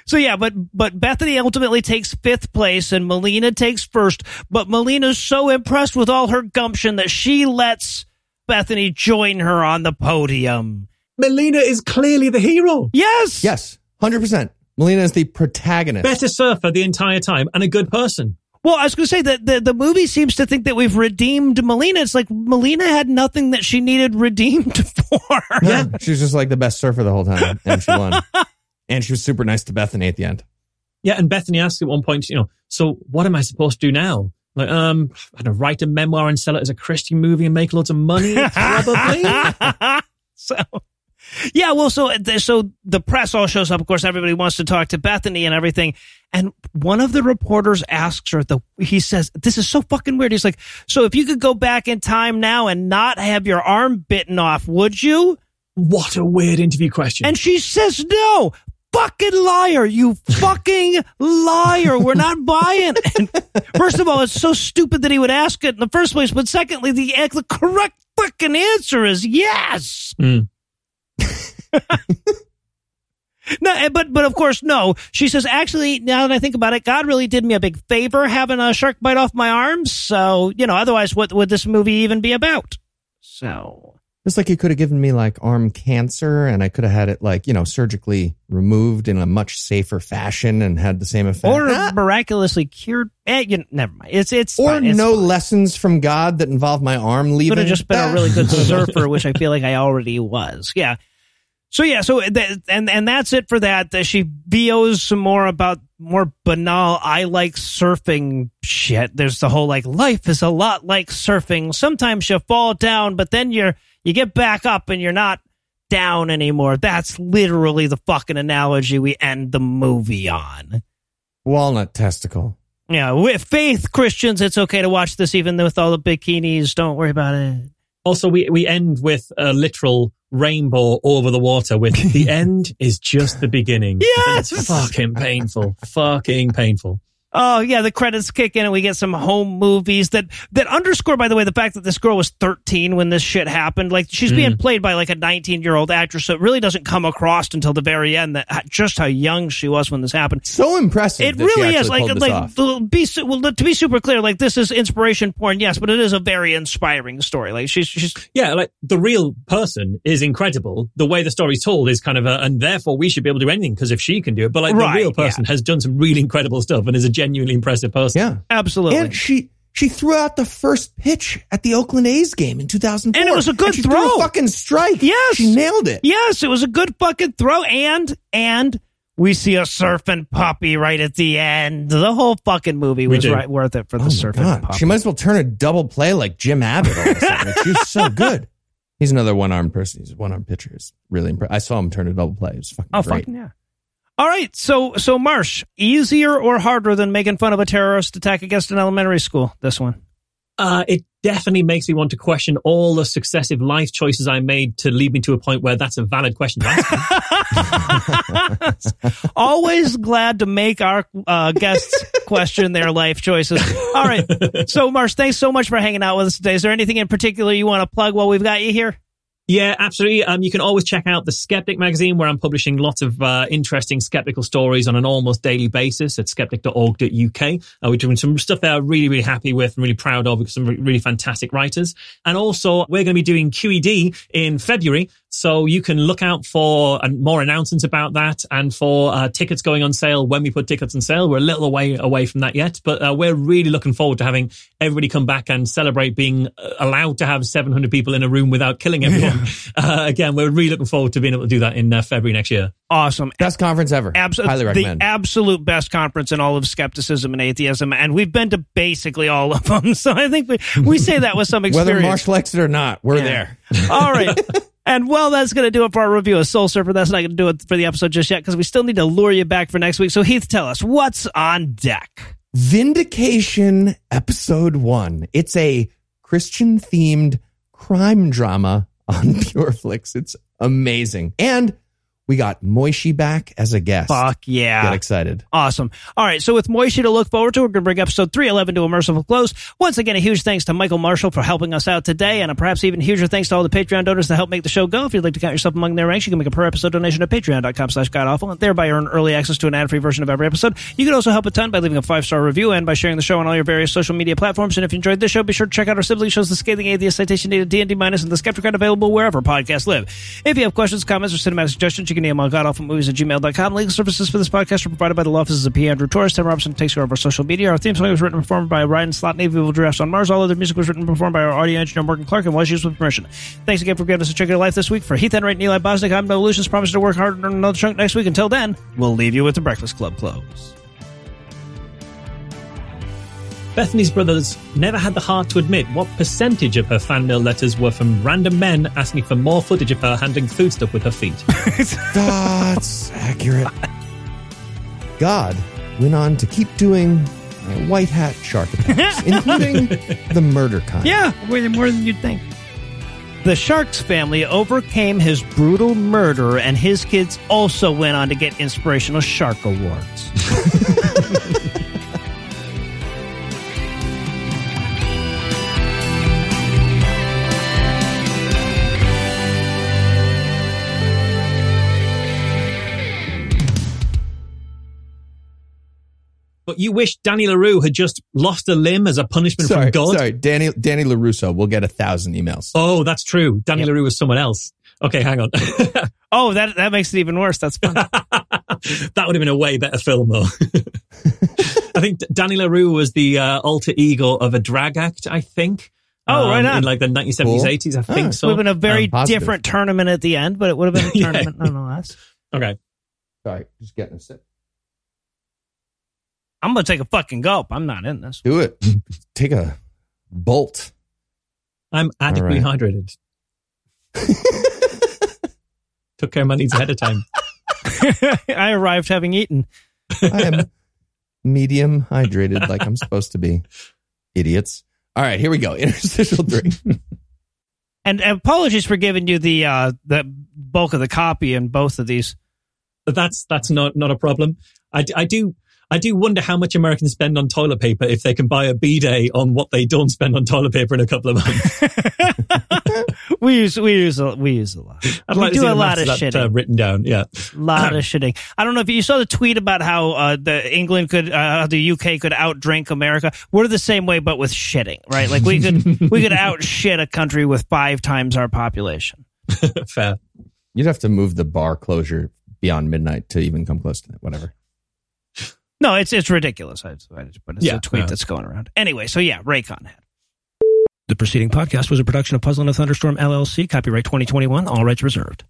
so yeah, but but Bethany ultimately takes fifth place and Malina takes first. But Malina's so impressed with all her gumption that she lets Bethany join her on the podium. Malina is clearly the hero. Yes. yes, hundred percent. Malina is the protagonist. Better surfer the entire time and a good person. Well, I was going to say that the, the movie seems to think that we've redeemed Malina. It's like Malina had nothing that she needed redeemed <laughs> for. Yeah, <laughs> she was just like the best surfer the whole time, and she won. <laughs> and she was super nice to Bethany at the end. Yeah, and Bethany asked at one point, you know, so what am I supposed to do now? Like, um, I don't know, write a memoir and sell it as a Christian movie and make loads of money? Probably. so yeah well so so the press all shows up. Of course everybody wants to talk to bethany and everything. And one of the reporters asks her the he says this is so fucking weird. He's like so if you could go back in time now and not have your arm bitten off would you? What a weird interview question. and she says no fucking liar you fucking liar. We're not buying and first of all it's so stupid that he would ask it in the first place but secondly the, the correct fucking answer is yes. Mm. <laughs> No, eh, but but of course, no. She says, actually, now that I think about it, God really did me a big favor having a shark bite off my arms. So you know, otherwise, what would this movie even be about? So It's like he could have given me like arm cancer, and I could have had it like you know surgically removed in a much safer fashion and had the same effect. or Ah, miraculously cured. Eh, you, never mind. It's it's or fine. It's no fine. lessons from God that involve my arm leaving. Could have just been a <laughs> really good surfer, which I feel like I already was. Yeah. So yeah, so th- and and that's it for that. That she VOs some more about more banal. I like surfing shit. There's the whole like life is a lot like surfing. Sometimes you fall down, but then you're you get back up and you're not down anymore. That's literally the fucking analogy we end the movie on. walnut testicle. Yeah, with faith Christians, it's okay to watch this even with all the bikinis. Don't worry about it. Also, we, we end with a literal rainbow over the water with the <laughs> end is just the beginning. Yes! It's fucking painful. fucking painful. Oh yeah, the credits kick in and we get some home movies that that underscore by the way the fact that this girl was 13 when this shit happened. Like she's being mm. played by like a 19 year old actress, so it really doesn't come across until the very end that just how young she was when this happened. So impressive. It that she really is like like the- be su- well to be super clear. Like this is inspiration porn, yes, but it is a very inspiring story. Like she's she's Yeah, like the real person is incredible. The way the story's told is kind of a, and therefore we should be able to do anything because if she can do it, but like Right, the real person has done some really incredible stuff and is a genuinely impressive person. Yeah. absolutely. And she she threw out the first pitch at the Oakland A's game in 2004. And it was a good she throw. A fucking strike. Yes. She nailed it. Yes, it was a good fucking throw, and and we see a surfing puppy right at the end. The whole fucking movie was right worth it for the Oh surfing God. puppy. She might as well turn a double play like Jim Abbott all of a sudden. Like, She's so <laughs> good. He's another one armed person. He's a one armed pitcher. He's really impressive. I saw him turn a double play. It was fucking oh great. fucking yeah. All right, so so Marsh, easier or harder than making fun of a terrorist attack against an elementary school? This one. Uh, it definitely makes me want to question all the successive life choices I made to lead me to a point where that's a valid question to ask. <laughs> Always glad to make our uh, guests question their life choices. All right, so Marsh, thanks so much for hanging out with us today. Is there anything in particular you want to plug while we've got you here? Yeah, absolutely. Um, you can always check out the Skeptic magazine where I'm publishing lots of uh, interesting skeptical stories on an almost daily basis at skeptic.org.uk. Uh, we're doing some stuff there I'm really, really happy with and really proud of because some really fantastic writers. And also we're going to be doing QED in February. So you can look out for more announcements about that and for uh, tickets going on sale when we put tickets on sale. We're a little away away from that yet, but uh, we're really looking forward to having everybody come back and celebrate being uh, allowed to have 700 people in a room without killing everyone. <laughs> Uh, again, we're really looking forward to being able to do that in uh, February next year. Awesome. Best conference ever. Absolutely, Highly recommend. the absolute best conference in all of skepticism and atheism, and we've been to basically all of <laughs> them. So I think we we say that with some experience. Whether Marsh likes it or not, we're Yeah. there. All right. <laughs> And well, that's going to do it for our review of Soul Surfer. That's not going to do it for the episode just yet because we still need to lure you back for next week. So Heath, tell us what's on deck. Vindication episode one. It's a Christian themed crime drama on <laughs> Pureflix. It's amazing. And we got Moishi back as a guest. Fuck yeah. Get excited. Awesome. All right. So with Moishi to look forward to, we're going to bring episode 311 to a merciful close. Once again, a huge thanks to Michael Marshall for helping us out today. And a perhaps even huger thanks to all the Patreon donors that help make the show go. If you'd like to count yourself among their ranks, you can make a per episode donation at patreon.com slash godawful and thereby earn early access to an ad-free version of every episode. You can also help a ton by leaving a five-star review and by sharing the show on all your various social media platforms. And if you enjoyed this show, be sure to check out our sibling shows, The Scathing Atheist, Citation Data, D&D Minus, and The Skepticrat available wherever podcasts live. If you have questions, comments, or cinematic suggestions, you can email godawfulmovies at gmail.com. Legal services for this podcast are provided by the law offices of P. Andrew Torres. Tim Robinson takes care of our social media. Our theme song was written and performed by Ryan Slotnick of Evil Giraffes on Mars. All other music was written and performed by our audio engineer, Morgan Clarke, and was used with permission. Thanks again for giving us a check of your life this week. For Heath Enright and Eli Bosnick, I'm Noah Lugeons. Promise to work hard on another chunk next week. Until then, we'll leave you with the Breakfast Club close. Bethany's brothers never had the heart to admit what percentage of her fan mail letters were from random men asking for more footage of her handling food stuff with her feet. <laughs> That's accurate. God went on to keep doing white hat shark attacks, <laughs> including the murder kind. Yeah, way more than you'd think. The Sharks family overcame his brutal murder, and his kids also went on to get inspirational shark awards. <laughs> But you wish Danny LaRue had just lost a limb as a punishment Sorry, from God? sorry, Danny Danny LaRusso will get a thousand emails. Oh, that's true. Danny LaRue was someone else. Okay, hang on. <laughs> Oh, that that makes it even worse. That's fun. <laughs> that would have been a way better film, though. <laughs> I think Danny LaRue was the uh, alter ego of a drag act, I think. Um, Oh, right on. In like the 1970s, Cool. 80s, I think Ah. so. would have been a very Um, different tournament at the end, but it would have been a Yeah. tournament nonetheless. okay. Sorry, just getting a sip. I'm gonna take a fucking gulp. I'm not in this. Do it. <laughs> Take a bolt. I'm adequately right. hydrated. <laughs> Took care of my needs ahead of time. <laughs> I arrived having eaten. I am medium hydrated like I'm supposed to be. Idiots. All right, here we go. Interstitial three. And apologies for giving you the uh, the bulk of the copy in both of these. But that's that's not not a problem. I, I do I do wonder how much Americans spend on toilet paper if they can buy a bidet on what they don't spend on toilet paper in a couple of months. <laughs> we use we use a, we use a lot. I'd we like to do a lot of maths that, <clears throat> shitting. uh, written down. Yeah. lot of shitting. I don't know if you saw the tweet about how uh, the England could, uh, the UK could outdrink America. We're the same way, but with shitting, right? Like we could, we could <laughs> outshit a country with five times our population. Fair. You'd have to move the bar closure beyond midnight to even come close to that. Whatever. No, it's it's ridiculous. I, I just- but it's Yeah, a tweet yeah. that's going around. Anyway, so yeah, Raycon had. The preceding podcast was a production of Puzzle and a Thunderstorm LLC, copyright 2021, all rights reserved.